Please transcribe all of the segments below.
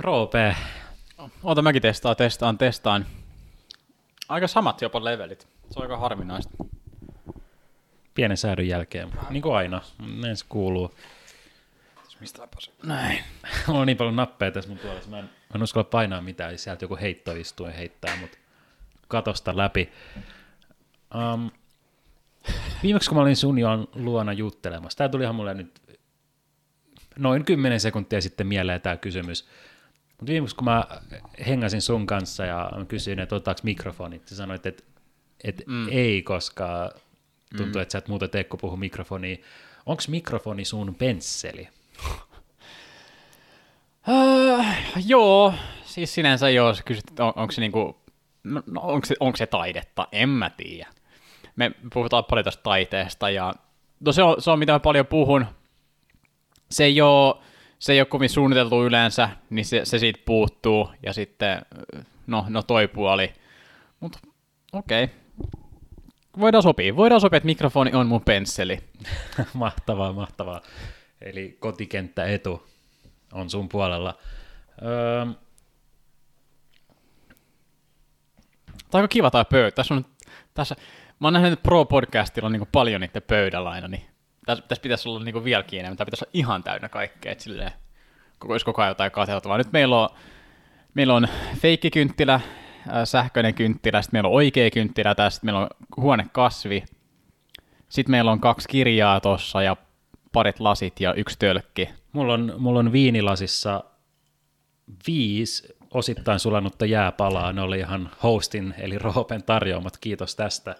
Roope. Oota, mäkin testaan, testaan, testaan. Aika samat jopa levelit. Se on aika harvinaista. Pienen säädön jälkeen, niin kuin aina. Näin se kuuluu. Näin. Mulla on niin paljon nappeja tässä mun puolessa. Mä en, mä en uskalla painaa mitään. Sieltä joku heittoistue heittää mut katosta läpi. Um, viimeksi kun mä olin sun luona juttelemassa, tää tulihan mulle nyt noin 10 sekuntia sitten mieleen tämä kysymys. Mutta viimeksi kun mä hengasin sun kanssa ja kysyin, että otetaanko mikrofonit, sä sanoit, että, että mm. ei, koska tuntuu, mm. että sä et muuta tee, puhu mikrofoniin. Onko mikrofoni sun pensseli? Uh, joo, siis sinänsä joo, sä kysyt, että on, onko se niinku, no, no onko, se, onko se taidetta, en mä tiedä. Me puhutaan paljon tästä taiteesta ja no se on, se on mitä mä paljon puhun. Se ei ole, se ei ole kovin suunniteltu yleensä, niin se, se siitä puuttuu ja sitten, no, no toi puoli. Mutta okei, okay. voidaan sopia. Voidaan sopia, että mikrofoni on mun pensseli. mahtavaa, mahtavaa. Eli kotikenttä etu on sun puolella. Öö, Tämä on kiva tämä pöytä. Tässä on, tässä, mä oon nähnyt, että Pro-podcastilla on niin paljon niiden pöydällä aina, niin tässä, tässä pitäisi olla niin vieläkin enemmän. Tämä pitäisi olla ihan täynnä kaikkea, että silleen, koko, koko ajan jotain katseltavaa. Nyt meillä on, meillä on feikkikynttilä, äh, sähköinen kynttilä, sitten meillä on oikea kynttilä tässä, meillä on huonekasvi, sitten meillä on kaksi kirjaa tuossa ja parit lasit ja yksi tölkki. mulla, on, mulla on viinilasissa viisi osittain sulanutta jääpalaa. Ne oli ihan hostin eli Roopen tarjoamat. Kiitos tästä.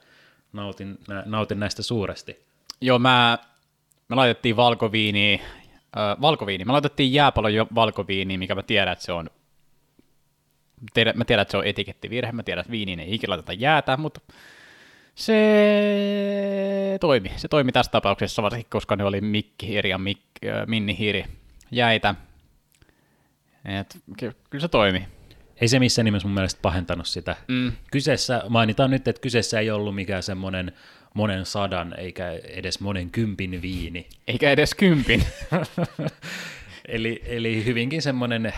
Nautin, nautin näistä suuresti. Joo, mä, me laitettiin valkoviiniä, äh, valkoviini. Me laitettiin jääpalon jo valkoviiniä, mikä mä tiedän, että se on tiedän, mä tiedän, että se on etikettivirhe, mä tiedän, että viiniin ei ikinä laiteta jäätä, mutta se toimi. Se toimi tässä tapauksessa, varsinkin koska ne oli Mikki Hiiri ja Mik, äh, Minni Hiiri jäitä. Et, ky- kyllä se toimi. Ei se missään nimessä mun mielestä pahentanut sitä. Mm. Kyseessä, mainitaan nyt, että kyseessä ei ollut mikään semmoinen monen sadan eikä edes monen kympin viini. Eikä edes kympin. eli, eli hyvinkin semmoinen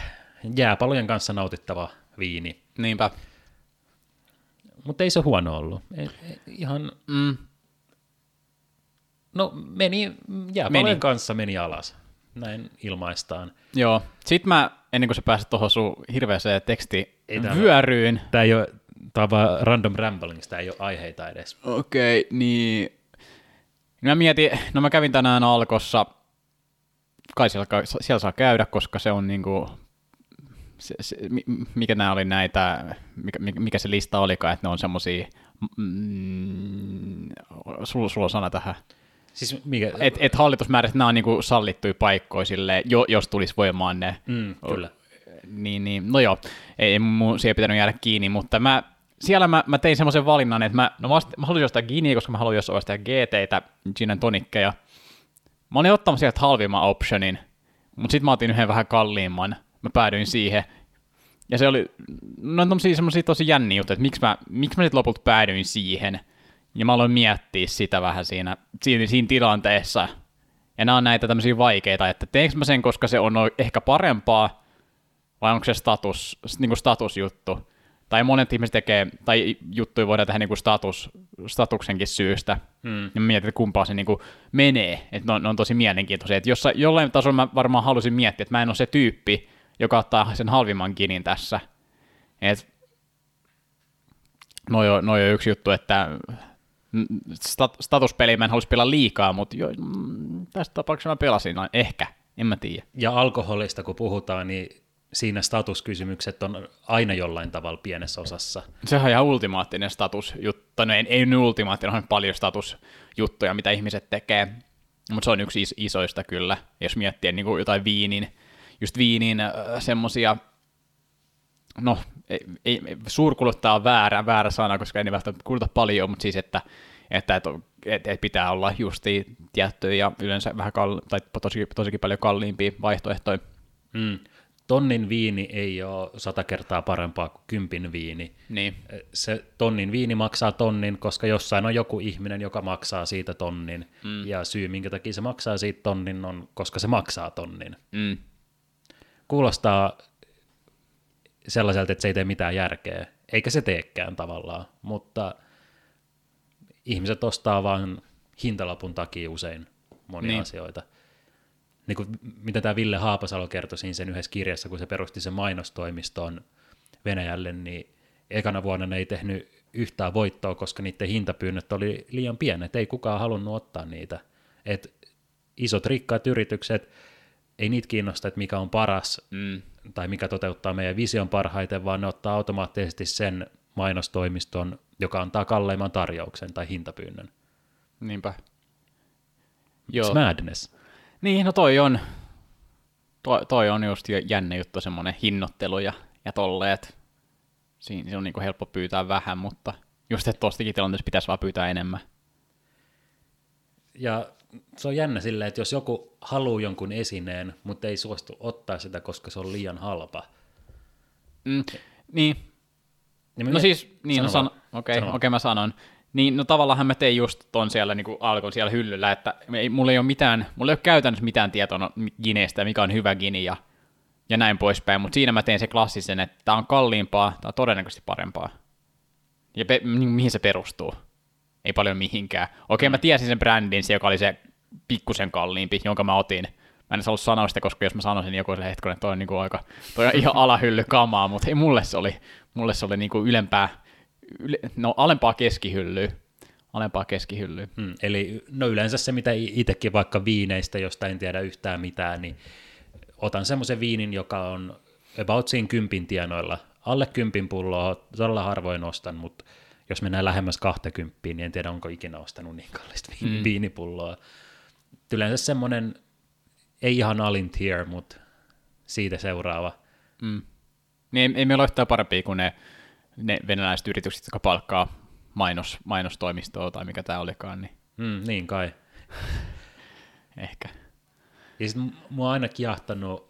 jääpalojen kanssa nautittava viini. Niinpä. Mutta ei se huono ollut. Ei, ei, ihan, Mm. no meni, jääpalojen Meni. kanssa meni alas. Näin ilmaistaan. Joo. Sitten mä, ennen kuin sä pääset tuohon sun hirveäseen teksti Ei vyöryyn. Tämä ei ole, tämä on vaan random ramblings, tämä ei ole aiheita edes. Okei, okay, niin... Mä mietin, no mä kävin tänään Alkossa, kai siellä, siellä saa käydä, koska se on niinku, se, se, mi- mikä nämä oli näitä, mikä, mikä- se lista olikaan, että ne on semmosia, mm, sulla, sulla on sana tähän, Siis mikä? et hallitus määräsi, että nämä on niinku sallittuja paikkoja sille, jo, jos tulisi voimaan ne. Mm, kyllä. Niin, niin, no joo, ei, mun siihen pitänyt jäädä kiinni, mutta mä, siellä mä, mä tein semmoisen valinnan, että mä, no mä, mä halusin ostaa Guinnea, koska mä haluan jossain ostaa GTitä, gin and tonickeja. Mä olin ottamassa sieltä halvimman optionin, mutta sitten mä otin yhden vähän kalliimman. Mä päädyin siihen. Ja se oli, no on tommosia semmosia tosi jänniä juttuja, että miksi mä, miksi mä sitten lopulta päädyin siihen. Ja mä aloin miettiä sitä vähän siinä, siinä, siinä tilanteessa. Ja nämä on näitä tämmöisiä vaikeita, että teenkö mä sen, koska se on ehkä parempaa, vai onko se status, niin kuin statusjuttu. Tai monet ihmiset tekee, tai juttuja voidaan tehdä niin kuin status, statuksenkin syystä. Mm. Ja mä mietin, että kumpaa se niin kuin menee. Että ne on, ne on tosi mielenkiintoisia. Että jossa, jollain tasolla mä varmaan halusin miettiä, että mä en ole se tyyppi, joka ottaa sen halvimman kinin tässä. Et, noi on, noi on yksi juttu, että mm, stat, statuspeliä mä en halus pelaa liikaa, mutta jo, mm, tässä tapauksessa mä pelasin no, ehkä, en mä tiedä. Ja alkoholista kun puhutaan, niin siinä statuskysymykset on aina jollain tavalla pienessä osassa. Sehän on ihan ultimaattinen statusjuttu. No ei, ei nyt ultimaattinen, on paljon statusjuttuja, mitä ihmiset tekee. Mutta se on yksi is- isoista kyllä, jos miettii niin kuin jotain viinin, just viinin äh, semmosia, no ei, ei, suurkuluttaa on väärä, väärä sana, koska ei välttämättä kuluta paljon, mutta siis että, että, että, että, että pitää olla justi tiettyjä ja yleensä vähän kall- tai tosi, tosikin paljon kalliimpia vaihtoehtoja. Mm. Tonnin viini ei ole sata kertaa parempaa kuin kympin viini. Niin, Se tonnin viini maksaa tonnin, koska jossain on joku ihminen, joka maksaa siitä tonnin. Mm. Ja syy, minkä takia se maksaa siitä tonnin, on, koska se maksaa tonnin. mm. Kuulostaa sellaiselta, että se ei tee mitään järkeä. Eikä se teekään tavallaan, mutta ihmiset ostaa vain hintalapun takia usein monia niin. asioita. Niin kuin, mitä tämä Ville Haapasalo kertoi siinä sen yhdessä kirjassa, kun se perusti sen mainostoimiston Venäjälle, niin ekana vuonna ne ei tehnyt yhtään voittoa, koska niiden hintapyynnöt oli liian pienet, ei kukaan halunnut ottaa niitä. Et isot rikkaat yritykset, ei niitä kiinnosta, että mikä on paras mm. tai mikä toteuttaa meidän vision parhaiten, vaan ne ottaa automaattisesti sen mainostoimiston, joka antaa kalleimman tarjouksen tai hintapyynnön. Niinpä. Joo. It's madness. Niin, no toi on, toi, toi on just jännä juttu, semmoinen hinnoittelu ja, ja tolleet. Siinä se on niin helppo pyytää vähän, mutta just että tuostakin tilanteessa pitäisi vaan pyytää enemmän. Ja se on jännä silleen, että jos joku haluaa jonkun esineen, mutta ei suostu ottaa sitä, koska se on liian halpa. Mm, niin. niin no siis, niin, no san- okei, okay, okay, mä sanon. Niin, no tavallaan mä tein just ton siellä niin kuin alkon siellä hyllyllä, että ei, mulla ei ole mitään, mulla ei ole käytännössä mitään tietoa no, Gineestä, mikä on hyvä Gini ja, ja näin poispäin, mutta siinä mä tein se klassisen, että tämä on kalliimpaa, tämä on todennäköisesti parempaa. Ja pe- niin, mihin se perustuu? Ei paljon mihinkään. Okei, mm. mä tiesin sen brändin, se joka oli se pikkusen kalliimpi, jonka mä otin. Mä en halua sanoa sitä, koska jos mä sanoisin niin joku sille että toi on, niin kuin aika, toi on ihan alahylly kamaa, mutta ei, mulle se oli, mulle se oli niin kuin ylempää, yle, no alempaa keskihyllyä, alempaa keskihyllyä. Hmm, eli no yleensä se, mitä itsekin vaikka viineistä, josta en tiedä yhtään mitään, niin otan semmoisen viinin, joka on about siinä kympin tienoilla. Alle kympin pulloa todella harvoin ostan, mutta jos mennään lähemmäs 20, niin en tiedä, onko ikinä ostanut niin kallista mm. viinipulloa. Yleensä semmoinen, ei ihan alin tier, mutta siitä seuraava. Mm. Niin ei, ei meillä ole yhtään parempia kuin ne, ne venäläiset yritykset, jotka palkkaa mainos, mainostoimistoa tai mikä tämä olikaan. Niin, mm, niin kai. Ehkä. Ja sitten mua on aina kiahtanut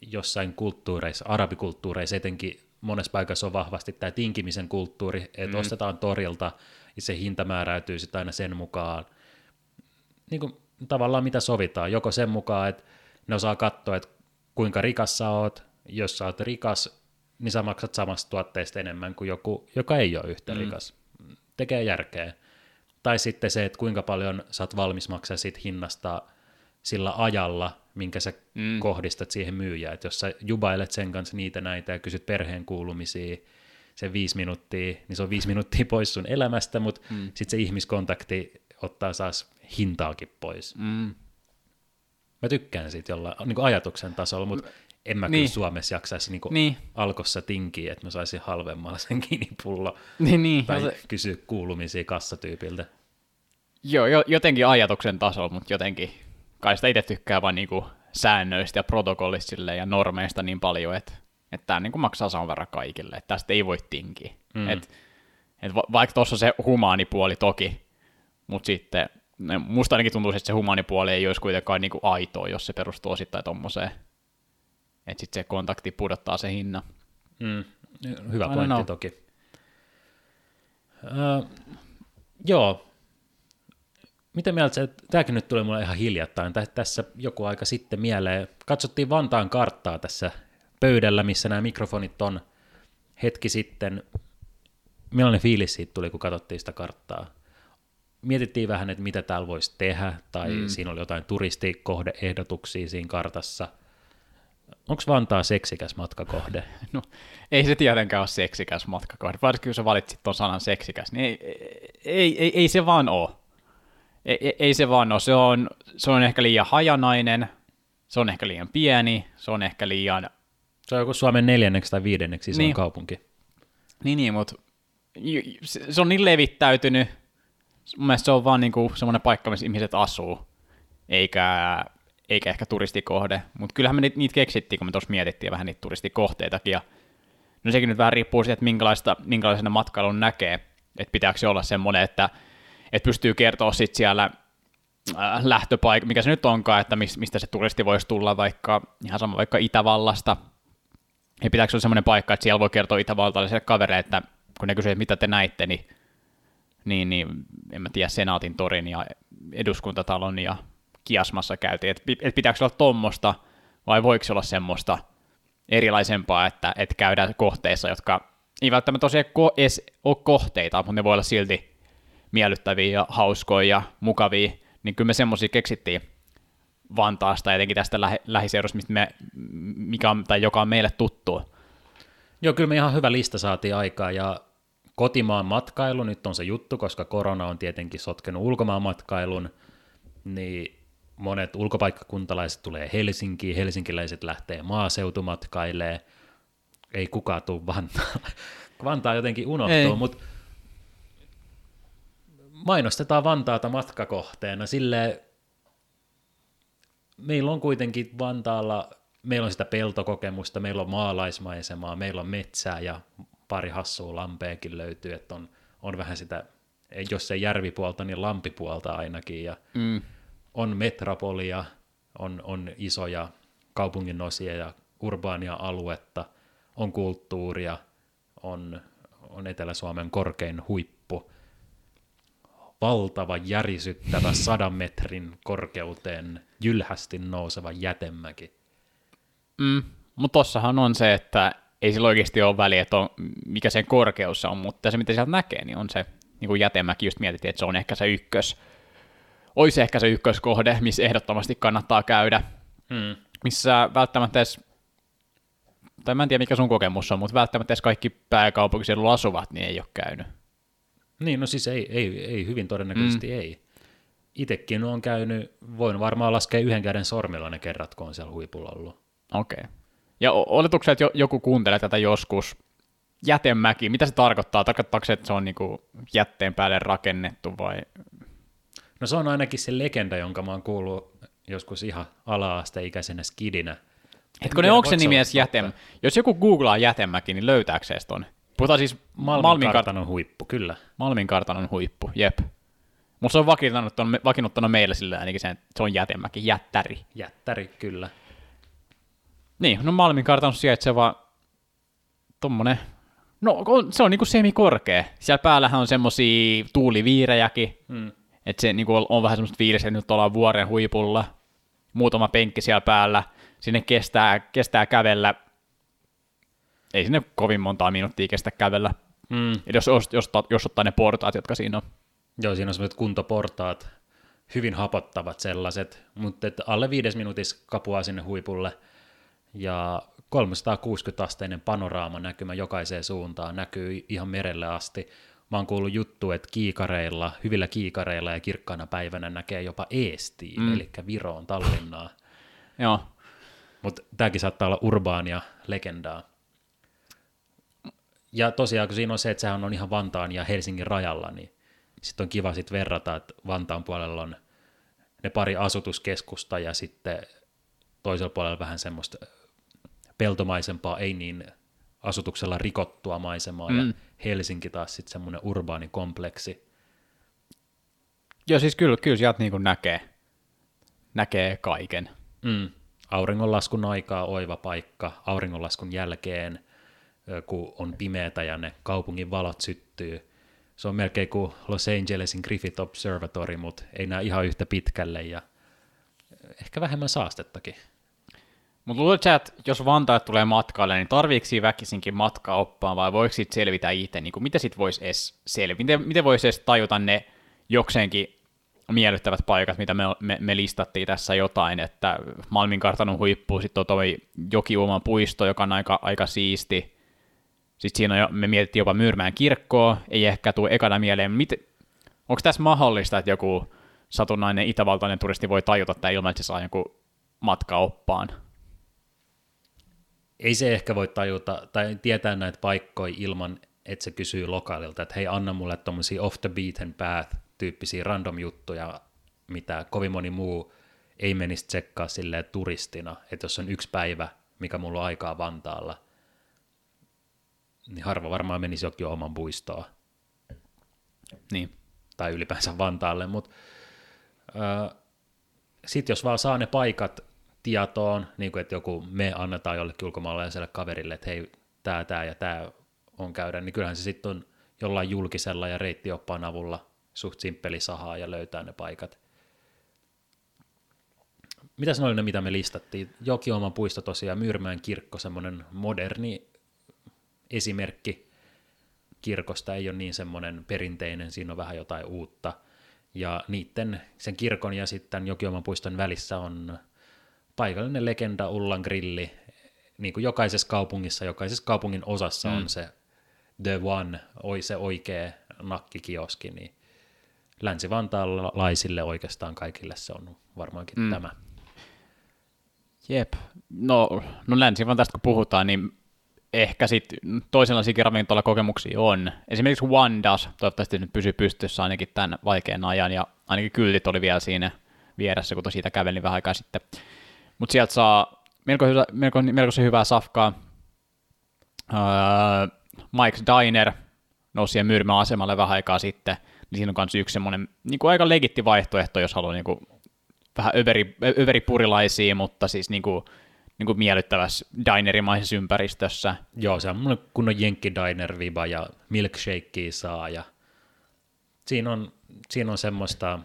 jossain kulttuureissa, arabikulttuureissa etenkin monessa paikassa on vahvasti tämä tinkimisen kulttuuri, että mm. ostetaan torilta ja se hinta määräytyy sitten aina sen mukaan, niin kuin tavallaan mitä sovitaan, joko sen mukaan, että ne osaa katsoa, että kuinka rikas sä oot, jos sä oot rikas, niin sä maksat samasta tuotteesta enemmän kuin joku, joka ei ole yhtä mm. rikas. Tekee järkeä. Tai sitten se, että kuinka paljon sä oot valmis maksaa siitä hinnasta sillä ajalla, minkä sä mm. kohdistat siihen myyjään. Että jos sä jubailet sen kanssa niitä näitä ja kysyt perheen kuulumisia sen viisi minuuttia, niin se on viisi minuuttia pois sun elämästä, mutta mm. sitten se ihmiskontakti ottaa saas hintaakin pois. Mm. Mä tykkään siitä jollain niin ajatuksen tasolla, mutta en mä niin. kyllä Suomessa jaksaisi niin niin. alkossa tinkiä, että mä saisin halvemmalla sen kiinipullo niin, niin. tai se... kysyä kuulumisia kassatyypiltä. Joo, jo, jotenkin ajatuksen tasolla, mutta jotenkin kai sitä itse tykkää vain niinku säännöistä ja protokollista ja normeista niin paljon, että, että tämä niinku maksaa saman verran kaikille, että tästä ei voi tinkiä. Mm. Et, et va- vaikka tuossa se humaanipuoli toki, mutta sitten musta ainakin tuntuu, että se humaanipuoli ei olisi kuitenkaan niinku aitoa, jos se perustuu osittain tuommoiseen. Että sitten se kontakti pudottaa se hinnan. Mm. Hyvä pointti know. toki. Uh, joo, Miten mieltä se, tämäkin nyt tulee mulle ihan hiljattain, tässä joku aika sitten mieleen, katsottiin Vantaan karttaa tässä pöydällä, missä nämä mikrofonit on hetki sitten. Millainen fiilis siitä tuli, kun katsottiin sitä karttaa? Mietittiin vähän, että mitä täällä voisi tehdä, tai mm. siinä oli jotain turistikohdeehdotuksia siinä kartassa. Onko Vantaa seksikäs matkakohde? No, ei se tietenkään ole seksikäs matkakohde, varsinkin kun sä valitsit tuon sanan seksikäs, niin ei, ei, ei, ei se vaan ole ei, ei se vaan ole. Se on, se on ehkä liian hajanainen, se on ehkä liian pieni, se on ehkä liian... Se on joku Suomen neljänneksi tai viidenneksi iso niin. kaupunki. Niin, niin, mutta se on niin levittäytynyt. Mun mielestä se on vaan niinku semmoinen paikka, missä ihmiset asuu, eikä, eikä ehkä turistikohde. Mutta kyllähän me niitä keksittiin, kun me tuossa mietittiin vähän niitä turistikohteitakin. Ja no sekin nyt vähän riippuu siitä, että minkälaista, minkälaisena matkailun näkee. Että pitääkö se olla semmoinen, että että pystyy kertoa sitten siellä äh, lähtöpaikka, mikä se nyt onkaan, että mistä se turisti voisi tulla vaikka ihan sama vaikka Itävallasta. Ja pitääkö olla semmoinen paikka, että siellä voi kertoa itävaltalaisille kavereille, että kun ne kysyvät, mitä te näitte, niin, niin, niin en mä tiedä, Senaatin torin ja eduskuntatalon ja Kiasmassa käytiin, että et pitääkö olla tuommoista vai voiko olla semmoista, erilaisempaa, että, että käydään kohteissa, jotka ei välttämättä tosiaan ko- edes ole kohteita, mutta ne voi olla silti miellyttäviä ja hauskoja ja mukavia, niin kyllä me semmoisia keksittiin Vantaasta, etenkin tästä lähi- lähiseudusta, mistä me, mikä on, tai joka on meille tuttu. Joo, kyllä me ihan hyvä lista saatiin aikaa, ja kotimaan matkailu nyt on se juttu, koska korona on tietenkin sotkenut ulkomaan matkailun, niin monet ulkopaikkakuntalaiset tulee Helsinkiin, helsinkiläiset lähtee maaseutumatkailee, ei kukaan tule Vantaalle. Vantaa jotenkin unohtuu, mutta mainostetaan Vantaata matkakohteena. Sille meillä on kuitenkin Vantaalla, meillä on sitä peltokokemusta, meillä on maalaismaisemaa, meillä on metsää ja pari hassua lampeakin löytyy, että on, on vähän sitä, jos ei järvipuolta, niin lampipuolta ainakin. Ja mm. On metropolia, on, on isoja kaupungin osia ja urbaania aluetta, on kulttuuria, on, on Etelä-Suomen korkein huippu, valtava järisyttävä sadan metrin korkeuteen jylhästi nouseva jätemäki. Mm, mutta tossahan on se, että ei sillä oikeasti ole väliä, että on, mikä sen korkeus on, mutta se mitä sieltä näkee, niin on se niin kuin jätemäki, just mietittiin, että se on ehkä se ykkös, olisi ehkä se ykköskohde, missä ehdottomasti kannattaa käydä, mm. missä välttämättä edes, tai mä en tiedä mikä sun kokemus on, mutta välttämättä edes kaikki pääkaupunkiseudulla asuvat, niin ei ole käynyt. Niin, no siis ei, ei, ei hyvin todennäköisesti mm. ei. Itekin on käynyt, voin varmaan laskea yhden käden sormilla ne kerrat, kun on siellä huipulla ollut. Okei. Okay. Ja oletuksena, että joku kuuntelee tätä joskus, jätemäki, mitä se tarkoittaa? Tarkoittaako se, että se on niinku jätteen päälle rakennettu vai? No se on ainakin se legenda, jonka mä oon kuullut joskus ihan ala-asteikäisenä skidinä. Hetkinen, onko se nimi edes jätem? Jos joku googlaa jätemäki, niin löytääkö se ton? Puhutaan siis Malmin, Malmin kartanon huippu, kyllä. Malmin kartanon huippu, jep. Mutta se on vakiinnuttanut, vakiinnuttanut meille sillä ainakin sen, se on jätemäki, jättäri. Jättäri, kyllä. Niin, no Malmin kartanon sijaitseva tommonen, no se on niinku semikorkea. Siellä päällähän on semmosia tuuliviirejäkin, hmm. Että se niinku on, on vähän semmoista fiilistä, että nyt ollaan vuoren huipulla. Muutama penkki siellä päällä, sinne kestää, kestää kävellä ei sinne kovin montaa minuuttia kestä kävellä. Mm. jos, jos, jos, jos ottaa ne portaat, jotka siinä on. Joo, siinä on sellaiset kuntoportaat, hyvin hapottavat sellaiset, mutta että alle viides minuutissa kapuaa sinne huipulle ja 360-asteinen panoraama näkymä jokaiseen suuntaan näkyy ihan merelle asti. Mä oon kuullut juttu, että kiikareilla, hyvillä kiikareilla ja kirkkaana päivänä näkee jopa Eestiin, mm. eli Viroon, Tallinnaa. Joo. Mutta tämäkin saattaa olla urbaania legendaa. Ja tosiaan, kun siinä on se, että sehän on ihan Vantaan ja Helsingin rajalla, niin sitten on kiva sitten verrata, että Vantaan puolella on ne pari asutuskeskusta ja sitten toisella puolella vähän semmoista peltomaisempaa, ei niin asutuksella rikottua maisemaa, mm. ja Helsinki taas sitten semmoinen urbaani kompleksi. Joo, siis kyllä, kyllä sieltä niin näkee, näkee kaiken. Mm. Auringonlaskun aikaa oiva paikka, auringonlaskun jälkeen kun on pimeätä ja ne kaupungin valot syttyy. Se on melkein kuin Los Angelesin Griffith Observatory, mutta ei näe ihan yhtä pitkälle ja ehkä vähemmän saastettakin. Mutta luuletko että jos Vantaat tulee matkalle, niin tarviiko väkisinkin matkaoppaan vai voiko siitä selvitä itse? Niin kuin, miten siitä voisi edes selvitä? Miten, miten voisi edes tajuta ne jokseenkin miellyttävät paikat, mitä me, me, me listattiin tässä jotain, että Malmin kartanon huippu, sitten on toi Jokiuoman puisto, joka on aika, aika siisti, sitten siinä on jo, me mietittiin jopa Myyrmään kirkkoa, ei ehkä tule ekana mieleen. Mit, onko tässä mahdollista, että joku satunnainen itävaltainen turisti voi tajuta tämä ilman, että se saa joku matkaoppaan? Ei se ehkä voi tajuta tai tietää näitä paikkoja ilman, että se kysyy lokaalilta, että hei anna mulle tuommoisia off the beaten path tyyppisiä random juttuja, mitä kovin moni muu ei menisi tsekkaa silleen turistina, että jos on yksi päivä, mikä mulla on aikaa Vantaalla – niin harva varmaan menisi jokin oman puistoon. Niin. Tai ylipäänsä Vantaalle, mutta äh, sitten jos vaan saa ne paikat tietoon, niin kuin että joku me annetaan jollekin ulkomaalaiselle kaverille, että hei, tämä, tämä ja tämä on käydä, niin kyllähän se sitten on jollain julkisella ja reittioppaan avulla suht simppeli sahaa ja löytää ne paikat. mitäs ne oli ne, mitä me listattiin? Jokioman puisto tosiaan, Myyrmäen kirkko, semmoinen moderni esimerkki kirkosta, ei ole niin semmoinen perinteinen, siinä on vähän jotain uutta. Ja niiden, sen kirkon ja sitten Jokioman puiston välissä on paikallinen legenda Ullan grilli. Niin kuin jokaisessa kaupungissa, jokaisessa kaupungin osassa mm. on se The One, oi se oikea nakkikioski, niin länsi-vantaalaisille oikeastaan kaikille se on varmaankin mm. tämä. Jep. No, no länsi tästä kun puhutaan, niin ehkä sitten toisenlaisia ravintolakokemuksia on. Esimerkiksi Wandas, toivottavasti nyt pysyy pystyssä ainakin tämän vaikean ajan, ja ainakin kyltit oli vielä siinä vieressä, kun siitä kävelin vähän aikaa sitten. Mutta sieltä saa melko, hyvä, melko, melko se hyvää safkaa. Öö, Mike's Diner nousi siihen myyrmän asemalle vähän aikaa sitten, niin siinä on myös yksi semmoinen niin kuin aika legitti vaihtoehto, jos haluaa niin kuin, vähän överi, överi mutta siis niin kuin, niin kuin miellyttävässä dinerimaisessa ympäristössä. Joo, se on kunnon jenkki diner viba ja milkshakea saa ja siinä on, siinä on semmoista...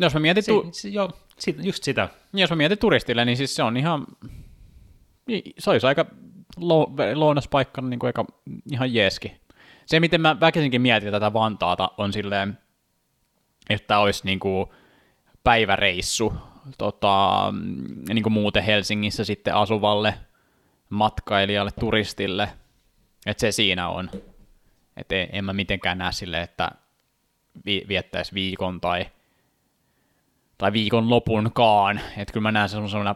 Jos mä mietin... Tu- si, si, joo, just sitä. Jos mä mietin turistille, niin siis se on ihan... Se olisi aika lounaspaikka niin kuin aika, ihan jeeski. Se, miten mä väkisinkin mietin tätä Vantaata, on silleen, että olisi niin kuin päiväreissu tota, niin kuin muuten Helsingissä sitten asuvalle matkailijalle, turistille, että se siinä on. Että en, en mä mitenkään näe sille, että vi, viettäisi viikon tai, tai viikon lopunkaan, että kyllä mä näen semmoisena,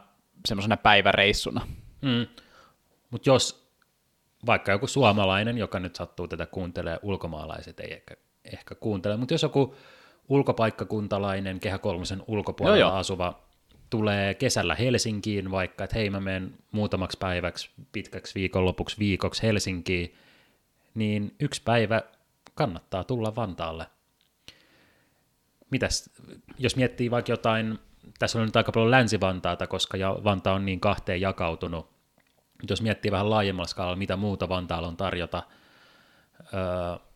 semmoisena päiväreissuna. Mm. Mutta jos vaikka joku suomalainen, joka nyt sattuu tätä kuuntelee, ulkomaalaiset ei ehkä, ehkä kuuntele, mutta jos joku ulkopaikkakuntalainen Kehä Kolmosen ulkopuolella joo, joo. asuva tulee kesällä Helsinkiin vaikka, että hei mä menen muutamaksi päiväksi, pitkäksi viikonlopuksi, viikoksi Helsinkiin, niin yksi päivä kannattaa tulla Vantaalle. Mitäs, jos miettii vaikka jotain, tässä on nyt aika paljon Länsi-Vantaata, koska ja Vanta on niin kahteen jakautunut, jos miettii vähän laajemmalla skaalalla, mitä muuta Vantaalla on tarjota, öö,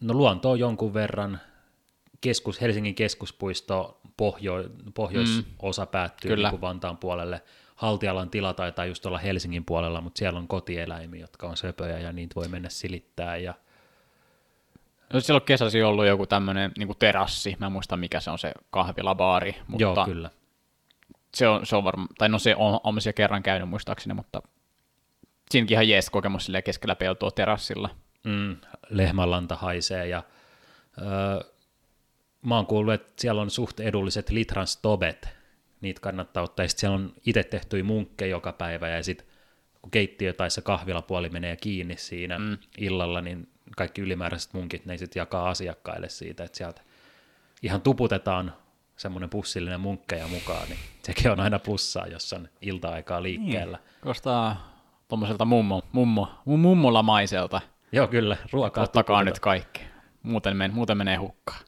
no luonto on jonkun verran, keskus, Helsingin keskuspuisto, pohjo, pohjoisosa mm. päättyy Kyllä. Niin Vantaan puolelle. Haltialan tila taitaa just olla Helsingin puolella, mutta siellä on kotieläimiä, jotka on söpöjä ja niitä voi mennä silittää. Ja... No, silloin kesäsi ollut joku tämmöinen niin terassi, mä en muista mikä se on se kahvilabaari. Mutta Joo, kyllä. Se on, se on varma, tai no se on, on siellä kerran käynyt muistaakseni, mutta siinäkin ihan jees kokemus keskellä peltoa terassilla. Mm, lehmänlanta haisee ja öö, mä oon kuullut, että siellä on suht edulliset litran stobet, niitä kannattaa ottaa, ja siellä on itse tehtyjä munkkeja joka päivä, ja sitten kun keittiö tai se kahvilapuoli menee kiinni siinä mm. illalla, niin kaikki ylimääräiset munkit, ne sitten jakaa asiakkaille siitä, että sieltä ihan tuputetaan semmoinen pussillinen munkkeja mukaan, niin sekin on aina plussaa, jos on ilta-aikaa liikkeellä. Niin. Kostaa tuommoiselta mummo, mummo, mummolamaiselta. Joo, kyllä, ruokaa Ottakaa nyt kaikki, muuten, men, muuten menee hukkaan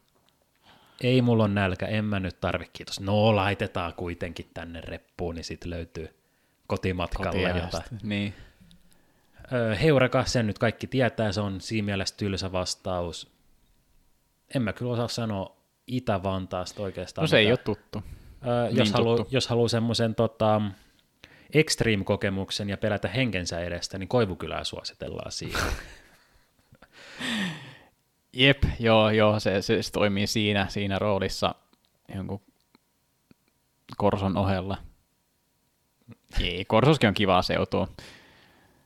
ei mulla on nälkä, en mä nyt tarvi, kiitos. No laitetaan kuitenkin tänne reppuun, niin sitten löytyy kotimatkalla jotain. Niin. Heureka, sen nyt kaikki tietää, se on siinä mielessä tylsä vastaus. En mä kyllä osaa sanoa Itä-Vantaasta oikeastaan. No se mitään. ei ole tuttu. Öö, niin jos, haluaa, jos haluaa semmoisen tota, extreme-kokemuksen ja pelätä henkensä edestä, niin Koivukylää suositellaan siihen. Jep, joo, joo se, se, se toimii siinä, siinä roolissa jonkun Korson ohella. Ei, Korsoskin on kiva seutua.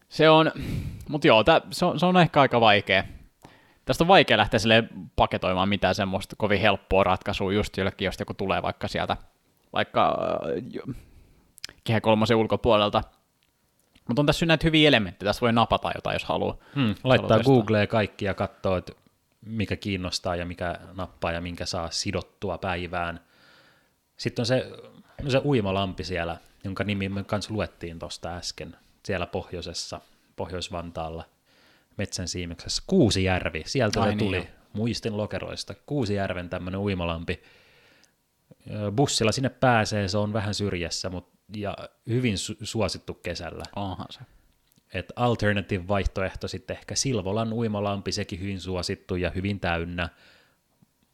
Se on, mutta joo, tää, se, on, se on ehkä aika vaikea. Tästä on vaikea lähteä sille paketoimaan mitään semmoista kovin helppoa ratkaisua just jollekin, jos joku tulee vaikka sieltä, vaikka äh, kehä kolmosen ulkopuolelta. Mutta on tässä näitä hyviä elementtejä, tässä voi napata jotain, jos haluaa. Hmm, laittaa Googleen kaikki ja katsoo, että mikä kiinnostaa ja mikä nappaa ja minkä saa sidottua päivään. Sitten on se, se uimalampi siellä, jonka nimi me kanssa luettiin tuosta äsken, siellä pohjoisessa, Pohjois-Vantaalla, metsän siimeksessä. Kuusijärvi, sieltä Ai se tuli, niin muistin lokeroista. Kuusijärven tämmöinen uimalampi. Bussilla sinne pääsee, se on vähän syrjässä, mutta ja hyvin su- suosittu kesällä. Onhan se. Et alternative-vaihtoehto sitten ehkä Silvolan uimalampi, sekin hyvin suosittu ja hyvin täynnä,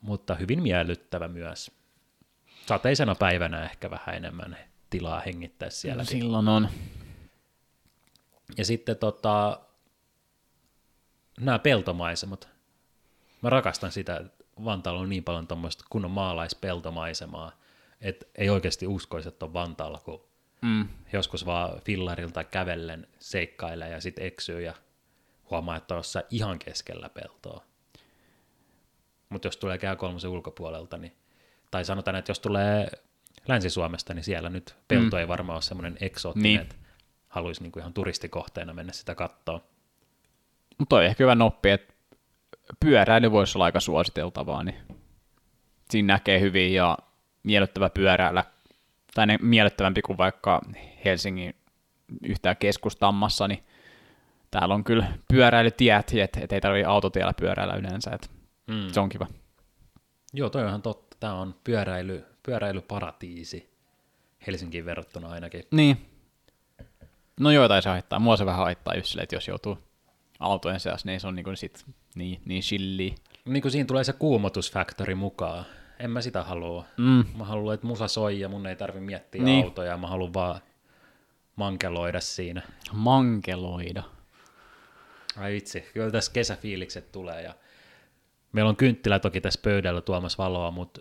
mutta hyvin miellyttävä myös. sateisena päivänä ehkä vähän enemmän tilaa hengittää siellä. No, silloin on. Ja sitten tota, nämä peltomaisemat. Mä rakastan sitä, että Vantaalla on niin paljon tuommoista kunnon maalaispeltomaisemaa, että ei oikeasti uskoisi, että on Vantaalla, kun mm. joskus vaan fillarilta kävellen seikkailee ja sitten eksyy ja huomaa, että on jossain ihan keskellä peltoa. Mutta jos tulee kää kolmosen ulkopuolelta, niin, tai sanotaan, että jos tulee Länsi-Suomesta, niin siellä nyt pelto mm. ei varmaan ole semmoinen eksoottinen, niin. että haluaisi niinku ihan turistikohteena mennä sitä kattoon. Mutta on ehkä hyvä noppi, että pyöräily voisi olla aika suositeltavaa, niin siinä näkee hyvin ja miellyttävä pyöräillä, tai ne miellyttävämpi kuin vaikka Helsingin yhtään keskustammassa, niin täällä on kyllä pyöräilytiet, että et ei tarvitse autotiellä pyöräillä yleensä, että mm. se on kiva. Joo, toi on ihan totta. Tämä on pyöräily, pyöräilyparatiisi Helsinkiin verrattuna ainakin. Niin. No joitain se haittaa. Mua se vähän haittaa just silleen, että jos joutuu autojen seassa, niin se on niin kuin sit niin, niin shilli. Niin kuin siinä tulee se kuumotusfaktori mukaan. En mä sitä halua. Mm. Mä haluan, että musa soi ja mun ei tarvi miettiä niin. autoja. Mä haluan vaan mankeloida siinä. Mankeloida. Ai vitsi, kyllä tässä kesäfiilikset tulee ja meillä on kynttilä toki tässä pöydällä tuomassa valoa, mutta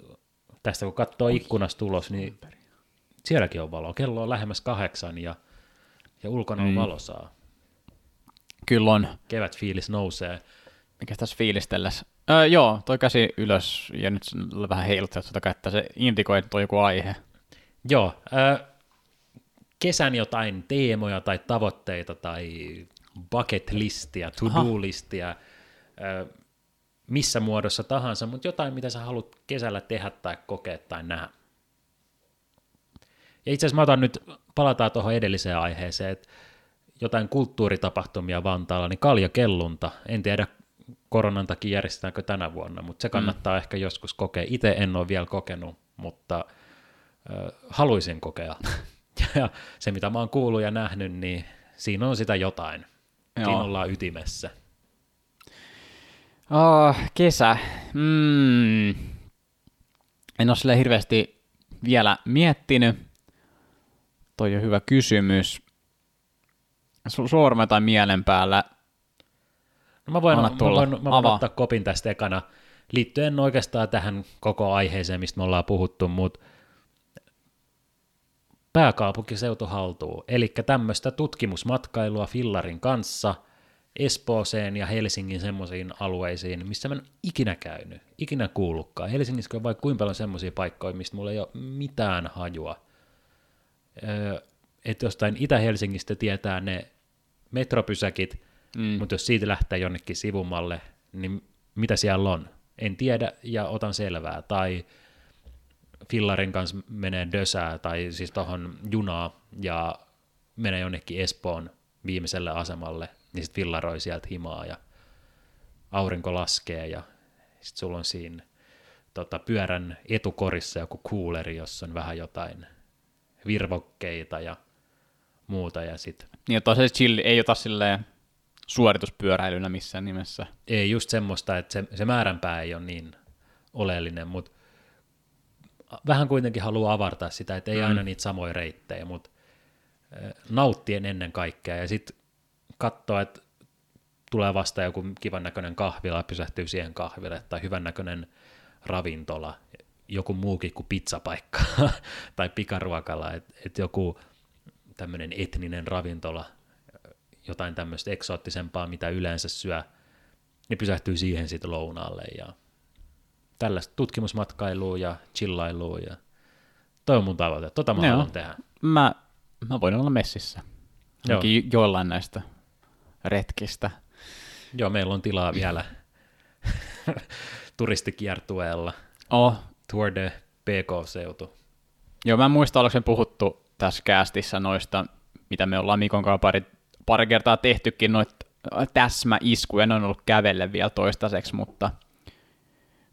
tästä kun katsoo ikkunasta ulos, niin sielläkin on valoa. Kello on lähemmäs kahdeksan ja, ja ulkona on mm. valosaa. Kyllä on. Kevät fiilis nousee. Mikä tässä fiilistellessä? Öö, joo, toi käsi ylös ja nyt vähän heiluttaa tuota kättä. Se indikoi, että on joku aihe. Joo. Öö, kesän jotain teemoja tai tavoitteita tai bucket listia, to-do-listia, öö, missä muodossa tahansa, mutta jotain, mitä sä haluat kesällä tehdä tai kokea tai nähdä. Ja itse asiassa mä otan nyt, palataan tuohon edelliseen aiheeseen, että jotain kulttuuritapahtumia Vantaalla, niin kaljakellunta, en tiedä koronan takia järjestetäänkö tänä vuonna, mutta se mm. kannattaa mm. ehkä joskus kokea. Itse en ole vielä kokenut, mutta äh, haluaisin kokea. ja se, mitä mä oon kuullut ja nähnyt, niin siinä on sitä jotain. Joo. Siinä ollaan ytimessä. Oh, kesä. Mm. En ole sille hirveästi vielä miettinyt. Toi on hyvä kysymys. Su- sorme tai mielen päällä. No mä voin, mä voin, mä voin ottaa kopin tästä ekana liittyen oikeastaan tähän koko aiheeseen, mistä me ollaan puhuttu, mutta pääkaupunkiseutu haltuu. Eli tämmöistä tutkimusmatkailua Fillarin kanssa Espooseen ja Helsingin semmoisiin alueisiin, missä mä en ikinä käynyt, ikinä kuullutkaan. Helsingissä on vaikka kuinka paljon semmoisia paikkoja, mistä mulla ei ole mitään hajua. Että jostain Itä-Helsingistä tietää ne metropysäkit, mm. mutta jos siitä lähtee jonnekin sivumalle, niin mitä siellä on? En tiedä ja otan selvää. Tai fillarin kanssa menee dösää tai siis tuohon junaa ja menee jonnekin Espoon viimeiselle asemalle, niin sitten fillaroi sieltä himaa ja aurinko laskee ja sitten sulla on siinä tota, pyörän etukorissa joku kuuleri, jossa on vähän jotain virvokkeita ja muuta. Ja sit... Niin, että se chill, ei ota silleen suorituspyöräilynä missään nimessä. Ei just semmoista, että se, se määränpää ei ole niin oleellinen, mutta vähän kuitenkin haluaa avartaa sitä, että ei mm. aina niitä samoja reittejä, mutta nauttien ennen kaikkea ja sitten katsoa, että tulee vasta joku kivan näköinen kahvila pysähtyy siihen kahville tai hyvän näköinen ravintola, joku muukin kuin pizzapaikka tai pikaruokala, että et joku tämmöinen etninen ravintola, jotain tämmöistä eksoottisempaa, mitä yleensä syö, niin pysähtyy siihen sitten lounaalle ja tällaista tutkimusmatkailua ja chillailua ja toi on mun tavoite, tota mä Joo. haluan tehdä. Mä, mä voin olla messissä, Joo. joillain näistä retkistä. Joo, meillä on tilaa vielä turistikiertueella. Oh. Tour de PK-seutu. Joo, mä en muista, oliko puhuttu tässä käästissä noista, mitä me ollaan Mikon kanssa pari, pari kertaa tehtykin, noita täsmäiskuja, ne on ollut kävelle vielä toistaiseksi, mutta,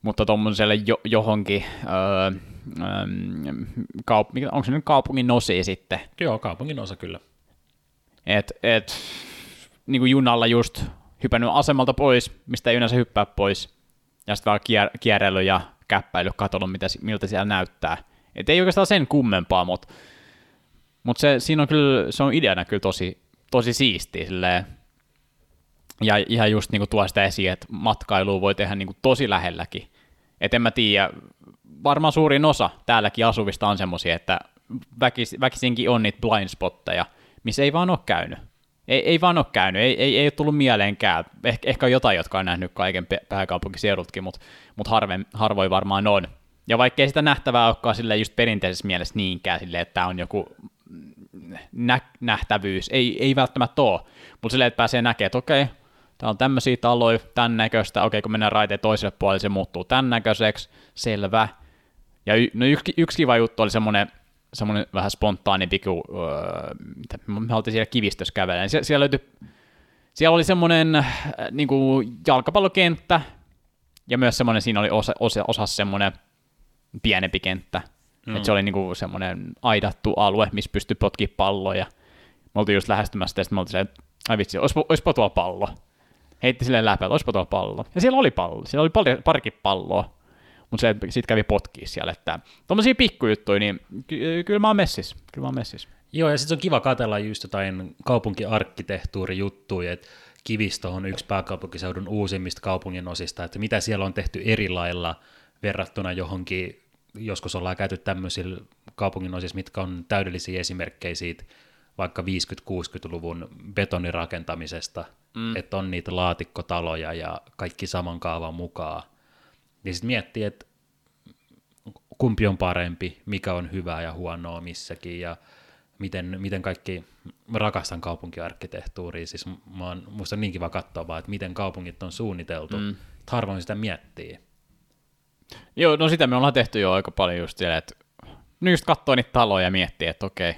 mutta tuommoiselle jo, johonkin, öö, öö, kaup- onko se nyt kaupungin osi sitten? Joo, kaupungin osa kyllä. Et, et, niin kuin junalla just hypännyt asemalta pois, mistä ei yleensä hyppää pois, ja sitten vaan kier- kierrely ja käppäily, katsonut, mitä, miltä siellä näyttää, Et ei oikeastaan sen kummempaa, mutta mut se, siinä on kyllä, se on ideana kyllä tosi, tosi siistiä silleen, ja ihan just niin kuin tuo sitä esiin, että matkailua voi tehdä niin kuin tosi lähelläkin. Et en mä tiedä, varmaan suurin osa täälläkin asuvista on semmoisia, että väkis, väkisinkin on niitä blind spotteja, missä ei vaan ole käynyt. Ei, ei vaan ole käynyt, ei, ei, ei ole tullut mieleenkään. Eh, ehkä on jotain, jotka on nähnyt kaiken pääkaupunkiseudutkin, mutta mut harvoin varmaan on. Ja vaikkei sitä nähtävää olekaan sille just perinteisessä mielessä niinkään, sille, että tämä on joku nä- nähtävyys, ei, ei välttämättä ole, mutta silleen, että pääsee näkemään, että okei, täällä on tämmöisiä taloja, tämän näköistä, okei, kun mennään raiteen toiselle puolelle, se muuttuu tämän näköiseksi, selvä. Ja y- no yksi, yksi kiva juttu oli semmoinen, semmoinen vähän spontaanimpi, kun öö, me oltiin siellä kivistössä kävellä, niin siellä, löytyi, siellä oli semmoinen äh, niin kuin jalkapallokenttä, ja myös semmoinen, siinä oli osa, osa, osa semmoinen pienempi kenttä, mm. että se oli niinku semmoinen aidattu alue, missä pystyi potkimaan palloja. Me oltiin just lähestymässä, ja sitten me oltiin että ai vitsi, olisipa, tuolla pallo. Heitti silleen läpi, että olisipa tuolla pallo. Ja siellä oli pallo, siellä oli pari, parikin palloa, mutta se sitten kävi potkii siellä, että tommosia pikkujuttuja, niin ky- kyllä mä oon messis, kyllä mä oon messis. Joo, ja sitten on kiva katella just jotain kaupunkiarkkitehtuurijuttuja, että Kivisto on yksi pääkaupunkiseudun uusimmista kaupungin osista, että mitä siellä on tehty eri lailla verrattuna johonkin, joskus ollaan käyty tämmöisillä kaupungin osissa, mitkä on täydellisiä esimerkkejä siitä vaikka 50-60-luvun betonirakentamisesta, mm. että on niitä laatikkotaloja ja kaikki saman kaavan mukaan. Ja sitten miettii, että kumpi on parempi, mikä on hyvää ja huonoa missäkin, ja miten, miten kaikki, mä rakastan kaupunkiarkkitehtuuria, siis mä oon, musta on niin kiva katsoa vaan, että miten kaupungit on suunniteltu, mm. että harvoin sitä miettii. Joo, no sitä me ollaan tehty jo aika paljon just siellä, että nyt just katsoo niitä taloja ja miettii, että okei,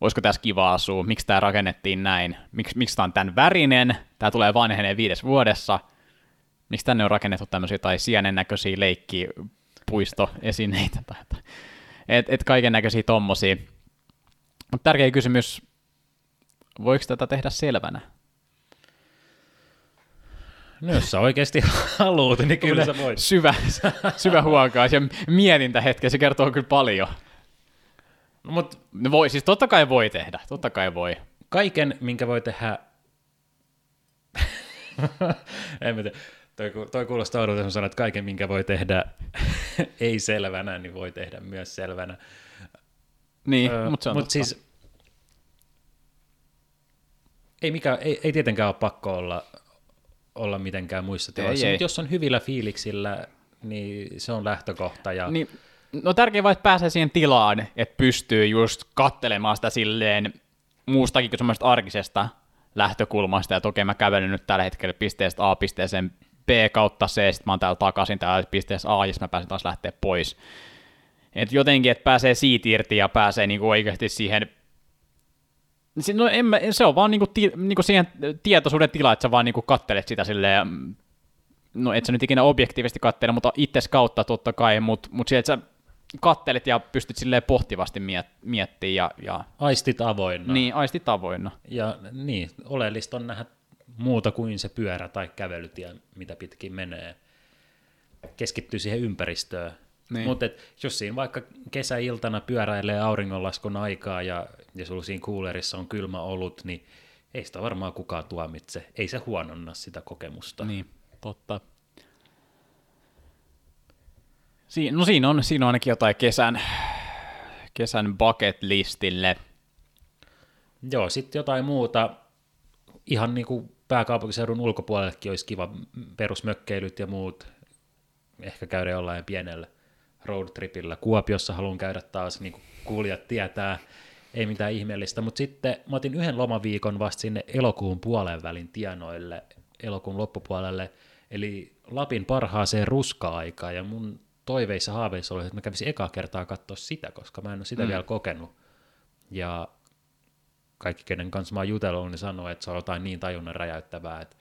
olisiko tässä kiva asua, miksi tämä rakennettiin näin, miksi, miksi tämä on tämän värinen, tämä tulee vanheneen viides vuodessa, miksi tänne on rakennettu tämmöisiä tai sienen näköisiä leikkiä, puistoesineitä, tai, tai et, et kaiken näköisiä tommosia. Mutta tärkeä kysymys, voiko tätä tehdä selvänä? No jos sä oikeasti haluut, niin kyllä sä voit. Syvä, syvä huokaus ja mietintä hetken, se kertoo kyllä paljon. No, mut, no voi, siis totta kai voi tehdä, totta kai voi. Kaiken, minkä voi tehdä... en mä tiedä. Toi, toi kuulostaa oudolta, sanoa, että kaiken, minkä voi tehdä ei selvänä, niin voi tehdä myös selvänä. Niin, öö, mutta se on mut siis, ei, mikä, ei, ei tietenkään ole pakko olla, olla mitenkään muissa tiloissa, mutta jos on hyvillä fiiliksillä, niin se on lähtökohta. Ja... Niin, no tärkein vaan, että pääsee siihen tilaan, että pystyy just kattelemaan sitä silleen muustakin kuin semmoista arkisesta lähtökulmasta, että okei, mä kävelen nyt tällä hetkellä pisteestä A pisteeseen B kautta C, sitten mä oon täällä takaisin täällä pisteessä A, ja mä pääsen taas lähteä pois. Et jotenkin, että pääsee siitä irti ja pääsee niinku oikeasti siihen No en mä, se on vaan niinku, ti, niinku siihen tietoisuuden tila, että sä vaan niinku kattelet sitä silleen, no et sä nyt ikinä objektiivisesti kattele, mutta itses kautta totta kai, mutta mut että sä kattelet ja pystyt silleen pohtivasti miet, miettimään. Ja, ja... Aistit avoinna. Niin, aistit avoinna. Ja niin, oleellista on nähdä muuta kuin se pyörä tai kävelytie, mitä pitkin menee. Keskittyy siihen ympäristöön. Niin. Mutta jos siinä vaikka kesäiltana pyöräilee auringonlaskun aikaa ja, ja sulla siinä kuulerissa on kylmä olut, niin ei sitä varmaan kukaan tuomitse. Ei se huononna sitä kokemusta. Niin, totta. Siin, no siinä on, siinä on ainakin jotain kesän, kesän bucket listille. Joo, sitten jotain muuta. Ihan niin kuin pääkaupunkiseudun ulkopuolellekin olisi kiva perusmökkeilyt ja muut. Ehkä käydä jollain pienellä roadtripillä. Kuopiossa haluan käydä taas, niin kuin kuulijat tietää, ei mitään ihmeellistä. Mutta sitten mä otin yhden lomaviikon vasta sinne elokuun puolen välin tienoille, elokuun loppupuolelle, eli Lapin parhaaseen ruska-aikaan, ja mun toiveissa haaveissa oli, että mä kävisin ekaa kertaa katsoa sitä, koska mä en ole sitä mm. vielä kokenut. Ja kaikki, kenen kanssa mä oon jutellut, niin sanoo, että se on jotain niin tajunnan räjäyttävää, että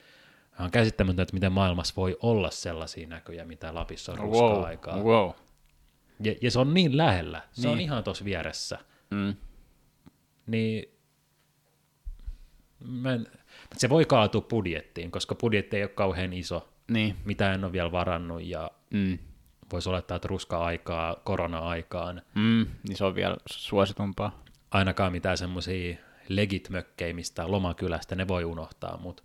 on käsittämätöntä, että miten maailmassa voi olla sellaisia näköjä, mitä Lapissa on wow, aikaa. Wow. Ja, ja se on niin lähellä, se niin. on ihan tuossa vieressä. Mm. Niin mä en, se voi kaatua budjettiin, koska budjetti ei ole kauhean iso, niin. mitä en ole vielä varannut. Ja, mm. voisi olettaa, että ruska-aikaa, korona-aikaan, Mm, niin se on vielä suositumpaa. ainakaan mitään semmoisia legit-mökkejä mistä lomakylästä, ne voi unohtaa, mutta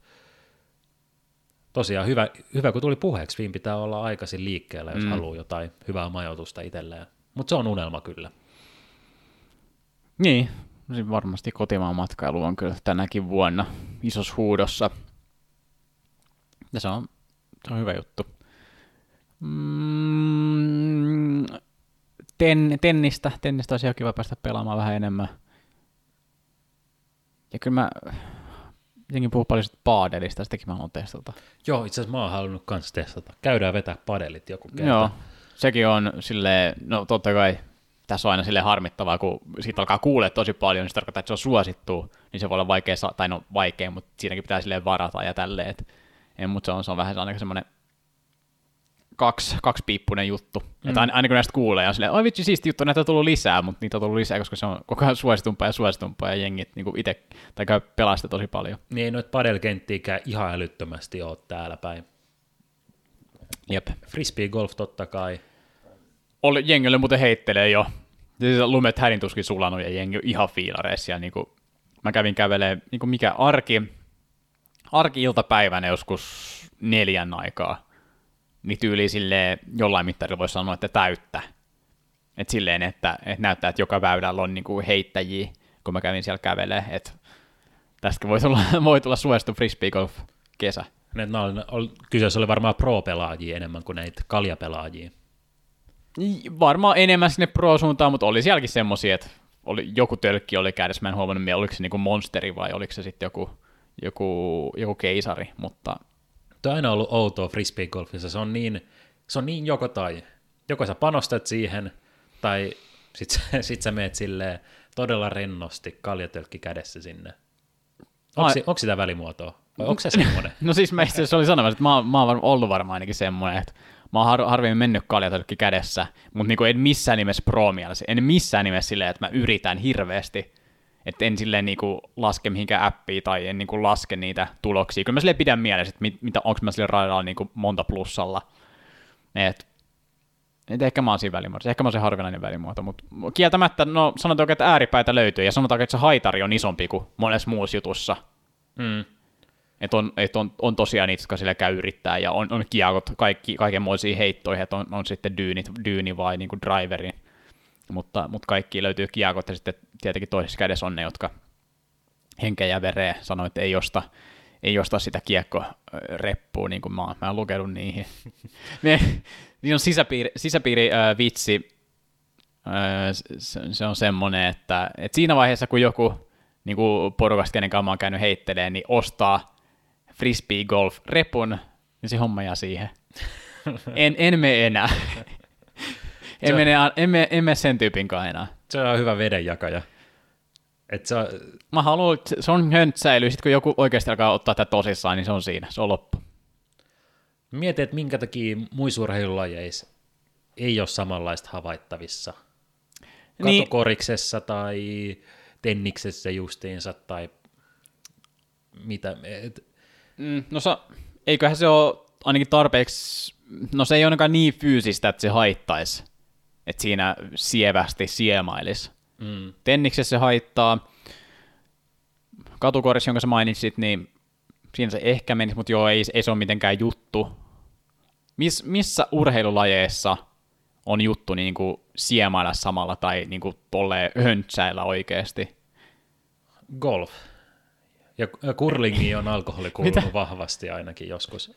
tosiaan hyvä, hyvä, kun tuli puheeksi, viin pitää olla aikaisin liikkeellä, jos mm. haluaa jotain hyvää majoitusta itselleen. Mutta se on unelma kyllä. Niin, varmasti kotimaan matkailu on kyllä tänäkin vuonna isossa huudossa. Ja se on, se on hyvä juttu. Mm, ten, tennistä, tennistä olisi ihan kiva päästä pelaamaan vähän enemmän. Ja kyllä mä, jotenkin puhuu paljon sit paadelista, sitäkin mä haluan testata. Joo, itse asiassa mä oon halunnut kans testata. Käydään vetää padelit joku kerta. Joo, sekin on sille no totta kai tässä on aina sille harmittavaa, kun siitä alkaa kuulee tosi paljon, niin se tarkoittaa, että se on suosittu, niin se voi olla vaikea, tai no vaikea, mutta siinäkin pitää silleen varata ja tälleen, mutta se on, se on vähän ainakin semmoinen kaksi, kaksipiippunen juttu. Mm. Että aina, aina kun näistä kuulee, on silleen, oi vitsi, siisti juttu, näitä on tullut lisää, mutta niitä on tullut lisää, koska se on koko ajan suositumpaa ja suositumpaa, ja jengit niin itse, tai käy pelaa sitä tosi paljon. Niin noita padelkenttiäkään ihan älyttömästi ole täällä päin. Jep. Frisbee golf totta kai. Oli, jengille muuten heittelee jo. Siis lumet hädin tuskin sulanut ja jengi ihan fiilareissa. Ja niin kuin, mä kävin kävelee niin kuin mikä arki, arki-iltapäivänä joskus neljän aikaa. Niin tyyli silleen jollain mittarilla voisi sanoa, että täyttä. Et silleen, että, että näyttää, että joka väylällä on niin kuin heittäjiä, kun mä kävin siellä kävelee. Että tästäkin voi tulla, voi tulla suosittu frisbee golf kesä. No, oli, kyseessä oli varmaan pro-pelaajia enemmän kuin näitä kaljapelaajia. Niin, Varmaan enemmän sinne pro-suuntaan, mutta oli sielläkin semmosia, että oli, joku tölkki oli kädessä, mä en huomannut, oliko se niinku monsteri vai oliko se sitten joku, joku, joku keisari, mutta... Tuo on aina ollut outoa frisbee-golfissa, se on niin, se on niin joko tai. Joko sä panostat siihen, tai sit, sä- sit sä meet silleen todella rennosti kaljatölkki kädessä sinne. Onko, Ai- onko sitä välimuotoa? Vai onko se semmoinen? No siis mä itse asiassa olin sanomassa, että mä, mä oon varmaan ollut varmaan ainakin semmoinen, että mä oon har, harvemmin mennyt kaljatölkki kädessä, mutta niinku en missään nimessä pro mielessä, en missään nimessä silleen, että mä yritän hirveästi, että en silleen niinku laske mihinkään appiin tai en niinku laske niitä tuloksia. Kyllä mä silleen pidän mielessä, että mit, mitä, onko mä sille radalla niinku monta plussalla. Et, et ehkä mä oon siinä välimuodossa, ehkä mä oon se harvinainen välimuoto, mutta kieltämättä, no sanotaanko, että ääripäitä löytyy, ja sanotaanko, että se haitari on isompi kuin monessa muussa jutussa. Mm. Että on, et on, on tosiaan niitä, jotka sillä käy yrittää, ja on, on kiekot, kaikki, kaikenmoisia heittoja, että on, on sitten dyynit, dyyni vai niin kuin driveri, mutta, mutta kaikki löytyy kiekot, ja sitten tietenkin toisessa kädessä on ne, jotka henkeä ja vereä sanoo, että ei osta, ei osta sitä kiekko-reppua, niin kuin mä, oon- mä oon lukenut niihin. ne, niin on sisäpiiri, sisäpiiri äh, vitsi, äh, se, se on semmoinen, että, että siinä vaiheessa, kun joku niin kuin porukasta, kenen kanssa mä oon käynyt heittelemään, niin ostaa frisbee golf repun, niin se homma jää siihen. En, en mene enää. En, on- mene, en, mene, en mene sen tyypin kanssa enää. Se on hyvä vedenjakaja. Et se on, Mä haluan, se- se on höntsäily, sit kun joku oikeasti alkaa ottaa tätä tosissaan, niin se on siinä, se on loppu. mietin, että minkä takia muissa urheilulajeissa ei ole samanlaista havaittavissa. Niin. Katukoriksessa tai tenniksessä justiinsa tai mitä. Et, Mm, no sa, eiköhän se ole ainakin tarpeeksi, no se ei ole ainakaan niin fyysistä, että se haittaisi, että siinä sievästi siemailisi. mm, Tenniksessä se haittaa, katukorissa, jonka sä mainitsit, niin siinä se ehkä menisi, mutta joo, ei, ei se ole mitenkään juttu. Mis, missä urheilulajeissa on juttu niin kuin siemailla samalla tai niin kuin tolleen höntsäillä oikeasti? golf. Ja ja curlingiin on alkoholi kuulunut vahvasti ainakin joskus.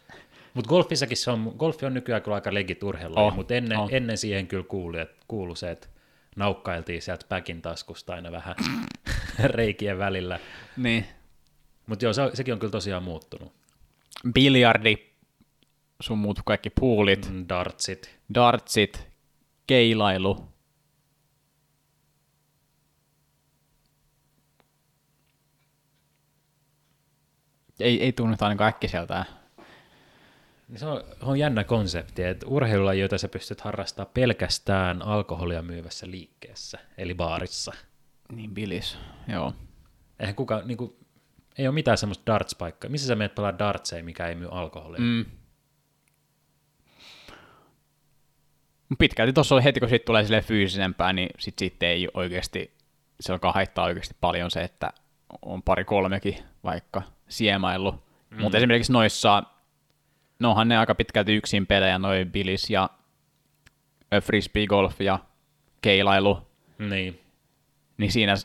Mutta golfissakin se on, golfi on nykyään kyllä aika legit Oh, mutta ennen, oh. ennen siihen kyllä kuului, että kuului se, että naukkailtiin sieltä päkin taskusta aina vähän reikien välillä. Niin. Mutta joo, se, sekin on kyllä tosiaan muuttunut. Biljardi, sun muut kaikki poolit, Mm, Dartsit. dartsit, keilailu. Ei, ei tunnu ainakaan äkkiseltään. Niin Se on, on jännä konsepti, että urheilulaji, jota sä pystyt harrastamaan pelkästään alkoholia myyvässä liikkeessä, eli baarissa. Niin bilis, joo. Eihän kuka, niin kuin, ei ole mitään semmoista darts-paikkaa. Missä sä menet pelaa dartseja, mikä ei myy alkoholia? Mm. Pitkälti tuossa oli heti, kun siitä tulee sille fyysisempää, niin sit siitä ei oikeasti, se alkaa haittaa oikeasti paljon se, että on pari kolmekin vaikka siemaillut. Mm. Mutta esimerkiksi noissa, nohan ne aika pitkälti yksin pelejä, noin Billis ja frisbee golf ja keilailu. Niin. Niin siinä,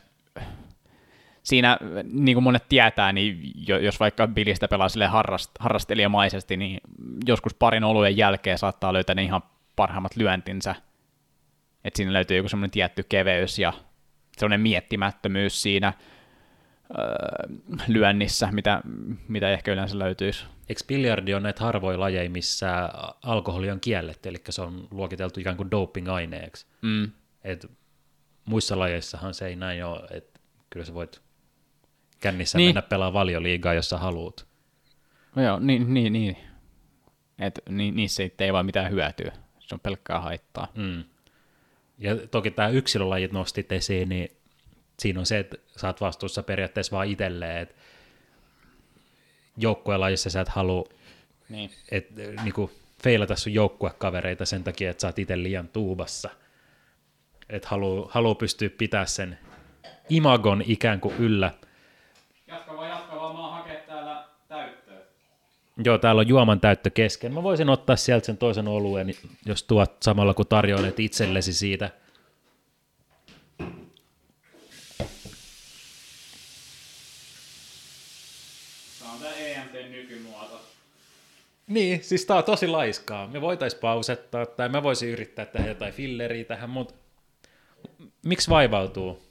siinä niin kuin monet tietää, niin jos vaikka Billistä pelaa sille harrast, harrastelijamaisesti, niin joskus parin oluen jälkeen saattaa löytää ne ihan parhaimmat lyöntinsä. Että siinä löytyy joku semmoinen tietty keveys ja semmoinen miettimättömyys siinä lyönnissä, mitä, mitä ehkä yleensä löytyisi. Eikö biljardi on näitä harvoja lajeja, missä alkoholi on kielletty, eli se on luokiteltu ikään kuin doping-aineeksi. Mm. Et muissa lajeissahan se ei näin ole, että kyllä sä voit kännissä Niin. mennä pelaa valioliigaa, jos sä haluat. No joo, niin, niin, niin. Et, ni, niissä ei vaan mitään hyötyä. Se on pelkkää haittaa. Mm. Ja toki tämä yksilölajit nostit esiin, niin siinä on se, että sä oot vastuussa periaatteessa vaan itselleen, että joukkuelajissa sä et halua Niin. et, niinku, feilata sun joukkuekavereita sen takia, että sä oot itse liian tuubassa. Että haluu, haluu pystyä pitää sen imagon ikään kuin yllä. Jatka vaan, jatka vaan, mä hakee täällä täyttöä. Joo, täällä on juoman täyttö kesken. Mä voisin ottaa sieltä sen toisen oluen, jos tuot samalla kun tarjoilet itsellesi siitä. Tää on tää EMT nykymuoto. Niin, siis tää on tosi laiskaa. Me voitais pausettaa tai mä voisin yrittää tehdä jotain filleriä tähän, mutta miksi vaivautuu?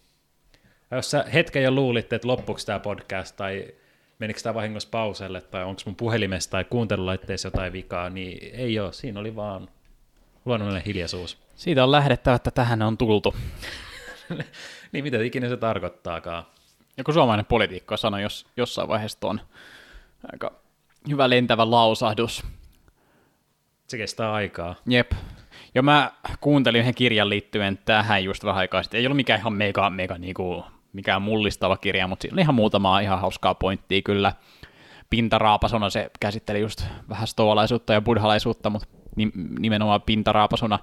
Ja jos sä hetken jo luulitte, että loppuuko tämä podcast tai menikö tämä vahingossa pauselle tai onko mun puhelimessa tai kuuntelulaitteessa jotain vikaa, niin ei ole. Siinä oli vaan luonnollinen hiljaisuus. Siitä on lähdettävä, että tähän on tultu. niin mitä ikinä se tarkoittaakaan. Joku suomalainen poliitikko sanoi jos, jossain vaiheessa tuon aika hyvä lentävä lausahdus. Se kestää aikaa. Jep. Ja mä kuuntelin yhden kirjan liittyen tähän just vähän aikaa sitten. Ei ollut mikään ihan mega, mega niinku, mikään mullistava kirja, mutta siinä oli ihan muutamaa ihan hauskaa pointtia kyllä. Pintaraapasona se käsitteli just vähän stoalaisuutta ja buddhalaisuutta, mutta nimenomaan pintaraapasona.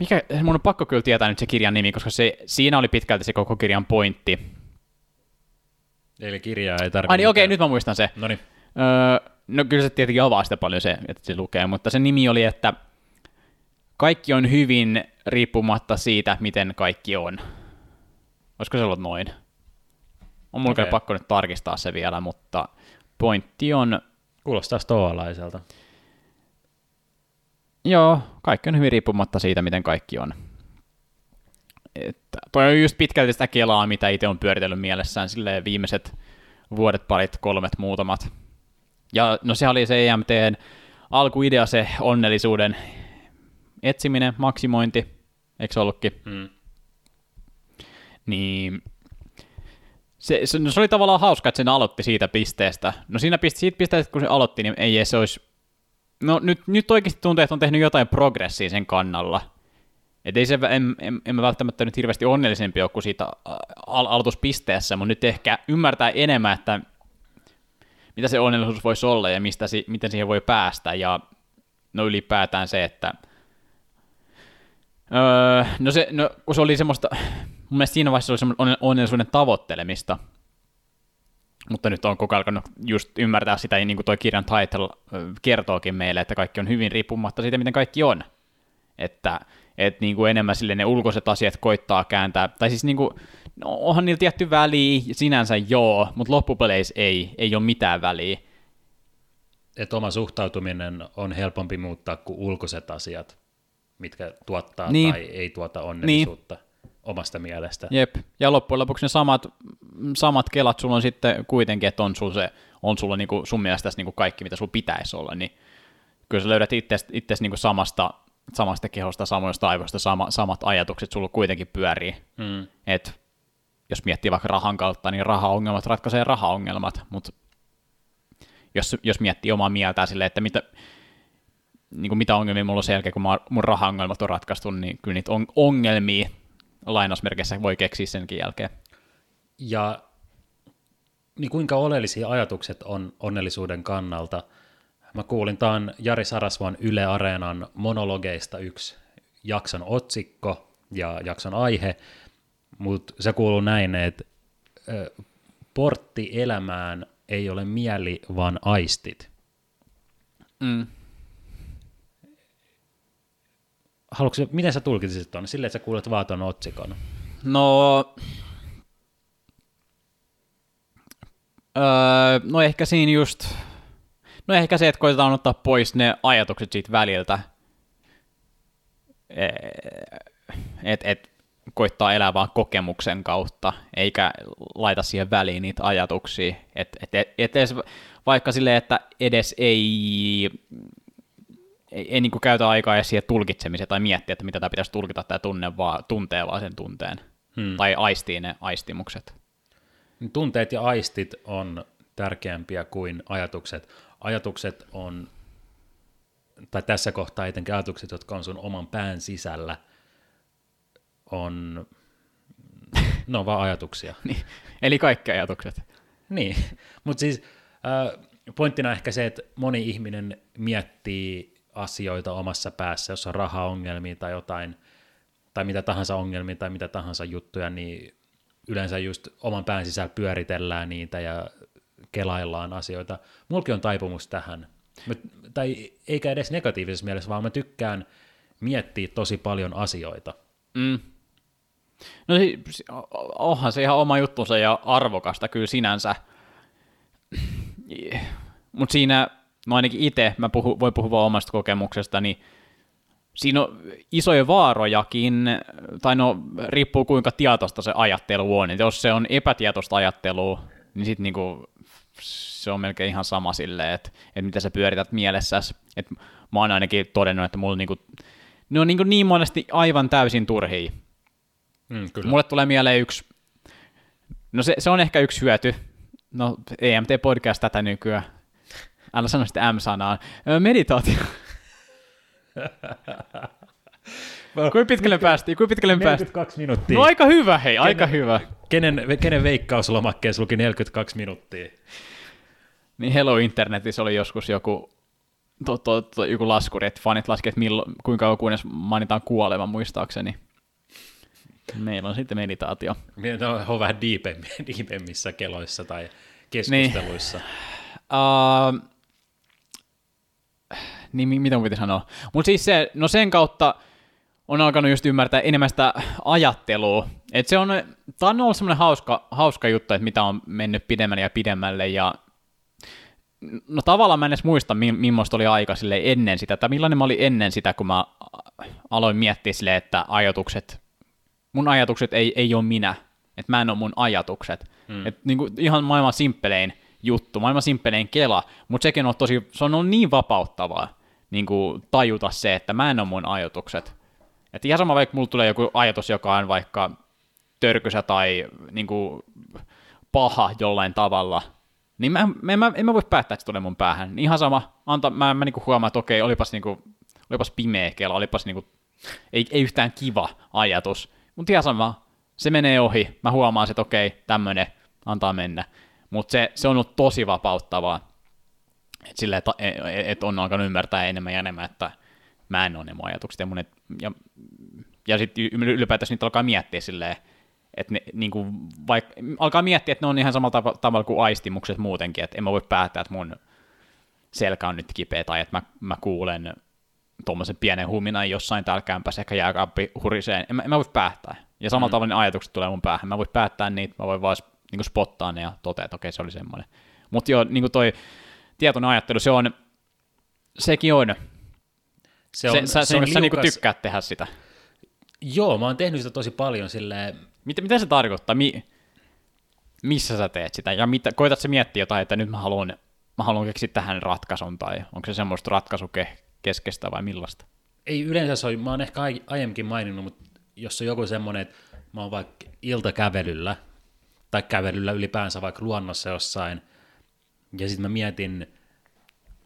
Mikä, mun on pakko kyllä tietää nyt se kirjan nimi, koska se, siinä oli pitkälti se koko kirjan pointti. Eli kirjaa ei tarvitse. Ai niin, okei, nyt mä muistan se. Öö, no kyllä se tietenkin avaa sitä paljon se, että se lukee, mutta se nimi oli, että kaikki on hyvin riippumatta siitä, miten kaikki on. Olisiko se ollut noin? On mulla okay. pakko nyt tarkistaa se vielä, mutta pointti on, Kuulostaa stoalaiselta. joo, kaikki on hyvin riippumatta siitä, miten kaikki on. Että toi on just pitkälti sitä kelaa, mitä itse on pyöritellyt mielessään silleen viimeiset vuodet, parit, kolmet, muutamat. Ja no se oli se EMTn alkuidea, se onnellisuuden etsiminen, maksimointi, eikö se ollutkin? Mm. Niin se, se, no se oli tavallaan hauska, että sen aloitti siitä pisteestä. No siinä piste, siitä pisteestä, kun se aloitti, niin ei se olisi... No nyt, nyt oikeasti tuntuu, että on tehnyt jotain progressia sen kannalla. Et ei se, en, en, en mä välttämättä nyt hirveästi onnellisempi ole kuin siitä al- aloituspisteessä, mutta nyt ehkä ymmärtää enemmän, että mitä se onnellisuus voisi olla ja mistä, si- miten siihen voi päästä. Ja no ylipäätään se, että Öö, no, se, no kun se oli semmoista, mun mielestä siinä vaiheessa oli semmoinen onne- onnellisuuden tavoittelemista, mutta nyt on koko alkanut just ymmärtää sitä, niin kuin toi kirjan title kertookin meille, että kaikki on hyvin riippumatta siitä, miten kaikki on. Että et niin kuin enemmän sille ne ulkoiset asiat koittaa kääntää, tai siis niin kuin, no, onhan niillä tietty väliä, sinänsä joo, mutta loppupeleissä ei, ei ole mitään väliä. Että oma suhtautuminen on helpompi muuttaa kuin ulkoiset asiat, mitkä tuottaa Niin. tai ei tuota onnellisuutta omasta mielestä. Jep, ja loppujen lopuksi ne samat, samat kelat sulla on sitten kuitenkin, että on sulla, se, on sulla niinku sun mielestä niinku kaikki, mitä sulla pitäisi olla, niin kyllä sä löydät itses niinku samasta, samasta kehosta, samoista aivoista, sama, samat ajatukset sulla kuitenkin pyörii. Mm. Et jos miettii vaikka rahan kautta, niin rahaongelmat ratkaisee rahaongelmat, mutta jos, jos miettii omaa mieltään silleen, että mitä, niin kuin mitä ongelmia mulla on sen jälkeen, kun mun rahaongelmat on ratkaistu, niin kyllä niitä on, ongelmia lainausmerkeissä voi keksiä senkin jälkeen. Ja niin kuinka oleellisia ajatukset on onnellisuuden kannalta? Mä kuulin tämän Jari Sarasvan Yle Areenan monologeista yksi jakson otsikko ja jakson aihe, mutta se kuuluu näin, että portti elämään ei ole mieli, vaan aistit. Mm. Haluatko, miten sä tulkitsit tuonne? Silleen, että sä kuulet vaan tuon otsikon. No, öö, no ehkä siinä just, no ehkä se, että koitetaan ottaa pois ne ajatukset siitä väliltä, että et, koittaa elää vaan kokemuksen kautta, eikä laita siihen väliin niitä ajatuksia, että et, et, et edes, vaikka silleen, että edes ei ei, ei niin käytä aikaa edes siihen tulkitsemiseen tai miettiä, että mitä tämä pitäisi tulkita tämä tunne, vaan tuntee vaan sen tunteen. Hmm. Tai aistii ne aistimukset. Tunteet ja aistit on tärkeämpiä kuin ajatukset. Ajatukset on, tai tässä kohtaa etenkin ajatukset, jotka on sun oman pään sisällä, on, ne on vaan ajatuksia. niin. Eli kaikki ajatukset. Niin, mutta siis äh, pointtina ehkä se, että moni ihminen miettii asioita omassa päässä, jos on rahaongelmia tai jotain, tai mitä tahansa ongelmia tai mitä tahansa juttuja, niin yleensä just oman pään sisällä pyöritellään niitä ja kelaillaan asioita. Mulki on taipumus tähän. Mä, tai eikä edes negatiivisessa mielessä, vaan mä tykkään miettiä tosi paljon asioita. Mm. No onhan se ihan oma juttunsa ja arvokasta kyllä sinänsä. Mutta siinä mä ainakin itse, mä puhu, voin puhua omasta kokemuksesta, niin siinä on isoja vaarojakin, tai no riippuu kuinka tietoista se ajattelu on. Et jos se on epätietoista ajattelua, niin sitten niinku, se on melkein ihan sama silleen, että, että mitä sä pyörität mielessäsi. Et mä oon ainakin todennut, että mulla niinku, ne on niinku niin monesti aivan täysin turhia. Mm, kyllä. Mulle tulee mieleen yksi, no se, se on ehkä yksi hyöty, no EMT-podcast tätä nykyään, älä sano sitä M-sanaa, meditaatio. Kuinka pitkälle päästiin? Kuinka pitkälle 42 päästiin? minuuttia. No aika hyvä, hei, kenen, aika hyvä. Kenen, kenen veikkauslomakkeessa luki 42 minuuttia? Niin Hello Internetissä oli joskus joku, to, to, to, joku laskuri, että fanit laski, että milloin, kuinka joku edes mainitaan kuolema muistaakseni. Meillä on sitten meditaatio. Meillä on vähän diipemmissä keloissa tai keskusteluissa. Niin. Uh, niin mitä mun piti sanoa? Mutta siis se, no sen kautta on alkanut just ymmärtää enemmän sitä ajattelua. Et se on, tää on ollut semmoinen hauska, hauska juttu, että mitä on mennyt pidemmälle ja pidemmälle, ja no tavallaan mä en edes muista, millaista oli aika sille ennen sitä, tai millainen mä olin ennen sitä, kun mä aloin miettiä sille, että ajatukset, mun ajatukset ei, ei ole minä, että mä en ole mun ajatukset. Hmm. Et niin kuin ihan maailman simppelein juttu, maailman simppelein kela, mutta sekin on tosi, se on ollut niin vapauttavaa, niin kuin tajuta se, että mä en ole mun ajatukset. Että ihan sama, vaikka mulla tulee joku ajatus, joka on vaikka törkysä tai niin kuin, paha jollain tavalla, niin mä, mä, mä, en mä voi päättää, että se tulee mun päähän. Ihan sama, anta, mä, mä niin kuin huomaan, että okei, olipas, niin kuin, olipas pimeä kela, olipas niin kuin, ei, ei yhtään kiva ajatus, mutta ihan sama, se menee ohi, mä huomaan, että okei, tämmönen, antaa mennä. Mutta se, se on ollut tosi vapauttavaa, et sille, että et, on alkanut ymmärtää enemmän ja enemmän, että mä en ole ne mun ajatukset. Ja, ja, ja sitten ylipäätänsä niitä alkaa miettiä silleen, että ne, niin kuin, vaikka, alkaa miettiä, että ne on ihan samalla tavalla kuin aistimukset muutenkin, että en mä voi päättää, että mun selkä on nyt kipeä tai että mä, mä kuulen tuommoisen pienen huminan jossain täällä kämpässä, ehkä jääkaappi huriseen, en mä, en mä voi päättää. Ja samalla mm. tavalla ne ajatukset tulee mun päähän, mä voin päättää niitä, mä voin vaan niin spottaa ne ja toteaa, että okei, se oli semmoinen. Mutta joo, niin kuin toi tietoinen ajattelu, se on, sekin on. Se on, se, sä, se on sä niin tykkäät tehdä sitä. Joo, mä oon tehnyt sitä tosi paljon silleen. Mitä, mitä se tarkoittaa? Mi, missä sä teet sitä? Ja mitä, koetat sä miettiä jotain, että nyt mä haluan, mä haluan keksiä tähän ratkaisun, tai onko se semmoista ratkaisukeskeistä vai millaista? Ei yleensä se on, mä oon ehkä aiemminkin maininnut, mutta jos on joku semmoinen, että mä oon vaikka iltakävelyllä, tai kävelyllä ylipäänsä vaikka luonnossa jossain, ja sitten mä mietin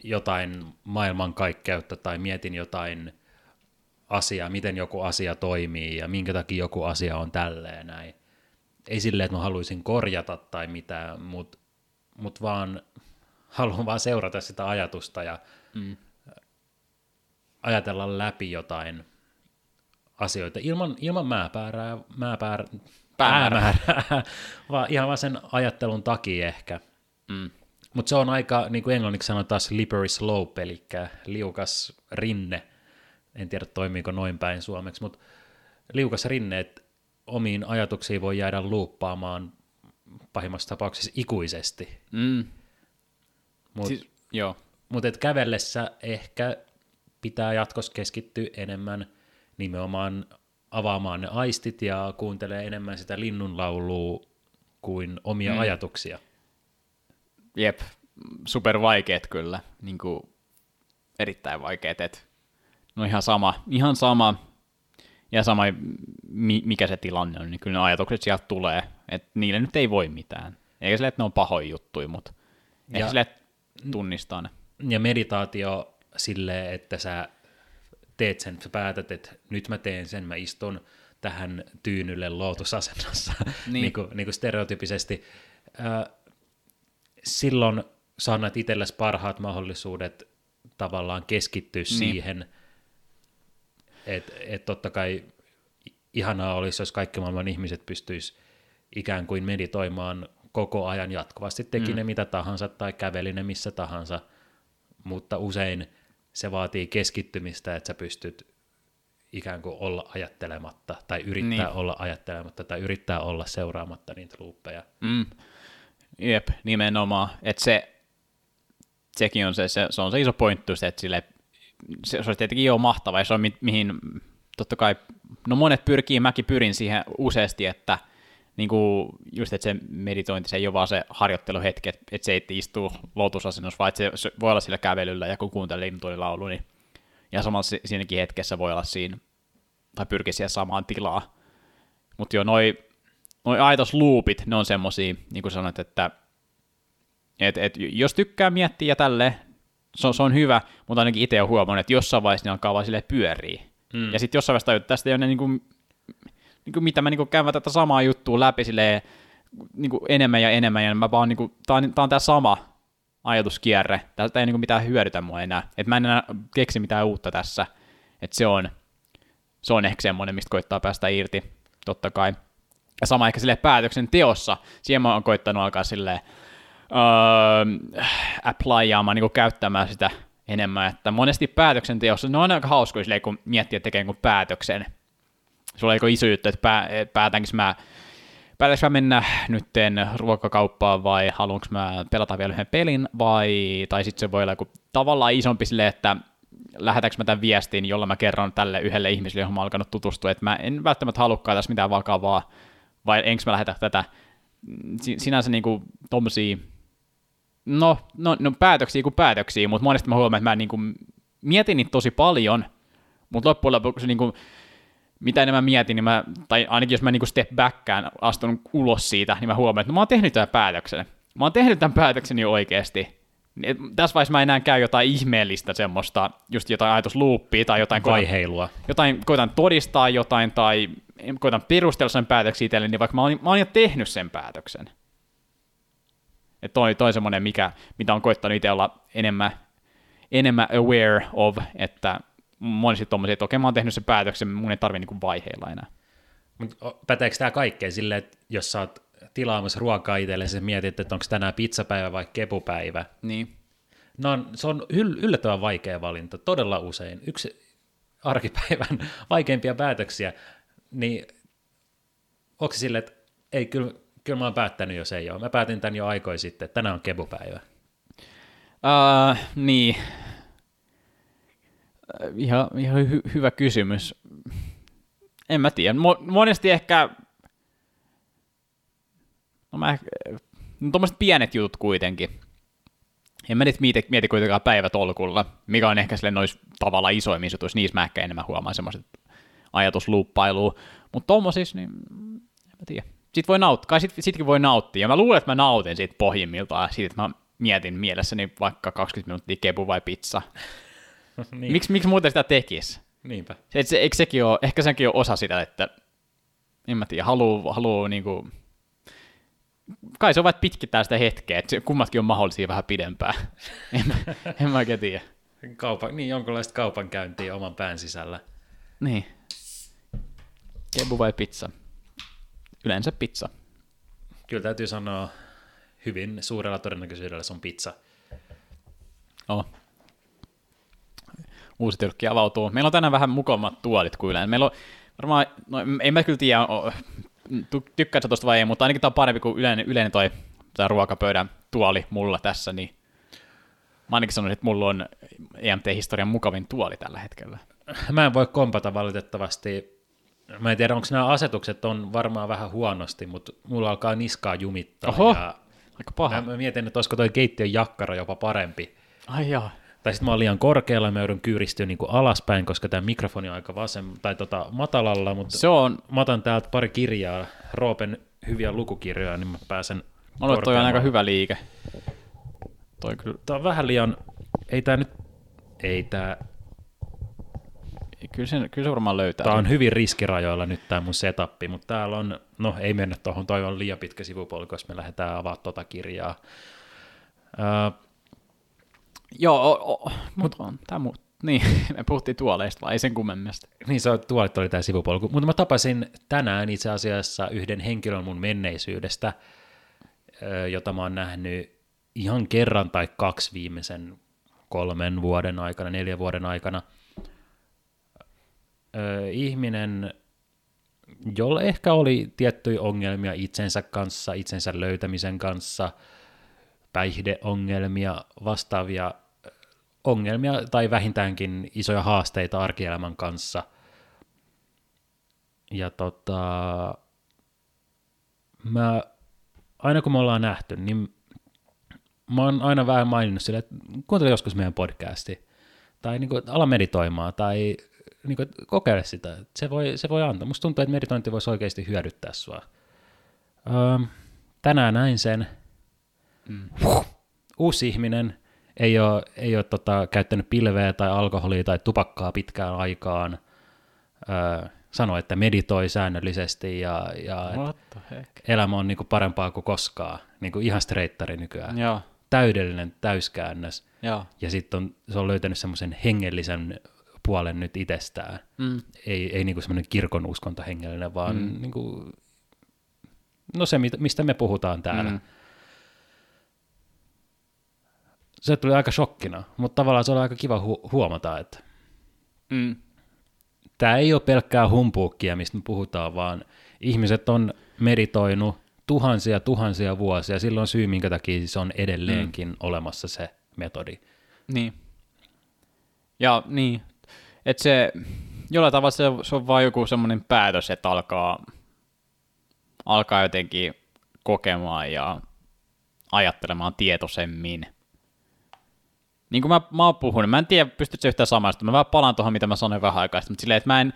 jotain maailmankaikkeutta tai mietin jotain asiaa, miten joku asia toimii ja minkä takia joku asia on tälleen näin. Ei silleen, että mä haluaisin korjata tai mitään, mutta mut vaan haluan vaan seurata sitä ajatusta ja mm. ajatella läpi jotain asioita ilman, ilman määpäärää, määpäär, päämäärää, vaan ihan vaan sen ajattelun takia ehkä. Mm. Mutta se on aika, niin kuin englanniksi sanotaan, slippery slope, eli liukas rinne. En tiedä, toimiiko noin päin suomeksi, mutta liukas rinne, että omiin ajatuksiin voi jäädä luuppaamaan pahimmassa tapauksessa ikuisesti. Mm. Mutta siis, mut et kävellessä ehkä pitää jatkossa keskittyä enemmän nimenomaan avaamaan ne aistit ja kuuntelee enemmän sitä linnunlaulua kuin omia mm. ajatuksia. Jep, super vaikeet kyllä, niin kuin erittäin vaikeet, että no ihan sama, ihan sama, ja sama mikä se tilanne on, niin kyllä ne ajatukset sieltä tulee, että niille nyt ei voi mitään. Eikä sille, että ne on pahoja juttuja, mutta ja, ehkä sille, tunnistaa ne. Ja meditaatio silleen, että sä teet sen, sä päätät, että nyt mä teen sen, mä istun tähän tyynylle lootusasennossa, niin. niin, kuin, niin kuin stereotypisesti. Äh, silloin sä annat itsellesi parhaat mahdollisuudet tavallaan keskittyä niin. siihen, että et totta kai ihanaa olisi, jos kaikki maailman ihmiset pystyis ikään kuin meditoimaan koko ajan jatkuvasti, teki mm. ne mitä tahansa tai käveli ne missä tahansa, mutta usein se vaatii keskittymistä, että sä pystyt ikään kuin olla ajattelematta tai yrittää niin. olla ajattelematta tai yrittää olla seuraamatta niitä luuppeja. Mm. Jep, nimenomaan. Että se, sekin on se, se, se, on se iso pointtu, että sille, se, se olisi tietenkin jo mahtava, ja se on mi, mihin totta kai, no monet pyrkii, mäkin pyrin siihen useasti, että niin kuin just, että se meditointi, se ei ole vaan se harjoitteluhetki, että, että se ei istu lotusasennossa, vaan että se, se voi olla sillä kävelyllä, ja kun kuuntelee lintujen laulu, niin ja samalla siinäkin hetkessä voi olla siinä, tai pyrkiä siihen samaan tilaa. Mutta joo, noi, noi aitosloopit, ne on semmosia, niin kuin sanoit, että et, et, jos tykkää miettiä ja tälle, se on, se on hyvä, mutta ainakin itse olen huomannut, että jossain vaiheessa ne alkaa vaan silleen pyörii. Mm. Ja sitten jossain vaiheessa tajut, että tästä ei ole ne niin kuin, niin kuin mitä mä niin kuin käyn tätä samaa juttua läpi silleen, niin kuin enemmän ja enemmän, ja mä vaan, niin kuin, tää on, tää on tää sama ajatuskierre, tästä ei niin kuin mitään hyödytä mua enää, että mä en enää keksi mitään uutta tässä, että se on, se on ehkä semmoinen, mistä koittaa päästä irti, totta kai. Ja sama ehkä sille päätöksen teossa, siihen mä oon koittanut alkaa silleen, öö, applyiaamaan, niin käyttämään sitä enemmän, että monesti päätöksenteossa, ne on aika hauskoja silleen, kun miettii, että tekee niin päätöksen, sulla on iso juttu, että pää, päätänkö mä, päätänkö mä mennä nytten ruokakauppaan vai haluanko mä pelata vielä yhden pelin vai, tai sitten se voi olla joku tavallaan isompi silleen, että lähetänkö mä tämän viestin, jolla mä kerron tälle yhdelle ihmiselle, johon mä alkanut tutustua, että mä en välttämättä halukkaan tässä mitään vakavaa, vai enkö mä lähetä tätä. Sinänsä niinku tommosia, no, no, no päätöksiä kuin päätöksiä, mutta monesti mä huomaan, että mä niinku mietin niitä tosi paljon, mutta loppujen lopuksi niinku, mitä enemmän mietin, niin mä, tai ainakin jos mä niinku step backään astun ulos siitä, niin mä huomaan, että no mä oon tehnyt tämän päätöksen. Mä oon tehnyt tämän päätöksen jo oikeasti. Et tässä vaiheessa mä enää käy jotain ihmeellistä semmoista, just jotain ajatusluuppia tai jotain... Vaiheilua. Jotain, koitan todistaa jotain tai koitan perustella sen päätöksiä itselleni, niin vaikka mä oon, mä oon jo tehnyt sen päätöksen. Et toi, toi semmoinen, mikä, mitä on koittanut itse olla enemmän, enemmän aware of, että monesti tommosia, että okei, mä oon tehnyt sen päätöksen, mun ei tarvi niinku vaiheilla enää. Mut päteekö tämä kaikkeen silleen, että jos sä oot tilaamassa ruokaa itsellesi, mietit, että onko tänään pizzapäivä vai kepupäivä. Niin. No, se on yllättävän vaikea valinta, todella usein. Yksi arkipäivän vaikeimpia päätöksiä, niin onko se silleen, että ei, kyllä, kyllä mä oon päättänyt, jos ei ole. Mä päätin tämän jo aikoin sitten, tänään on kepupäivä. Uh, niin, ihan, ihan hy- hyvä kysymys. En mä tiedä. Mo- monesti ehkä, no mä no tuommoiset pienet jutut kuitenkin. En mä nyt mieti, mieti kuitenkaan päivätolkulla, mikä on ehkä sille nois tavalla isoimmin jutuissa, niissä mä ehkä enemmän huomaan semmoiset ajatusluuppailua, mutta tommosissa, niin en mä tiedä. Sitten voi nauttia, kai sit, sitkin voi nauttia, ja mä luulen, että mä nautin siitä pohjimmiltaan, siitä, että mä mietin mielessäni vaikka 20 minuuttia kepu vai pizza. niin. Miks, miksi muuten sitä tekisi? Niinpä. Se, se, eikö sekin ole, ehkä sekin on osa sitä, että en mä tiedä, haluu, haluu niinku, kai se on vain, pitkittää sitä hetkeä, että kummatkin on mahdollisia vähän pidempään. en, mä, en mä oikein tiedä. Kaupan, niin, jonkinlaista kaupankäyntiä oman pään sisällä. Niin. Kebu vai pizza? Yleensä pizza. Kyllä täytyy sanoa, hyvin suurella todennäköisyydellä se on pizza. Oh. Uusi tyrkki avautuu. Meillä on tänään vähän mukavammat tuolit kuin yleensä. Meillä on varmaan, no en mä kyllä tiedä, tykkää sä tosta vai ei, mutta ainakin tämä on parempi kuin yleinen, yleinen toi tämä ruokapöydän tuoli mulla tässä, niin mä ainakin sanoisin, että mulla on EMT-historian mukavin tuoli tällä hetkellä. Mä en voi kompata valitettavasti. Mä en tiedä, onko nämä asetukset on varmaan vähän huonosti, mutta mulla alkaa niskaa jumittaa. Oho, ja aika paha. mä, mä mietin, että olisiko toi keittiön jakkara jopa parempi. Ai jaa. Tai sitten mä oon liian korkealla ja mä joudun kyyristyä niin alaspäin, koska tämä mikrofoni on aika vasem, tai tota, matalalla, mutta Se on, mä otan täältä pari kirjaa, Roopen hyviä lukukirjoja, niin mä pääsen mä luulen, että toi on aika hyvä liike. Toi kyllä, Tää on vähän liian, ei tää nyt, ei tää, kyllä se, kyllä se varmaan löytää. tää sen. on hyvin riskirajoilla nyt tää mun setappi, mutta täällä on, no ei mennä tuohon, toi on liian pitkä sivupolku, jos me lähdetään avaamaan tota kirjaa. Ää, Joo, o, o, mutta on tämä muu. Niin, me puhuttiin tuoleista, vai ei sen kummemmista. Niin se on, tuolit oli tämä sivupolku. Mutta mä tapasin tänään itse asiassa yhden henkilön mun menneisyydestä, ö, jota mä oon nähnyt ihan kerran tai kaksi viimeisen kolmen vuoden aikana, neljän vuoden aikana. Ö, ihminen, jolla ehkä oli tiettyjä ongelmia itsensä kanssa, itsensä löytämisen kanssa, päihdeongelmia, vastaavia ongelmia tai vähintäänkin isoja haasteita arkielämän kanssa. Ja tota, mä, aina kun me ollaan nähty, niin mä oon aina vähän maininnut sille, että kuuntele joskus meidän podcasti, tai niin kuin, ala meditoimaan, tai niin kuin, kokeile sitä. Se voi, se voi antaa. Musta tuntuu, että meditointi voisi oikeasti hyödyttää sua. Öö, tänään näin sen. Mm. Uusi ihminen ei ole, ei ole tota, käyttänyt pilveä tai alkoholia tai tupakkaa pitkään aikaan. Öö, sanoi, että meditoi säännöllisesti ja, ja elämä on niinku parempaa kuin koskaan. Niinku ihan streittari nykyään. Joo, Täydellinen täyskäännös. joo. Ja sitten se on löytänyt semmoisen hengellisen puolen nyt itsestään. Mm. Ei, ei niinku semmoinen kirkon uskonto hengellinen, vaan Mm. mm. niinku, no se, mistä me puhutaan täällä. Mm. Se tuli aika shokkina, mutta tavallaan se oli aika kiva hu- huomata, että Mm. tämä ei ole pelkkää humpuukkia, mistä me puhutaan, vaan ihmiset on meditoinut tuhansia tuhansia vuosia. Silloin on syy, minkä takia se on edelleenkin mm. olemassa se metodi. Niin. Ja niin, että se jollain tavalla se, se on vain joku semmoinen päätös, että alkaa, alkaa jotenkin kokemaan ja ajattelemaan tietoisemmin. Niin kuin mä, mä oon puhunut, mä en tiedä, pystytkö se yhtään samasta, mä vähän palaan tuohon, mitä mä sanoin vähän aikaa mutta silleen, että mä en,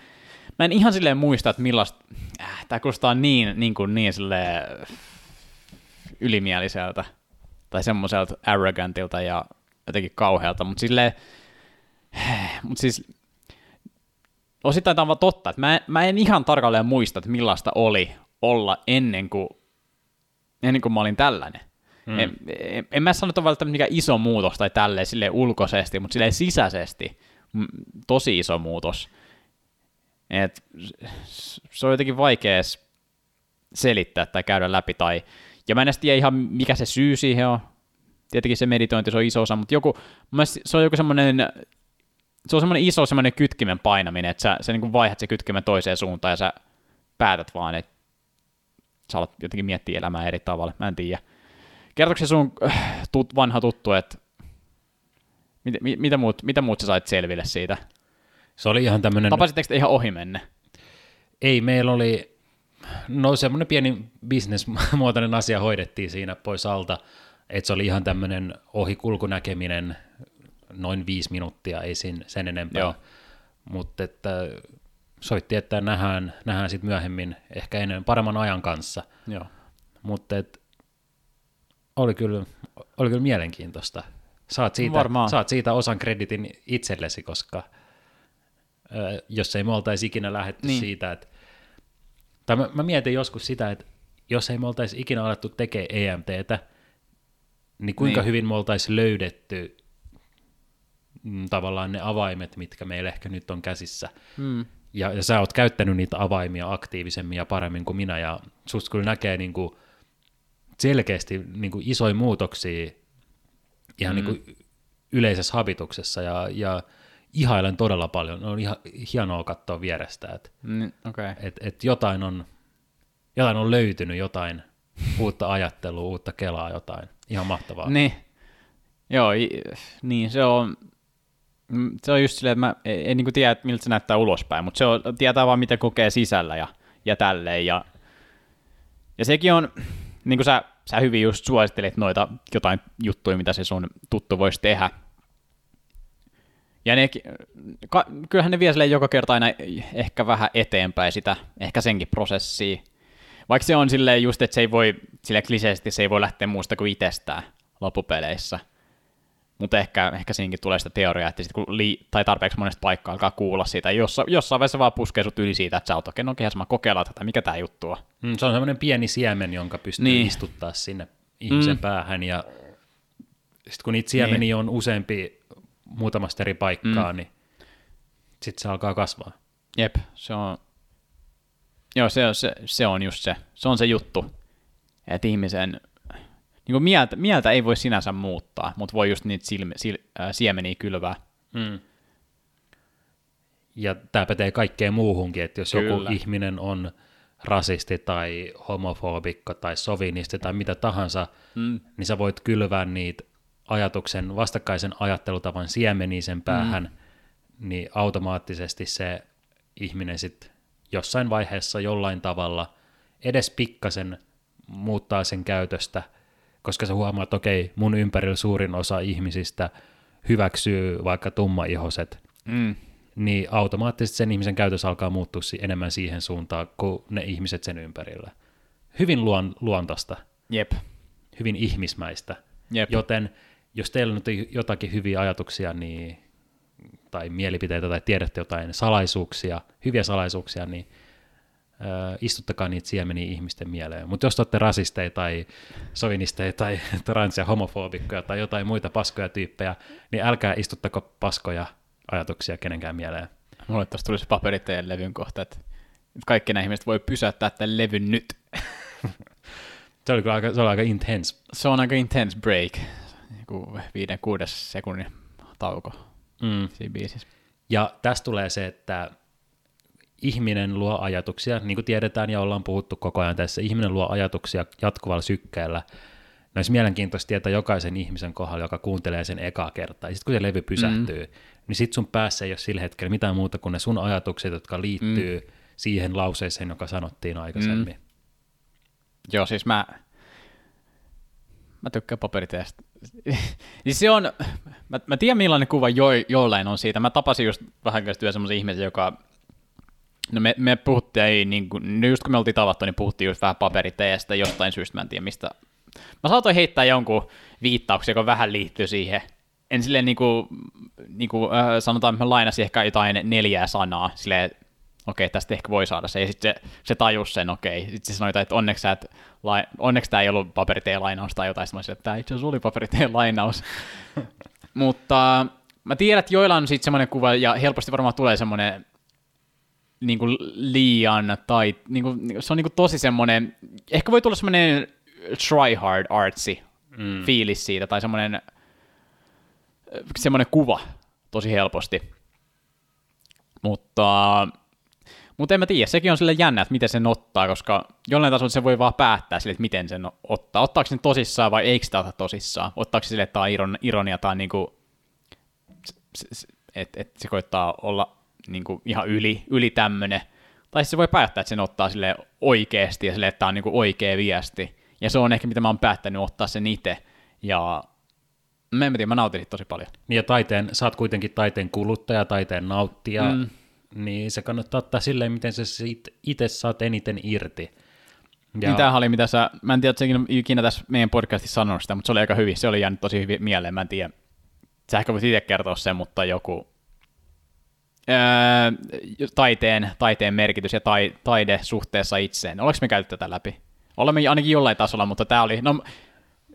mä en ihan silleen muista, että millaista, äh, tää kuulostaa niin, niin kuin niin silleen ylimieliseltä tai semmoiselta arrogantilta ja jotenkin kauhealta, mutta silleen, mutta siis osittain tämä on vaan totta, että mä, en- mä en ihan tarkalleen muista, että millaista oli olla ennen kuin, ennen kuin mä olin tällainen. Mm. En, en, en mä sano, että on välttämättä mikään iso muutos tai tälleen silleen ulkoisesti, mutta silleen sisäisesti tosi iso muutos. Et, se on jotenkin vaikea selittää tai käydä läpi. Tai, ja mä en edes tiedä ihan, mikä se syy siihen on. Tietenkin se meditointi, se on iso osa, mutta joku, se on joku semmoinen, se on semmoinen iso semmoinen kytkimen painaminen, että sä, sä niin vaihdat se kytkimen toiseen suuntaan ja sä päätät vaan, että sä alat jotenkin miettiä elämää eri tavalla, mä en tiedä. Kertooko se sun äh, tut, vanha tuttu, että mit, mit, mitä, muut, mitä muut sä sait selville siitä? Se oli ihan tämmöinen, Tapasitteko te ihan ohi menne? ei meillä oli, no semmoinen pieni bisnesmuotoinen asia hoidettiin siinä pois alta, että se oli ihan tämmöinen ohikulkunäkeminen, noin viisi minuuttia, ei sin, sen enempää. Mutta että soitti, että nähdään, nähdään sitten myöhemmin ehkä ennen paremman ajan kanssa. Joo. Mutta oli, kyllä, oli kyllä mielenkiintoista. Saat siitä, Varmaan. saat siitä osan kreditin itsellesi, koska ö, jos ei me oltaisi ikinä lähetty niin. siitä, että tai mä, mä mietin joskus sitä, että jos ei me oltaisi ikinä alettu tekemään EMTtä, niin kuinka Niin. hyvin me oltaisiin löydetty mm, tavallaan ne avaimet, mitkä meillä ehkä nyt on käsissä. Mm. Ja, ja sä oot käyttänyt niitä avaimia aktiivisemmin ja paremmin kuin minä, ja susta kyllä näkee niin kuin selkeästi niin kuin isoja muutoksia ihan mm. niin kuin yleisessä habituksessa, ja, ja ihailen todella paljon. On ihan hienoa katsoa vierestä, että Mm. Okay. et, et jotain, on, jotain on löytynyt, jotain uutta ajattelua, uutta kelaa, jotain. Ihan mahtavaa. Niin. Joo, niin se on, se on just silleen, että mä en, en niin tiedä, miltä se näyttää ulospäin, mutta se on, tietää vaan, mitä kokee sisällä ja, ja tälleen. Ja, ja sekin on, niin kuin sä, sä hyvin just suosittelit noita jotain juttuja, mitä se sun tuttu voisi tehdä. Ja ne, ka, kyllähän ne vie silleen joka kerta aina ehkä vähän eteenpäin sitä, ehkä senkin prosessia. Vaikka se on silleen just, että se ei voi, sille kliseisesti se ei voi lähteä muusta kuin itsestään loppupeleissä. Mutta ehkä, ehkä siinäkin tulee sitä teoriaa, että sit kun lii, tai tarpeeksi monesta paikkaa alkaa kuulla siitä, jossa, jossain vaiheessa vaan puskee sut yli siitä, että sä oot okei, no okei, mä kokeillaan tätä, mikä tää juttu on. Mm, se on semmoinen pieni siemen, jonka pystyy niin. Istuttaa sinne ihmisen mm. päähän, ja sitten kun niitä siemeniä niin. on useampi muutamasta eri paikkaa, mm. niin sitten se alkaa kasvaa. Jep, se on, joo, se, on- se, se on just se, se on se juttu, että ihmisen, niin kuin mieltä, mieltä ei voi sinänsä muuttaa, mutta voi just niitä silme, sil, äh, siemeniä kylvää. Mm. Ja tämä pätee kaikkeen muuhunkin, että jos Kyllä. joku ihminen on rasisti tai homofobikko tai sovinisti tai mitä tahansa, mm. niin sä voit kylvää niitä ajatuksen, vastakkaisen ajattelutavan siemeniä sen päähän, mm. niin automaattisesti se ihminen sitten jossain vaiheessa jollain tavalla edes pikkasen muuttaa sen käytöstä, koska sä huomaat, että okei, mun ympärillä suurin osa ihmisistä hyväksyy vaikka tummaihoset, Mm. niin automaattisesti sen ihmisen käytös alkaa muuttua si- enemmän siihen suuntaan kuin ne ihmiset sen ympärillä. Hyvin luon, luontaista, Jep, hyvin ihmismäistä. jep. Joten jos teillä nyt on jotakin hyviä ajatuksia niin, tai mielipiteitä tai tiedätte jotain salaisuuksia, hyviä salaisuuksia, niin istuttakaa niitä siemeniä ihmisten mieleen. Mutta jos te olette rasisteja tai sovinisteja tai trans- ja homofobikkoja tai jotain muita paskoja tyyppejä, niin älkää istuttako paskoja ajatuksia kenenkään mieleen. Mulle tuossa tuli se paperiteen levyn kohta, että kaikki nämä ihmiset voi pysäyttää tämän levyn nyt. Se oli aika, se oli aika intense. Se on aika intense break, joku viiden, kuudes sekunnin tauko Mm. siinä biisissä. Ja tästä tulee se, että ihminen luo ajatuksia, niin kuin tiedetään ja ollaan puhuttu koko ajan tässä, ihminen luo ajatuksia jatkuvalla sykkeellä. No olisi mielenkiintoista tietää jokaisen ihmisen kohdalla, joka kuuntelee sen ekaa kertaa. Ja sitten kun se levy pysähtyy, mm. niin sitten sun päässä ei ole sillä hetkellä mitään muuta kuin ne sun ajatukset, jotka liittyy mm. siihen lauseeseen, joka sanottiin aikaisemmin. Mm. Joo, siis mä, mä tykkään paperiteestä. siis se on, mä, mä tiedän millainen kuva jo, jollain on siitä. Mä tapasin just vähän käsityä semmoisen ihmisen, joka, no me, me puhuttiin, niin kuin, no just kun me oltiin tavattu, niin puhuttiin just vähän paperiteestä jostain syystä, mä en tiedä mistä. Mä saatoin heittää jonkun viittauksen, joka vähän liittyy siihen. En silleen niin kuin, niin kuin äh, sanotaan, että mä lainasin ehkä jotain neljää sanaa, silleen, okei, tästä ehkä voi saada se, ja sitten se, se tajus sen, okei, sitten se sanoi, että onneksi, sä et, lai, onneksi tämä ei ollut paperiteen lainaus tai jotain, sitten että tämä itse asiassa oli paperiteen lainaus. Mutta mä tiedän, että joilla on sitten semmoinen kuva, ja helposti varmaan tulee semmoinen niin kuin liian, tai niin kuin, se on niin kuin tosi semmoinen, ehkä voi tulla semmoinen try hard artsy mm. fiilis siitä, tai semmoinen, semmoinen kuva tosi helposti. Mutta, mutta en mä tiedä, sekin on sille jännä, että miten sen ottaa, koska jollain tasolla se voi vaan päättää sille, että miten sen ottaa. Ottaako sen tosissaan vai eikö sitä ota tosissaan? Ottaako se sille, että tämä on iron, ironia tai niinku, että et se koittaa olla niinku ihan yli, yli tämmönen. Tai siis se voi päättää, että sen ottaa sille oikeasti ja sille, että tämä on niinku oikea viesti. Ja se on ehkä, mitä mä oon päättänyt ottaa sen itse. Ja mä en tiedä, mä nautin tosi paljon. Niin ja taiteen, sä oot kuitenkin taiteen kuluttaja, taiteen nauttija, mm. niin se kannattaa ottaa silleen, miten sä itse saat eniten irti. Ja... Niin tämähän oli, mitä sä, mä en tiedä, että ikinä tässä meidän podcastissa sanonut sitä, mutta se oli aika hyvin, se oli jäänyt tosi hyvin mieleen, mä en tiedä. Sä ehkä voit itse kertoa sen, mutta joku öö, taiteen, taiteen merkitys ja tai, taide suhteessa itseen. Oliko me käyty tätä läpi? Olemme ainakin jollain tasolla, mutta tämä oli, no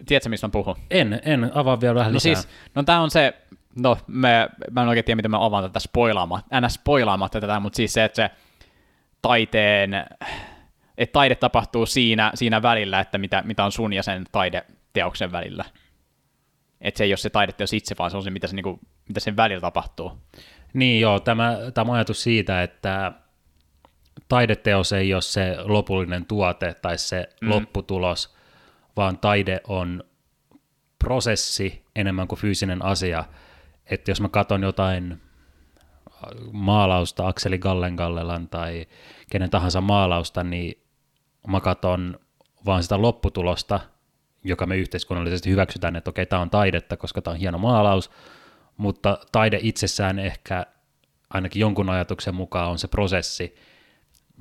tiedätkö mistä mä puhun? En, en avaa vielä vähän No lisää. siis, no tämä on se, no me, mä en oikein tiedä, miten mä avaan tätä spoilaamatta, ns. spoilaamatta tätä, mutta siis se, että se taiteen, että taide tapahtuu siinä, siinä välillä, että mitä, mitä on sun ja sen taideteoksen välillä. Että se ei ole se taideteos itse, vaan se on se, mitä, se, niinku, mitä sen välillä tapahtuu. Niin joo, tämä, tämä ajatus siitä, että taideteos ei ole se lopullinen tuote tai se mm. lopputulos, vaan taide on prosessi enemmän kuin fyysinen asia. Että jos mä katson jotain maalausta, Akseli Gallengallelan tai kenen tahansa maalausta, niin mä katson vaan sitä lopputulosta, joka me yhteiskunnallisesti hyväksytään, että okei, tämä on taidetta, koska tämä on hieno maalaus, mutta taide itsessään ehkä ainakin jonkun ajatuksen mukaan on se prosessi,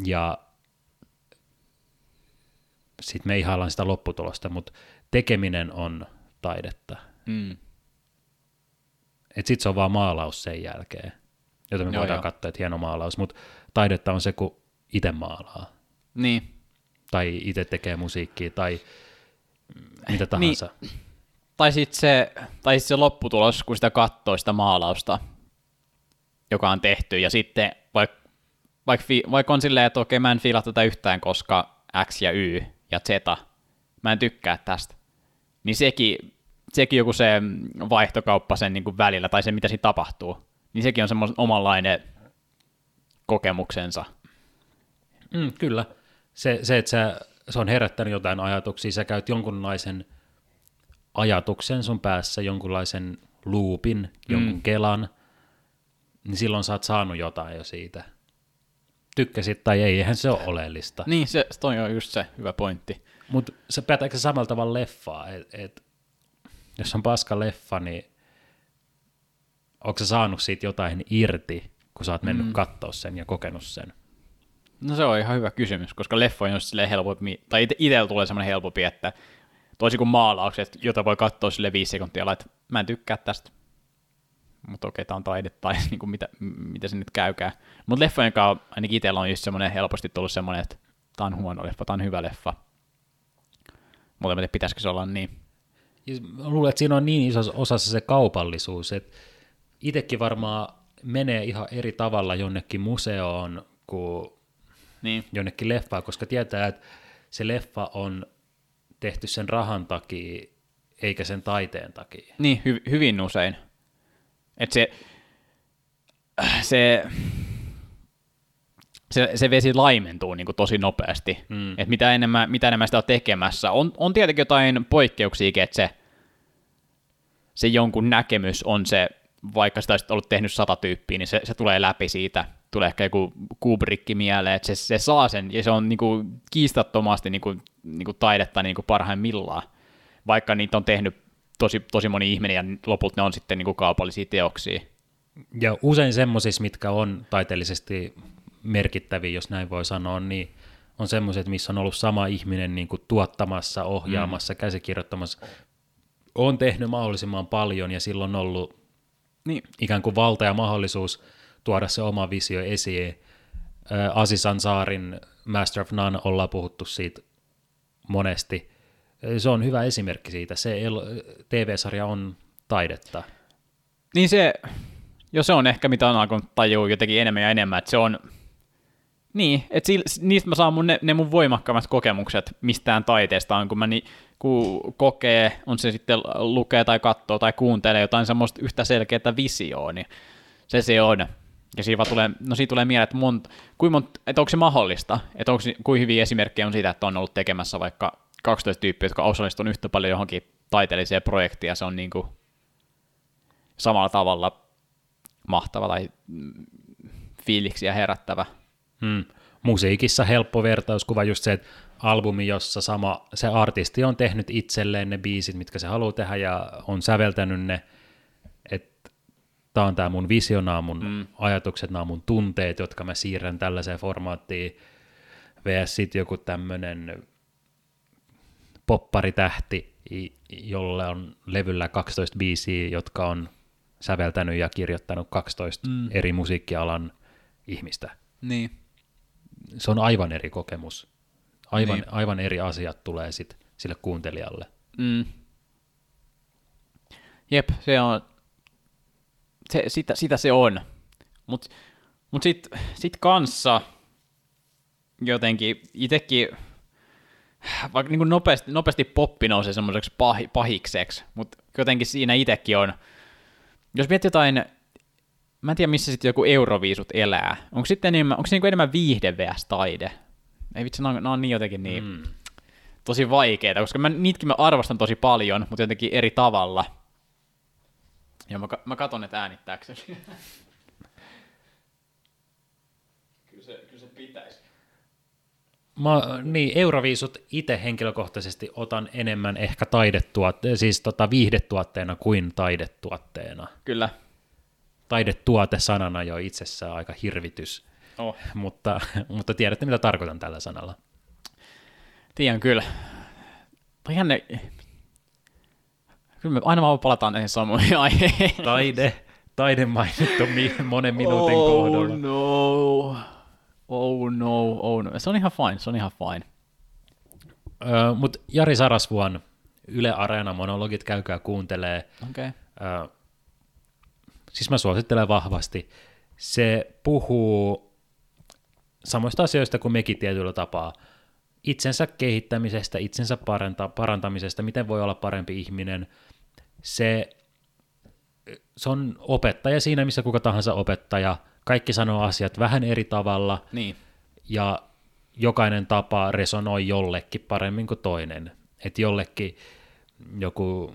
ja sitten me ihaillaan sitä lopputulosta, mutta tekeminen on taidetta. Mm. Että sitten se on vaan maalaus sen jälkeen, jota me Joo, voidaan joo. katsoa, että hieno maalaus, mutta taidetta on se, kun itse maalaa, Niin. tai itse tekee musiikkia, tai mitä tahansa. Niin. Tai sitten se, tai sit se lopputulos, kun sitä katsoo sitä maalausta, joka on tehty, ja sitten vaikka vaik, vaik on silleen, että okei, mä en fiilaa tätä yhtään, koska X ja Y ja Z, mä en tykkää tästä, niin sekin, sekin joku se vaihtokauppa sen niin kuin välillä, tai se mitä siinä tapahtuu, niin sekin on semmoinen omanlainen kokemuksensa. Mm, kyllä. Se, se, että sä, se on herättänyt jotain ajatuksia, sä käyt jonkunlaisen ajatuksen sun päässä, jonkunlaisen loopin, jonkun kelan, niin silloin sä oot saanut jotain jo siitä. Tykkäsit tai ei, eihän se ole oleellista. Niin, se toi on just se hyvä pointti. Mutta se pätääkö se samalla tavalla leffaa, että et, jos on paska leffa, niin onko sä saanut siitä jotain irti, kun sä oot mennyt mm. kattoo sen ja kokenut sen? No se on ihan hyvä kysymys, koska leffa on just silleen helpompi, tai itsellä tulee semmoinen helpompi, että toisin kuin maalaukset, jota voi katsoa sille viisi sekuntia, että mä en tykkää tästä, mutta okei, tää on taide, tai niin kuin mitä, mitä se nyt käykää. Mutta leffojen kanssa ainakin itsellä on just semmoinen helposti tullut semmoinen, että tää on huono leffa, tää on hyvä leffa. Mutta en tiedä, pitäisikö se olla niin. Mä luulen, että siinä on niin iso osassa se kaupallisuus, että itsekin varmaan menee ihan eri tavalla jonnekin museoon kuin Niin. jonnekin leffaan, koska tietää, että se leffa on tehty sen rahan takia, eikä sen taiteen takia. Niin, hy- hyvin usein. Et se, se, se, se vesi laimentuu niin kuin tosi nopeasti. Mm. Et mitä, enemmän, mitä enemmän sitä on tekemässä. On, on tietenkin jotain poikkeuksia, että se, se jonkun näkemys on se, vaikka sitä olisi ollut tehnyt sata tyyppiä, niin se, se tulee läpi siitä. Tulee ehkä joku Kubrick mieleen, että se, se saa sen, ja se on niin kuin kiistattomasti niin kuin, niin kuin taidetta niin kuin parhaimmillaan. Vaikka niitä on tehnyt tosi, tosi moni ihminen, ja lopulta ne on sitten niin kuin kaupallisia teoksia. Ja usein semmoisissa, mitkä on taiteellisesti merkittäviä, jos näin voi sanoa, niin on semmoiset, missä on ollut sama ihminen niin kuin tuottamassa, ohjaamassa, mm. käsikirjoittamassa. On tehnyt mahdollisimman paljon ja silloin on ollut Niin. ikään kuin valta ja mahdollisuus tuoda se oma visio esiin. Ää, Aziz Ansaarin Master of None ollaan puhuttu siitä monesti. Se on hyvä esimerkki siitä. Se TV-sarja on taidetta. Niin se, jo se on ehkä mitä on alkanut tajua jotenkin enemmän ja enemmän, että se on, niin, että niistä mä saan mun, ne, ne mun voimakkaimmat kokemukset mistään taiteesta on, kun mä ni, kun kokee, on se sitten lukee tai katsoo tai kuuntelee jotain semmoista yhtä selkeää visioa, niin se se on. Ja siinä tulee, no siitä tulee mieleen, että, mont, kuin että onko se mahdollista, että onko, kuin hyviä esimerkkejä on siitä, että on ollut tekemässä vaikka 12 tyyppiä, jotka osallistunut yhtä paljon johonkin taiteelliseen projektiin, ja se on niin kuin samalla tavalla mahtava tai mm, fiiliksiä herättävä. Hmm. Musiikissa helppo vertauskuva just se, että albumi, jossa sama, se artisti on tehnyt itselleen ne biisit, mitkä se haluaa tehdä ja on säveltänyt ne, että tämä on tämä mun visio, nämä on mun mm. ajatukset, nämä on mun tunteet, jotka mä siirrän tällaiseen formaattiin, vs. sitten joku tämmöinen popparitähti, jolle on levyllä 12 biisiä, jotka on säveltänyt ja kirjoittanut 12 mm. eri musiikkialan ihmistä Niin. Se on aivan eri kokemus. Aivan, Niin. aivan eri asiat tulee sit sille kuuntelijalle. Mm. Jep, se on, se, sitä, sitä se on. Mutta mut sitten sit kanssa jotenkin itsekin, vaikka niin nopeasti, nopeasti poppi nousee semmoiseksi pahi, pahikseksi, mutta jotenkin siinä itsekin on, jos miettii jotain, mä en tiedä missä sitten joku euroviisut elää, onko sitten enemmän, onko se niinku enemmän viihde vs. taide? Ei vitsi, nämä on, on niin jotenkin niin, mm. tosi vaikeita, koska mä, niitäkin mä arvostan tosi paljon, mutta jotenkin eri tavalla. Ja mä, mä katon, että äänittääkseni. kyllä, se, kyllä se pitäisi. Mä, niin, Euroviisut itse henkilökohtaisesti otan enemmän ehkä taidetuotte, siis tota viihdetuotteena kuin taidetuotteena. Kyllä. Taidetuote sanana jo itsessään aika hirvitys, Oh. mutta, mutta tiedätte mitä tarkoitan tällä sanalla. Tiedän kyllä. Toi jänne... Kyllä me aina vaan palataan näihin samoihin aiheisiin. Taide, taide mainittu monen minuutin kohdalla. no. Oh no, oh no. Se on ihan fine, se on ihan fine. Öö, Mutta Jari Sarasvuon Yle Areena monologit käykää kuuntelee. Okei. Okay. Öö, siis mä suosittelen vahvasti. Se puhuu samoista asioista kuin mekin tietyllä tapaa. Itsensä kehittämisestä, itsensä paranta, parantamisesta, miten voi olla parempi ihminen. Se, se on opettaja siinä, missä kuka tahansa opettaja. Kaikki sanoo asiat vähän eri tavalla Niin. ja jokainen tapa resonoi jollekin paremmin kuin toinen. Että jollekin joku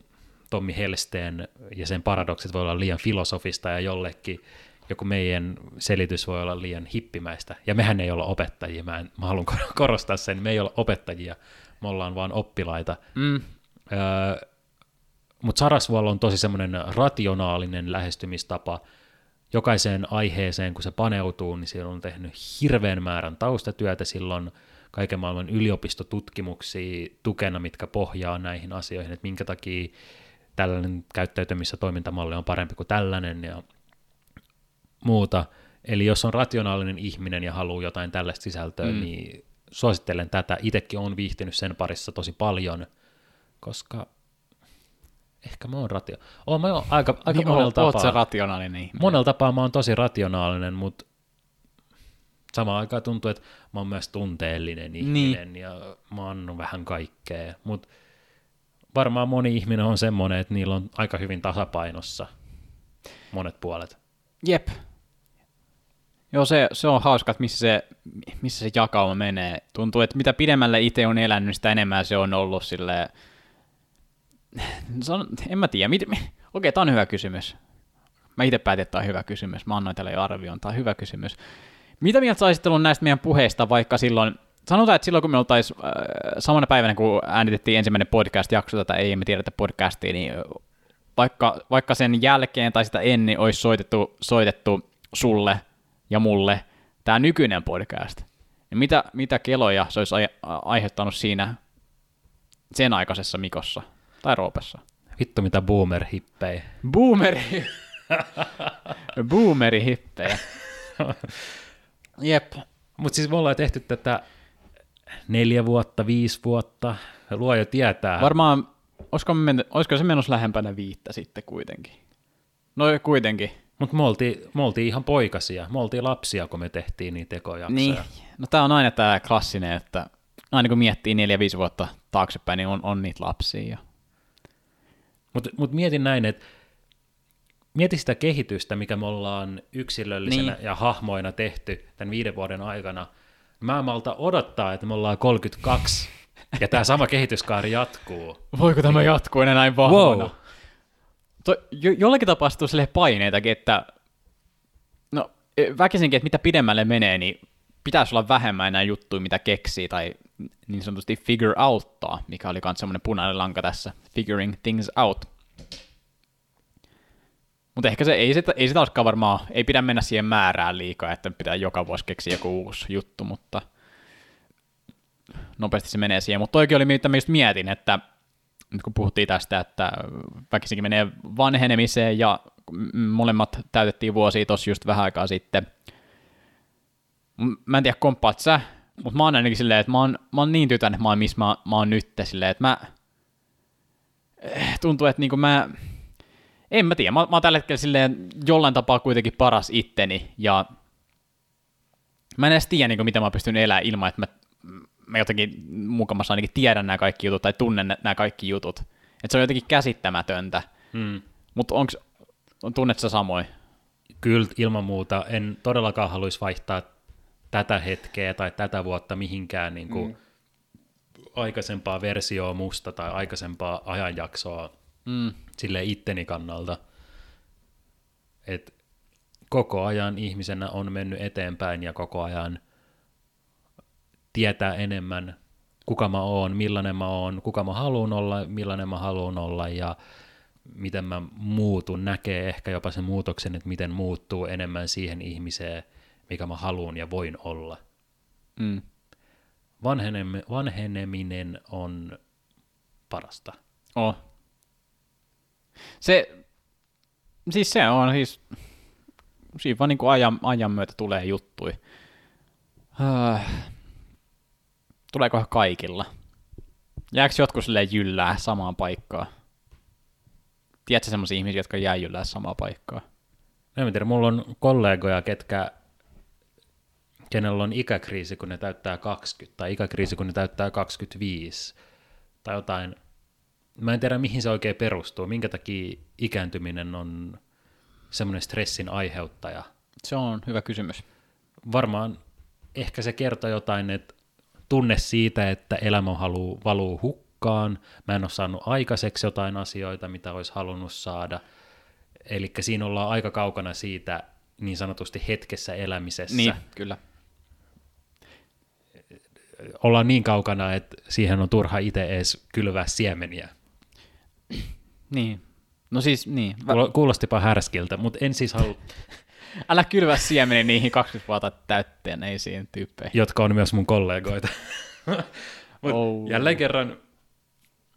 Tommi Helsteen ja sen paradoksit voi olla liian filosofista ja jollekin joku meidän selitys voi olla liian hippimäistä. Ja mehän ei olla opettajia, mä, en, mä haluan kor- korostaa sen, me ei olla opettajia, me ollaan vaan oppilaita. Mm. Öö, Mutta Sarasvuolla on tosi semmoinen rationaalinen lähestymistapa jokaiseen aiheeseen, kun se paneutuu, niin siellä on tehnyt hirveän määrän taustatyötä, silloin kaiken maailman yliopistotutkimuksia tukena, mitkä pohjaa näihin asioihin, että minkä takia tällainen käyttäytymis- ja toimintamalli on parempi kuin tällainen ja muuta. Eli jos on rationaalinen ihminen ja haluaa jotain tällaista sisältöä, mm. niin suosittelen tätä. Itsekin olen viihtynyt sen parissa tosi paljon, koska ehkä mä oon ratio... Oon mä oon aika, aika Niin, monella oot, tapaa. se rationaalinen ihminen. monella tapaa mä oon tosi rationaalinen, mutta samaan aikaan tuntuu, että mä oon myös tunteellinen ihminen niin. ja mä annan vähän kaikkea, mutta varmaan moni ihminen on semmoinen, että niillä on aika hyvin tasapainossa monet puolet. Jep. Joo, se, se on hauska, että missä se, missä se jakauma menee. Tuntuu, että mitä pidemmälle itse on elänyt, sitä enemmän se on ollut sille. En mä tiedä. Mit, okei, tämä on hyvä kysymys. Mä itse päätin, että tämä on hyvä kysymys. Mä annoin tälle jo arvion. Tämä on hyvä kysymys. Mitä mieltä saisit ollut näistä meidän puheista, vaikka silloin, sanotaan, että silloin kun me oltaisiin äh, samana päivänä, kun äänitettiin ensimmäinen podcast-jakso tätä Ei me tiedetä podcastia, niin vaikka, vaikka sen jälkeen tai sitä ennen olisi soitettu, soitettu sulle ja mulle tämä nykyinen podcast, niin mitä, mitä keloja se olisi aiheuttanut siinä sen aikaisessa Mikossa tai Roopessa? Vittu mitä boomer-hippei. Boomeri. Boomeri hippejä. Jep. Mutta siis me ollaan tehty tätä neljä vuotta, viisi vuotta, luoja tietää. Varmaan, olisiko, me menty, olisiko se menossa lähempänä viittä sitten kuitenkin? No kuitenkin. Mutta me oltiin, me oltiin ihan poikasia, me oltiin lapsia, kun me tehtiin niitä ekojaksoja. Niin. No tää on aina tää klassinen, että aina kun miettii neljä, viisi vuotta taaksepäin, niin on, on niitä lapsia jo. Mutta mut mietin näin, että mieti sitä kehitystä, mikä me ollaan yksilöllisenä Niin. ja hahmoina tehty tämän viiden vuoden aikana. Mä malta odottaa, että me ollaan 32 ja tämä sama kehityskaari jatkuu. Voiko tämä jatkuu enää näin vahvana? Wow. To, jo, jollakin tapaa tulee silleen paineitakin, että no e, väkisinkin, että mitä pidemmälle menee, niin pitäisi olla vähemmän enää juttuja, mitä keksii, tai niin sanotusti figure outtaa, mikä oli myös semmoinen punainen lanka tässä, figuring things out. Mutta ehkä se ei, sitä, ei sitä olisikaan varmaan, ei pidä mennä siihen määrään liikaa, että pitää joka vuosi keksiä joku uusi juttu, mutta nopeasti se menee siihen. Mutta toikin oli, mitä mä just mietin, että nyt kun puhuttiin tästä, että väkisinkin menee vanhenemiseen ja molemmat täytettiin vuosia tossa just vähän aikaa sitten. Mä en tiedä, komppaat sä Mutta mä oon ainakin silleen, että mä oon, mä oon niin tytän, että mä oon missä mä, mä oon nyt silleen, että mä... Eh, tuntuu, että niinku mä... En mä tiedä, mä, mä oon tällä hetkellä silleen jollain tapaa kuitenkin paras itteni, ja mä en edes tiedä, niin mitä mä pystyn elämään ilman, että mä, mä jotenkin mukamassa ainakin tiedän nämä kaikki jutut tai tunnen nämä kaikki jutut. Että se on jotenkin käsittämätöntä. Hmm. Mutta onko, tunnet sä samoin? Kyllä ilman muuta. En todellakaan haluaisi vaihtaa tätä hetkeä tai tätä vuotta mihinkään niin kuin mm. aikaisempaa versioa musta tai aikaisempaa ajanjaksoa mm. sille itteni kannalta. Et koko ajan ihmisenä on mennyt eteenpäin ja koko ajan tietää enemmän, kuka mä oon, millainen mä oon, kuka mä haluan olla, millainen mä haluan olla ja miten mä muutun, näkee ehkä jopa sen muutoksen, että miten muuttuu enemmän siihen ihmiseen, mikä mä haluan ja voin olla. Mm. Vanhenem- vanheneminen on parasta. Oh. Se, siis se on, siis siinä vaan niin kuin ajan, ajan myötä tulee juttui. Äh. Tuleekohan kaikilla? Jääkö jotkut silleen jyllää samaan paikkaan? Tiedätkö semmoisia ihmisiä, jotka jää jyllää samaan paikkaan? En tiedä, mulla on kollegoja, ketkä, kenellä on ikäkriisi, kun ne täyttää 20, tai ikäkriisi, kun ne täyttää 25, tai jotain. Mä en tiedä, mihin se oikein perustuu, minkä takia ikääntyminen on semmoinen stressin aiheuttaja. Se on hyvä kysymys. Varmaan ehkä se kertoo jotain, että tunne siitä, että elämä haluu, valuu hukkaan, mä en ole saanut aikaiseksi jotain asioita, mitä olisi halunnut saada. Eli siinä ollaan aika kaukana siitä niin sanotusti hetkessä elämisessä. Niin, kyllä. Ollaan niin kaukana, että siihen on turha itse edes kylvää siemeniä. Niin. No siis, niin. Kuulostipa härskiltä, mutta en siis halua... Älä kylvä siemeni niihin 20 vuotta täytteeneisiin tyyppeihin. Jotka on myös mun kollegoita. Mut oh. Jälleen kerran,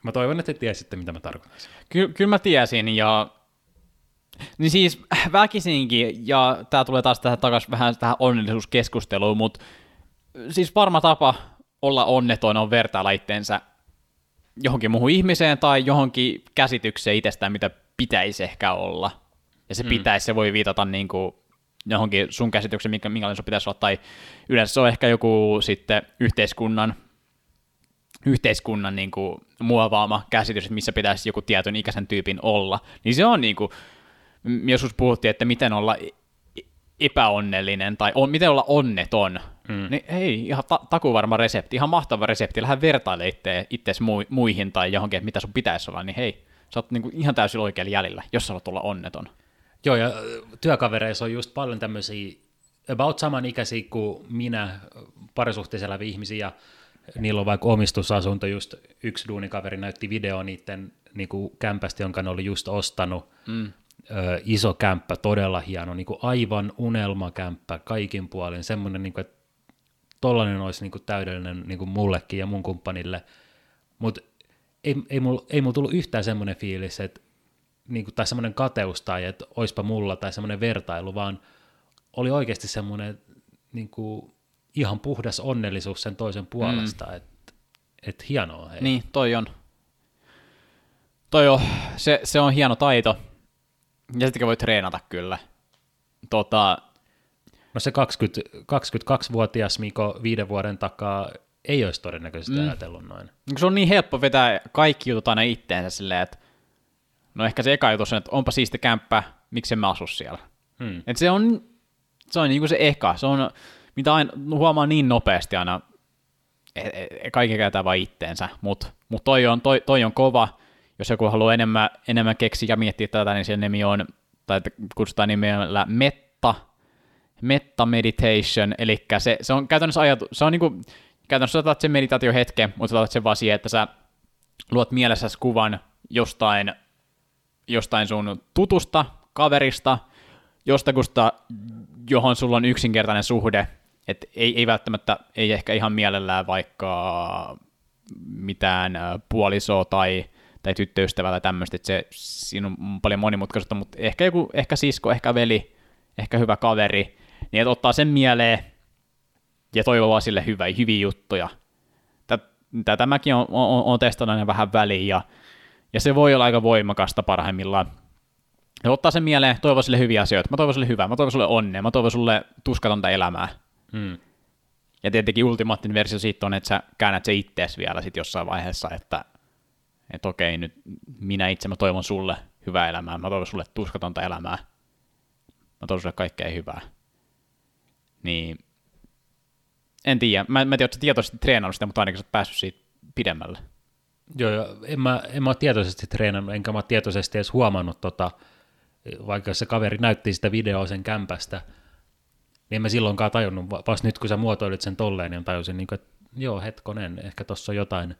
mä toivon, että te tiesitte, mitä mä tarkoitan. Ky- kyllä mä tiesin, ja niin siis väkisinkin, ja tää tulee taas tähän takaisin vähän tähän onnellisuuskeskusteluun, mutta siis varma tapa olla onneton on vertailla itteensä johonkin muuhun ihmiseen tai johonkin käsitykseen itsestään, mitä pitäisi ehkä olla. Ja se mm. pitäisi, se voi viitata niin kuin johonkin sun käsityksen, minkä, minkälainen sun pitäisi olla, tai yleensä se on ehkä joku sitten yhteiskunnan, yhteiskunnan niin kuin muovaama käsitys, että missä pitäisi joku tietyn ikäisen tyypin olla, niin se on niin kuin, joskus puhuttiin, että miten olla epäonnellinen tai on, miten olla onneton, mm. niin hei, ihan ta- takuvarma resepti, ihan mahtava resepti, lähde vertaile itse, itseäsi muihin tai johonkin, että mitä sun pitäisi olla, niin hei, sä oot niin kuin ihan täysin oikealla jäljellä, jos sä haluat olla onneton. Joo, ja työkavereissa on just paljon tämmöisiä about samanikäisiä kuin minä, parisuhteessa eläviä ihmisiä, ja niillä on vaikka omistusasunto, just yksi duunikaveri näytti video niiden niin kuin kämpästä, jonka ne oli just ostanut, mm. Ö, iso kämppä, todella hieno, niin kuin aivan unelmakämppä kaikin puolin, semmoinen, niin kuin, että tollainen olisi niin kuin täydellinen niin kuin mullekin ja mun kumppanille, mutta ei, ei mulla ei mul tullut yhtään semmoinen fiilis, että niin kuin, tai semmoinen kateus tai että oispa mulla tai semmoinen vertailu, vaan oli oikeasti semmoinen niin kuin, ihan puhdas onnellisuus sen toisen puolesta, mm. että et hienoa. Hei. Niin, toi on. Toi on, se, se on hieno taito, ja sitten voi treenata kyllä. Tota, no se 20, 22-vuotias Miko viiden vuoden takaa ei olisi todennäköisesti mm. ajatellut noin. Se on niin helppo vetää kaikki jutut aina itteensä silleen, että No ehkä se eka ajatus on, että onpa siisti kämppä, miksi mä asu siellä. Hmm. Et se on, se on niinku se eka, se on, mitä aina huomaa niin nopeasti aina, e, e, kaikki käytetään vain itteensä, mutta mut toi, on, toi, toi on kova, jos joku haluaa enemmän, enemmän keksiä ja miettiä tätä, niin sen nimi on, tai kutsutaan nimellä Metta, Metta Meditation, eli se, se on käytännössä ajatu, se on niinku, käytännössä otat sen meditaatio hetken, mutta otat sen vaan siihen, että sä luot mielessäsi kuvan jostain jostain sun tutusta, kaverista, jostakusta, johon sulla on yksinkertainen suhde, että ei, ei välttämättä, ei ehkä ihan mielellään vaikka mitään puolisoa tai, tai tyttöystävää tai tämmöistä, että se, siinä on paljon monimutkaisuutta, mutta ehkä joku, ehkä sisko, ehkä veli, ehkä hyvä kaveri, niin että ottaa sen mieleen, ja toivoo vaan sille hyvä, hyviä juttuja. Tätä mäkin on, on, on testannut aina vähän väliin, ja, ja se voi olla aika voimakasta parhaimmillaan. Ja ottaa sen mieleen, toivoo sille hyviä asioita, mä toivon sulle hyvää, mä toivon sulle onnea, mä toivon sulle tuskatonta elämää. Hmm. Ja tietenkin ultimaattinen versio siitä on, että sä käännät se ittees vielä sit jossain vaiheessa, että, että okei, nyt minä itse mä toivon sulle hyvää elämää, mä toivon sulle tuskatonta elämää, mä toivon sulle kaikkea hyvää. Niin, en tiedä, mä, mä en tiedä, tietoisesti treenannut sitä, mutta ainakin sä oot päässyt siitä pidemmälle. Joo, joo. En, mä, en mä ole tietoisesti treenannut, enkä mä ole tietoisesti edes huomannut, tota, vaikka se kaveri näytti sitä videoa sen kämpästä, niin en mä silloinkaan tajunnut, vasta nyt kun sä muotoilit sen tolleen, niin tajusin, niin kuin, että joo, hetkonen, ehkä tuossa on jotain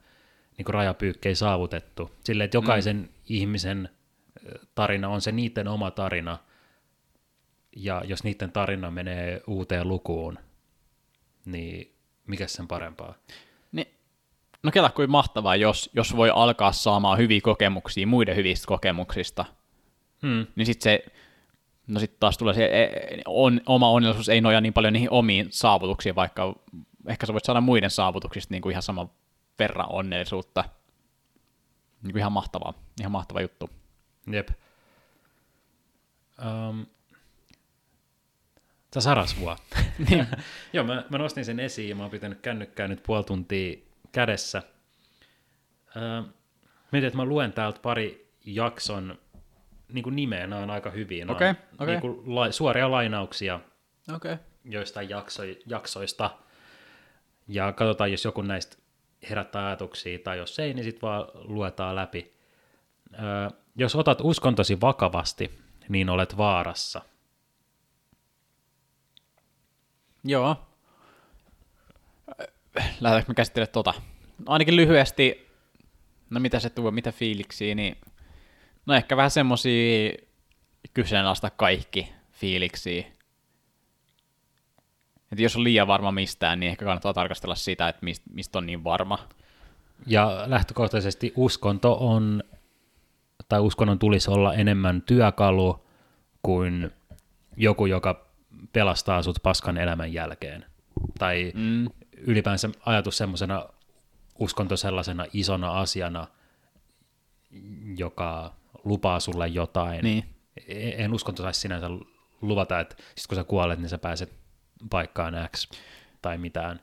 niin kuin rajapyykkejä saavutettu. Silleen, että jokaisen mm. ihmisen tarina on se niiden oma tarina, ja jos niiden tarina menee uuteen lukuun, niin mikä sen parempaa? Niin, no kela kuin mahtavaa, jos, jos voi alkaa saamaan hyviä kokemuksia muiden hyvistä kokemuksista. Hmm. Niin sitten se, no sitten taas tulee se, e, on, oma onnellisuus ei noja niin paljon niihin omiin saavutuksiin, vaikka ehkä sä voit saada muiden saavutuksista niin kuin ihan sama verran onnellisuutta. Niin kuin ihan mahtavaa, ihan mahtava juttu. Jep. Um, Sä sarasvua. niin. Joo, mä, mä, nostin sen esiin ja mä oon pitänyt kännykkää nyt puoli tuntia kädessä. Öö, mietin, että mä luen täältä pari jakson niin kuin nimeä, nämä on aika hyviä. okay, okay. Niin kuin la, suoria lainauksia okay. joistain jakso, jaksoista. Ja katsotaan, jos joku näistä herättää ajatuksia, tai jos ei, niin sitten vaan luetaan läpi. Öö, jos otat uskontosi vakavasti, niin olet vaarassa – Joo. Lähdetäänkö me käsittelemään tota? No ainakin lyhyesti, no mitä se tuo, mitä fiiliksiä, niin no ehkä vähän semmosia kyseenalaista kaikki fiiliksiä. Et jos on liian varma mistään, niin ehkä kannattaa tarkastella sitä, että mistä mist on niin varma. Ja lähtökohtaisesti uskonto on, tai uskonnon tulisi olla enemmän työkalu kuin joku, joka pelastaa sut paskan elämän jälkeen. Tai mm. ylipäänsä ajatus semmoisena uskonto sellaisena isona asiana, joka lupaa sulle jotain. Niin. E-, en uskonto saisi sinänsä luvata, että sit kun sä kuolet, niin sä pääset paikkaan X tai mitään.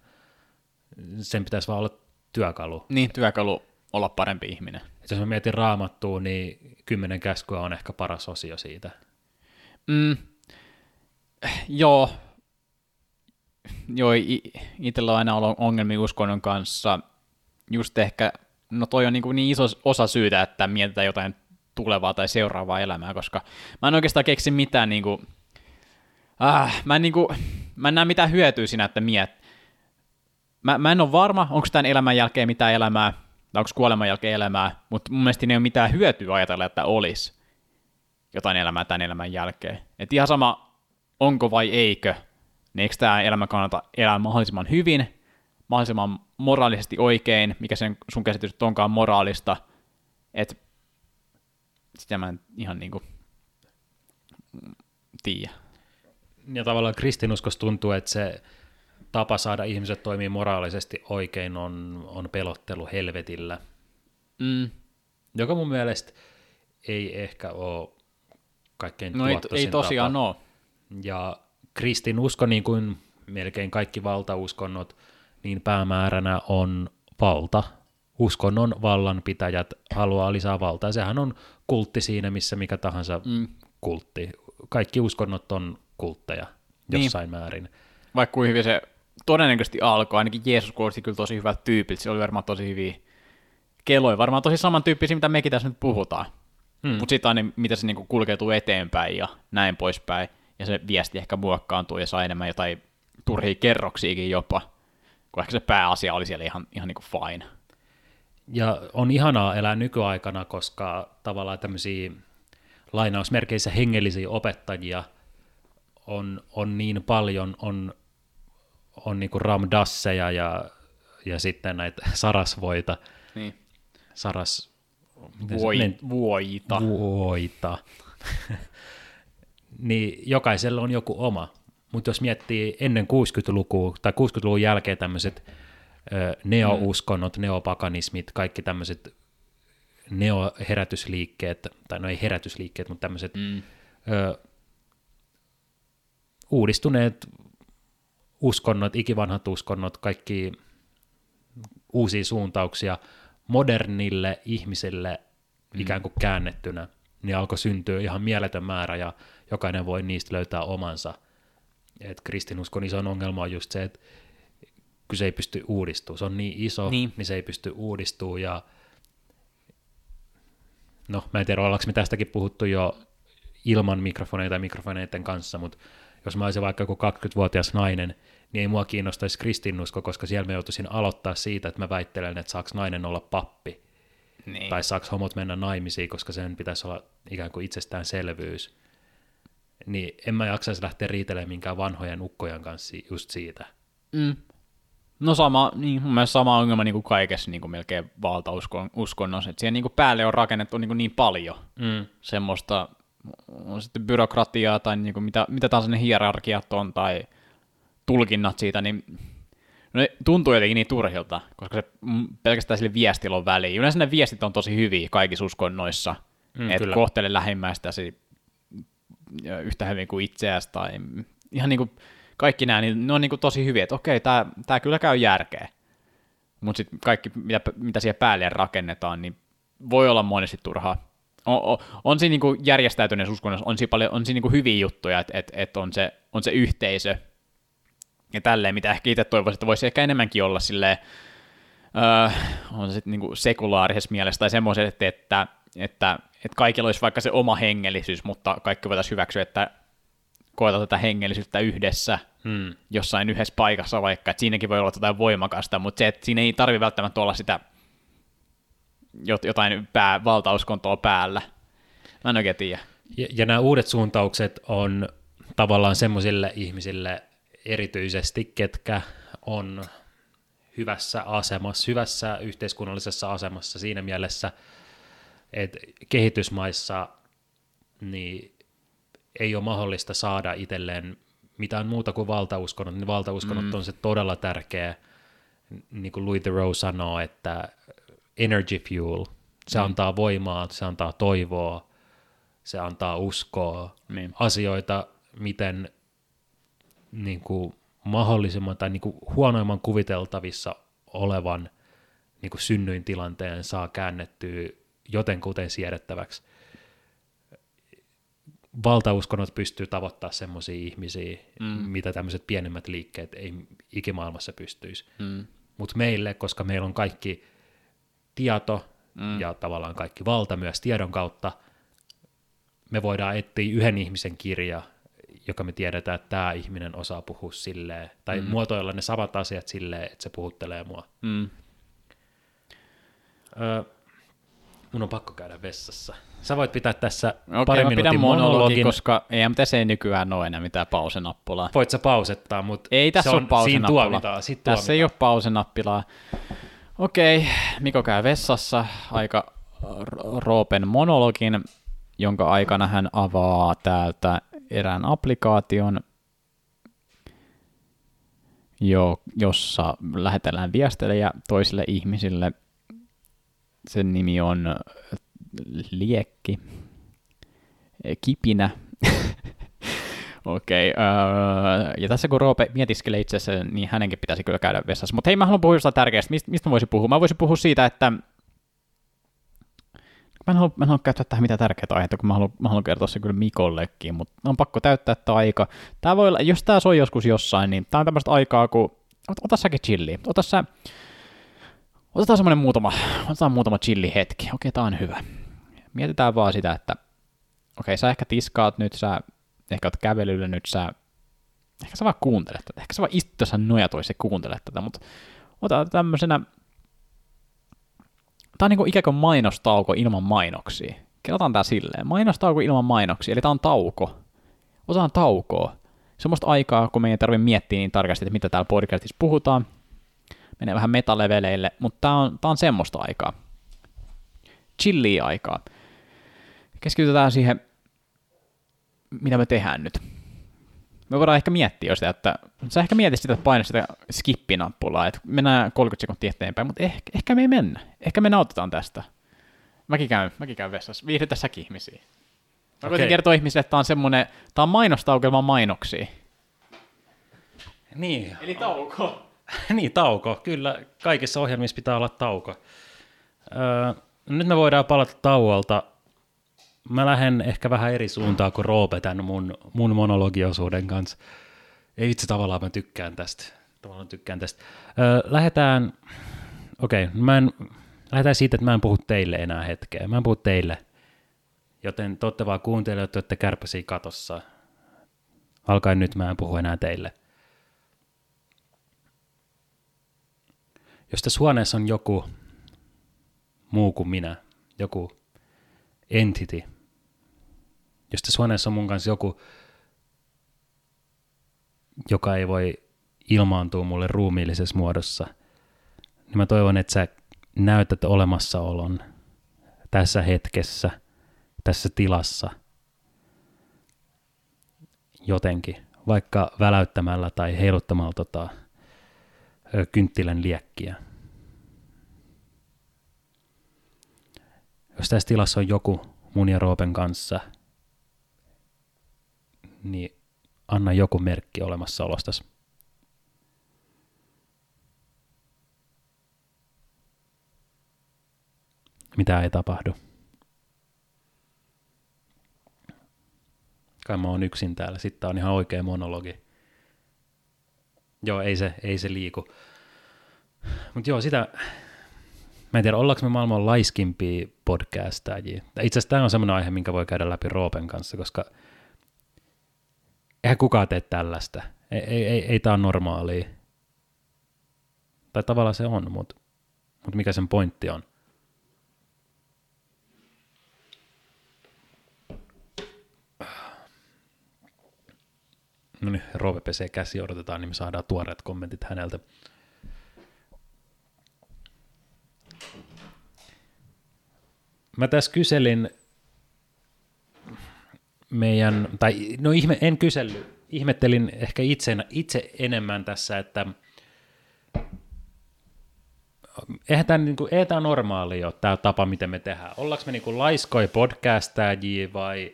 Sen pitäisi vaan olla työkalu. Niin, työkalu olla parempi ihminen. Et jos mä mietin raamattua, niin kymmenen käskyä on ehkä paras osio siitä. Mm, Joo, joo, itsellä on aina ollut ongelmia uskonnon kanssa. Just ehkä, no toi on niin, kuin niin iso osa syytä, että mietitään jotain tulevaa tai seuraavaa elämää, koska mä en oikeastaan keksi mitään niin kuin, äh, mä, en niin kuin, mä en näe mitään hyötyä siinä, että miet. Mä, mä en ole varma, onko tämän elämän jälkeen mitään elämää, tai onko kuoleman jälkeen elämää, mutta mun mielestä ei ole mitään hyötyä ajatella, että olisi jotain elämää tämän elämän jälkeen. Et ihan sama, onko vai eikö, niin eikö tämä elämä kannata elää mahdollisimman hyvin, mahdollisimman moraalisesti oikein, mikä sen sun käsitys onkaan moraalista, että sitä mä en ihan niinku tiedä. Ja tavallaan kristinuskos tuntuu, että se tapa saada ihmiset toimii moraalisesti oikein on, on pelottelu helvetillä. Mm. Joka mun mielestä ei ehkä ole kaikkein No ei, ei tosiaan tapa. ole. Ja kristinusko, niin kuin melkein kaikki valtauskonnot, niin päämääränä on valta. Uskonnon vallanpitäjät haluaa lisää valtaa. Sehän on kultti siinä, missä mikä tahansa mm. kultti. Kaikki uskonnot on kultteja niin. jossain niin. määrin. Vaikka kuin hyvin se todennäköisesti alkoi, ainakin Jeesus kuulosti kyllä tosi hyvältä tyypiltä, se oli varmaan tosi hyviä keloi, varmaan tosi samantyyppisiä, mitä mekin tässä nyt puhutaan. Hmm. Mutta sitten aina, mitä se niinku kulkeutuu eteenpäin ja näin poispäin ja se viesti ehkä muokkaantuu ja saa enemmän jotain turhia kerroksiakin jopa, kun ehkä se pääasia oli siellä ihan, ihan niin kuin fine. Ja on ihanaa elää nykyaikana, koska tavallaan tämmöisiä lainausmerkeissä hengellisiä opettajia on, on niin paljon, on, on niin kuin ramdasseja ja, ja sitten näitä sarasvoita. Niin. Saras... Voi, se, vuoita. Vuoita niin jokaisella on joku oma. mutta jos miettii ennen 60-lukua tai 60-luvun jälkeen tämmöiset neo-uskonnot, mm. neopakanismit, kaikki tämmöiset neo-herätysliikkeet, tai no ei herätysliikkeet, mutta tämmöiset mm. ö, uudistuneet uskonnot, ikivanhat uskonnot, kaikki uusia suuntauksia modernille ihmiselle mm. ikään kuin käännettynä, niin alkoi syntyä ihan mieletön määrä ja jokainen voi niistä löytää omansa. Et kristinuskon iso ongelma on just se, että kun se ei pysty uudistumaan, se on niin iso, niin, niin se ei pysty uudistumaan ja no mä en tiedä, ollaanko me tästäkin puhuttu jo ilman mikrofoneita tai mikrofoneiden kanssa, mutta jos mä olisin vaikka joku 20-vuotias nainen, niin ei mua kiinnostaisi kristinusko, koska siellä mä joutuisin aloittaa siitä, että mä väittelen, että saaks nainen olla pappi. Niin. Tai saaks homot mennä naimisiin, koska sen pitäisi olla ikään kuin itsestäänselvyys. Niin en mä jaksaisi lähteä riitelemään minkään vanhojen ukkojen kanssa just siitä. Mm. No sama, niin mun mielestä sama ongelma niin kuin kaikessa niin kuin melkein valtauskonnossa, että siihen niin kuin päälle on rakennettu niin, kuin niin paljon mm. semmoista on sitten byrokratiaa tai niin kuin mitä, mitä tahansa ne hierarkiat on tai tulkinnat siitä, niin no ne tuntuu jotenkin niin turhilta, koska se pelkästään sille viestillä on väliä. Yleensä ne viestit on tosi hyviä kaikissa uskonnoissa, mm, että kohtele lähimmäistäsi yhtä hyvin kuin itseäsi tai ihan niin kuin kaikki nämä, niin ne on niin kuin tosi hyviä, että okei, tämä, tämä kyllä käy järkeä. Mutta sitten kaikki, mitä, mitä siihen päälle rakennetaan, niin voi olla monesti turhaa. On, on, on siinä niin järjestäytyneessä uskonnossa, on siinä, paljon, on siinä niin hyviä juttuja, että et, et on, se, on se yhteisö, ja tälleen, mitä ehkä itse toivoisin, että voisi ehkä enemmänkin olla silleen, öö, on se sitten niin sekulaarisessa mielessä tai semmoiset, että, että, että, että kaikilla olisi vaikka se oma hengellisyys, mutta kaikki voitaisiin hyväksyä, että koeta tätä hengellisyyttä yhdessä hmm. jossain yhdessä paikassa vaikka, että siinäkin voi olla jotain voimakasta, mutta se, että siinä ei tarvi välttämättä olla sitä jotain pää, valtauskontoa päällä. Mä en oikein tiedä. Ja, ja nämä uudet suuntaukset on tavallaan semmoisille ihmisille erityisesti, ketkä on hyvässä asemassa, hyvässä yhteiskunnallisessa asemassa siinä mielessä, että kehitysmaissa niin ei ole mahdollista saada itselleen mitään muuta kuin valtauskonnot, niin valtauskonnot mm. on se todella tärkeä, niin kuin Louis Theroux sanoo, että energy fuel, se mm. antaa voimaa, se antaa toivoa, se antaa uskoa, niin. asioita, miten niin kuin mahdollisimman tai niin kuin huonoimman kuviteltavissa olevan niin kuin synnyintilanteen saa käännettyä jotenkuten siedettäväksi valtauskonnot pystyy tavoittamaan semmoisia ihmisiä, mm. mitä tämmöiset pienemmät liikkeet ei ikimaailmassa pystyisi. Mm. Mutta meille, koska meillä on kaikki tieto mm. ja tavallaan kaikki valta myös tiedon kautta, me voidaan etsiä yhden ihmisen kirja, joka me tiedetään, että tämä ihminen osaa puhua silleen, tai mm. muotoilla ne samat asiat silleen, että se puhuttelee mua. Mm. Öö, mun on pakko käydä vessassa. Sä voit pitää tässä Okei, pari minuutin pidän monologin, monologin. koska EMTC ei nykyään ole enää mitään pausenappulaa. Voit sä pausettaa, mutta ei tässä se on, ole pausenappulaa. Tuomitaan, tässä tuomitaan. ei ole pausenappilaa. Okei, Miko käy vessassa aika Roopen monologin, jonka aikana hän avaa täältä erään applikaation, jo, jossa lähetellään viestejä toisille ihmisille. Sen nimi on liekki, kipinä. Okei, okay, uh, ja tässä kun Roope mietiskelee itse asiassa, niin hänenkin pitäisi kyllä käydä vessassa. Mutta hei, mä haluan puhua jostain tärkeästä. Mistä, mistä mä voisin puhua? Mä voisin puhua siitä, että Mä en, halua, mä en halua käyttää tähän mitään tärkeää aihetta, kun mä haluan, mä haluan kertoa se kyllä Mikollekin, mutta on pakko täyttää tämä aika. Tää voi olla, jos tämä soi joskus jossain, niin tämä on tämmöistä aikaa, kun ot, ota säkin chilli. Ota sä, otetaan semmoinen muutama, otetaan muutama chilli hetki. Okei, tämä on hyvä mietitään vaan sitä, että okei, sä ehkä tiskaat nyt, sä ehkä oot kävelyllä nyt, sä ehkä sä vaan kuuntelet tätä, ehkä sä vaan istut tuossa nojatoissa ja kuuntelet tätä, mutta ota tämmöisenä, tää on niinku ikään kuin mainostauko ilman mainoksia. Kerrotaan tää silleen, mainostauko ilman mainoksia, eli tää on tauko. Otetaan taukoa. Semmoista aikaa, kun meidän ei tarvitse miettiä niin tarkasti, että mitä täällä podcastissa puhutaan. Menee vähän metaleveleille, mutta tää on, tää on semmoista aikaa. Chillia aikaa keskitytään siihen, mitä me tehdään nyt. me voidaan ehkä miettiä jo sitä, että sä ehkä mietit sitä, että paina sitä skippi-nappulaa, että mennään 30 sekuntia eteenpäin, mutta ehkä, ehkä me ei mennä. Ehkä me nautetaan tästä. Mäkin käyn, mäkin käyn vessassa. Viihdytä säkin ihmisiä. Mä okay. kertoa ihmisille, että tää on semmonen, tää on mainostaukelma mainoksia. Niin, Eli tauko. niin, tauko. Kyllä, kaikissa ohjelmissa pitää olla tauko. Öö, nyt me voidaan palata tauolta. Mä lähden ehkä vähän eri suuntaan kuin Roope tämän mun, mun monologiosuuden kanssa. Ei itse tavallaan mä tykkään tästä. Tavallaan tykkään tästä. Öö, lähdetään, okei, okay, mä en, lähdetään siitä, että mä en puhu teille enää hetkeä. Mä en puhu teille. Joten te olette vaan kuuntelijat, te olette kärpäsiä katossa. Alkaen nyt mä en puhu enää teille. Jos tässä huoneessa on joku muu kuin minä, joku entity, jos tässä huoneessa on mun kanssa joku, joka ei voi ilmaantua mulle ruumiillisessa muodossa, niin mä toivon, että sä näytät olemassaolon tässä hetkessä, tässä tilassa jotenkin, vaikka väläyttämällä tai heiluttamalla tota, kynttilän liekkiä. Jos tässä tilassa on joku mun ja Roopen kanssa, niin anna joku merkki olemassaolostas. Mitä ei tapahdu. Kai mä oon yksin täällä. Sitten on ihan oikea monologi. Joo, ei se, ei se liiku. Mutta joo, sitä, mä en tiedä, ollaanko me maailman laiskimpia podcastajia. Itse asiassa tämä on semmoinen aihe, minkä voi käydä läpi Roopen kanssa, koska eihän kukaan tee tällaista. Ei, ei, ei, ei tämä ole normaalia. Tai tavallaan se on, mutta mut mikä sen pointti on? No niin, Roope pesee käsi, odotetaan, niin me saadaan tuoreet kommentit häneltä. Mä tässä kyselin meidän, tai no ihme, en kysellyt, ihmettelin ehkä itse, itse enemmän tässä, että eihän tämä, niin kuin, tämä normaali ole tämä tapa, miten me tehdään. Ollaanko me niin kuin podcastajia vai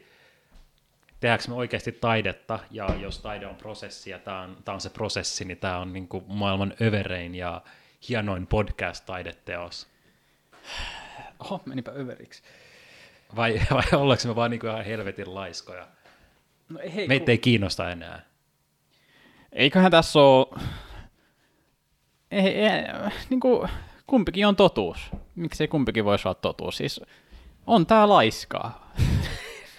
tehdäänkö me oikeasti taidetta, ja jos taide on prosessi ja tämä on, tämä on se prosessi, niin tämä on niin kuin maailman överein ja hienoin podcast-taideteos. Oho, menipä överiksi. Vai, vai ollaanko me vaan niin kuin ihan helvetin laiskoja? No ei, Meitä ei kiinnosta enää. Eiköhän tässä ole... Ei, ei, niin kuin, kumpikin on totuus. Miksei kumpikin voisi olla totuus? Siis on tää laiskaa.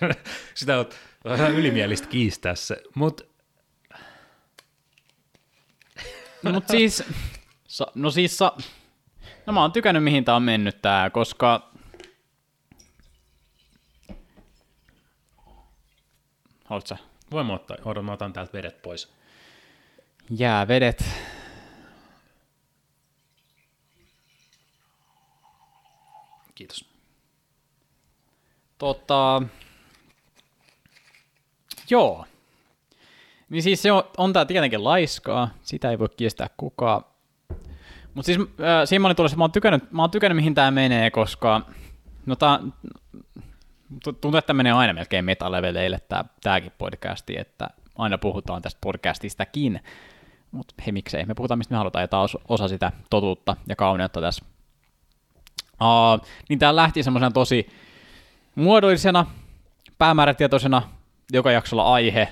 Sitä on vähän ylimielistä kiistää se, mutta No, mut siis... Sa, no siis... Sa, no mä oon tykännyt mihin tää on mennyt tää, koska... Haluatko sä? voimme ottaa, odot, mä otan täältä vedet pois. Jäävedet. Kiitos. Tota... Joo. Niin siis se on, on tää tietenkin laiskaa, sitä ei voi kiestää kukaan. Mutta siis äh, siinä tullut, että mä oon tykännyt, mä oon tykännyt mihin tää menee, koska no tää, tuntuu, että menee aina melkein metaleveleille tää, tääkin podcasti, että aina puhutaan tästä podcastistakin. Mutta hei miksei, me puhutaan mistä me halutaan, ja on osa sitä totuutta ja kauneutta tässä. Uh, niin tää lähti semmoisena tosi muodollisena, päämäärätietoisena, joka jaksolla aihe.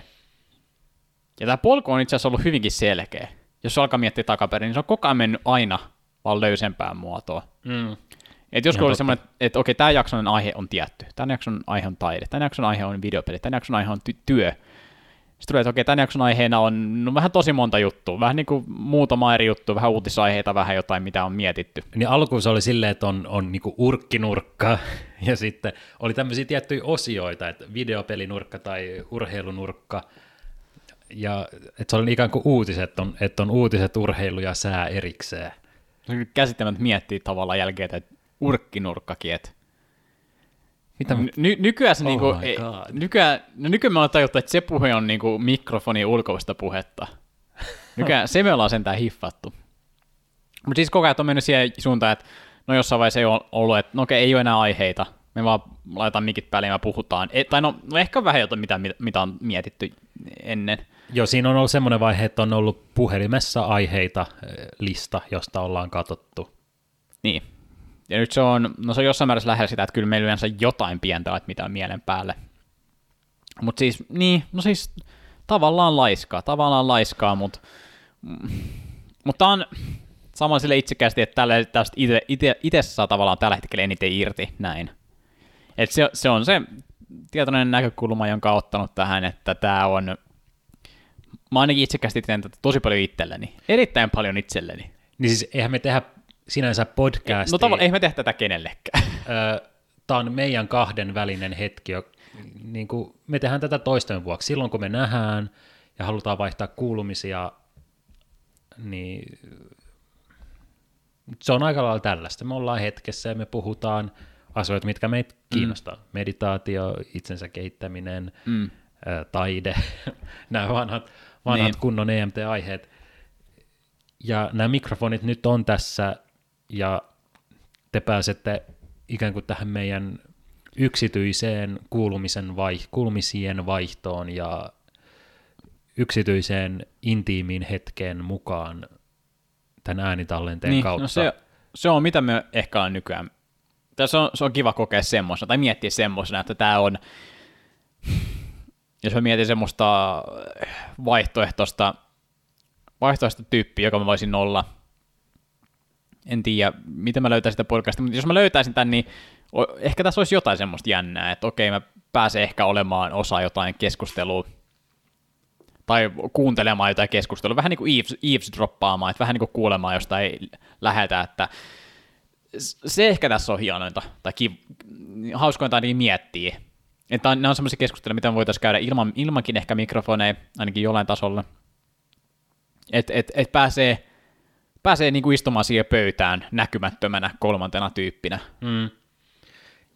Ja tämä polku on itse asiassa ollut hyvinkin selkeä. Jos alkaa miettiä takaperin, niin se on koko ajan mennyt aina vaan löysempään muotoon. Mm. Et joskus oli semmoinen, että okei, tämä jakson aihe on tietty. Tämän jakson aihe on taide. Tämän jakson aihe on videopeli. Tämän jakson aihe on ty- työ. Sitten tulee, että okei, tämän jakson aiheena on no, vähän tosi monta juttua. Vähän niin kuin muutama eri juttu, vähän uutisaiheita, vähän jotain, mitä on mietitty. Niin alkuun se oli silleen, että on, on niinku urkkinurkka, ja sitten oli tämmöisiä tiettyjä osioita, että videopelinurkka tai urheilunurkka, ja että se oli ikään kuin uutiset, on, että on uutiset, urheilu ja sää erikseen. käsittämättä miettiä tavallaan jälkeen, että urkkinurkkakin, että Mitä? Ny- nykyään se Oh niinku, ei- nykyään, no nykyään me ollaan tajuttu, että se puhe on niinku mikrofonin ulkoista puhetta. Nykyään se me ollaan sentään hiffattu. Mutta siis koko ajan on mennyt siihen suuntaan, että no jossain vaiheessa ei ole ollut, että no okei, ei ole enää aiheita. Me vaan laitetaan mikit päälle ja me puhutaan. E, tai no, no ehkä vähän jotain, mitä, mitä on mietitty ennen. Joo, siinä on ollut semmoinen vaihe, että on ollut puhelimessa aiheita, eh, lista, josta ollaan katsottu. Niin. Ja nyt se on, no se on jossain määrässä lähellä sitä, että kyllä meillä yleensä jotain pientä on, että mitä on mielen päälle. Mutta siis, niin, no siis tavallaan laiskaa, tavallaan laiskaa, mutta mutta on samoin sille itsekästi, että tällä, tästä itse, itse, itse saa tavallaan tällä hetkellä eniten irti, näin. Et se, se on se tietoinen näkökulma, jonka olen ottanut tähän, että tämä on, mä ainakin itsekästi teen tätä tosi paljon itselleni, erittäin paljon itselleni. Niin siis eihän me tehdä sinänsä podcastia. No tavallaan, ei me tehdä tätä kenellekään. Tämä on meidän kahden välinen hetki. Niin kuin me tehdään tätä toisten vuoksi. Silloin kun me nähdään ja halutaan vaihtaa kuulumisia, niin se on aika lailla tällaista. Me ollaan hetkessä ja me puhutaan asioita, mitkä meitä kiinnostaa. Meditaatio, itsensä kehittäminen, Mm. taide, nämä vanhat, vanhat Niin. kunnon EMT-aiheet. Ja nämä mikrofonit nyt on tässä, ja te pääsette ikään kuin tähän meidän yksityiseen kuulumisen vai, kuulumisien vaihtoon ja yksityiseen intiimiin hetkeen mukaan tämän äänitallenteen niin, kautta. No se, se on mitä me ehkä on nykyään. Tässä on, se on kiva kokea semmoista, tai miettiä semmoisena, että tämä on, jos mä mietin semmoista vaihtoehtoista, vaihtoehtoista tyyppiä, joka mä voisin olla, en tiedä, miten mä löytäisin sitä podcastia, mutta jos mä löytäisin tämän, niin ehkä tässä olisi jotain semmoista jännää, että okei, mä pääsen ehkä olemaan osa jotain keskustelua, tai kuuntelemaan jotain keskustelua, vähän niin kuin eaves, eavesdroppaamaan, että vähän niin kuin kuulemaan jostain läheltä, että se ehkä tässä on hienointa, tai kiv, hauskointa ainakin miettiä. Että on- nämä on semmoisia keskusteluja, mitä me voitaisiin käydä ilman, ilmankin ehkä mikrofoneja, ainakin jollain tasolla. Että et, et pääsee, pääsee niinku istumaan siihen pöytään näkymättömänä kolmantena tyyppinä. Mm.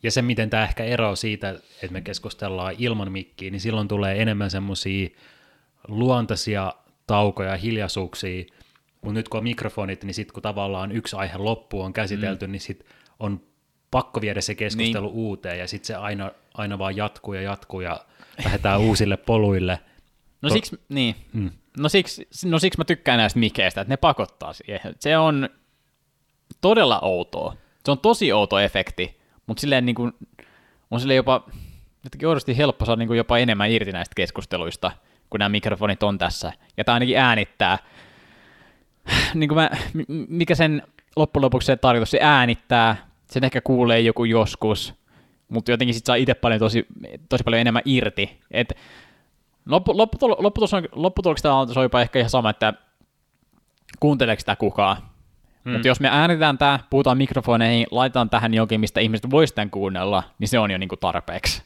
Ja se, miten tämä ehkä eroaa siitä, että me keskustellaan ilman mikkiä, niin silloin tulee enemmän semmoisia luontaisia taukoja ja hiljaisuuksia, mutta nyt kun on mikrofonit, niin sitten kun tavallaan yksi aihe loppu on käsitelty, mm. niin sitten on pakko viedä se keskustelu niin. uuteen, ja sitten se aina, aina vaan jatkuu ja jatkuu, ja lähdetään uusille poluille. No To- siksi, niin. Mm. No siksi, no siksi mä tykkään näistä mikeistä, että ne pakottaa siihen. Se on todella outoa. Se on tosi outo efekti, mutta silleen niin kuin, on silleen jopa jotenkin oudosti helppo saada niin kuin jopa enemmän irti näistä keskusteluista, kun nämä mikrofonit on tässä. Ja tämä ainakin äänittää. niin kuin mä, mikä sen loppujen lopuksi se tarkoitus, se äänittää, sen ehkä kuulee joku joskus, mutta jotenkin sit saa itse paljon tosi, tosi paljon enemmän irti. Et Loppu, lopputul, lopputulos on, jopa ehkä ihan sama, että kuunteleeko sitä kukaan. Mm. Mutta jos me äänitään tämä, puhutaan mikrofoneihin, laitetaan tähän jokin, mistä ihmiset voisivat tämän kuunnella, niin se on jo niinku tarpeeksi.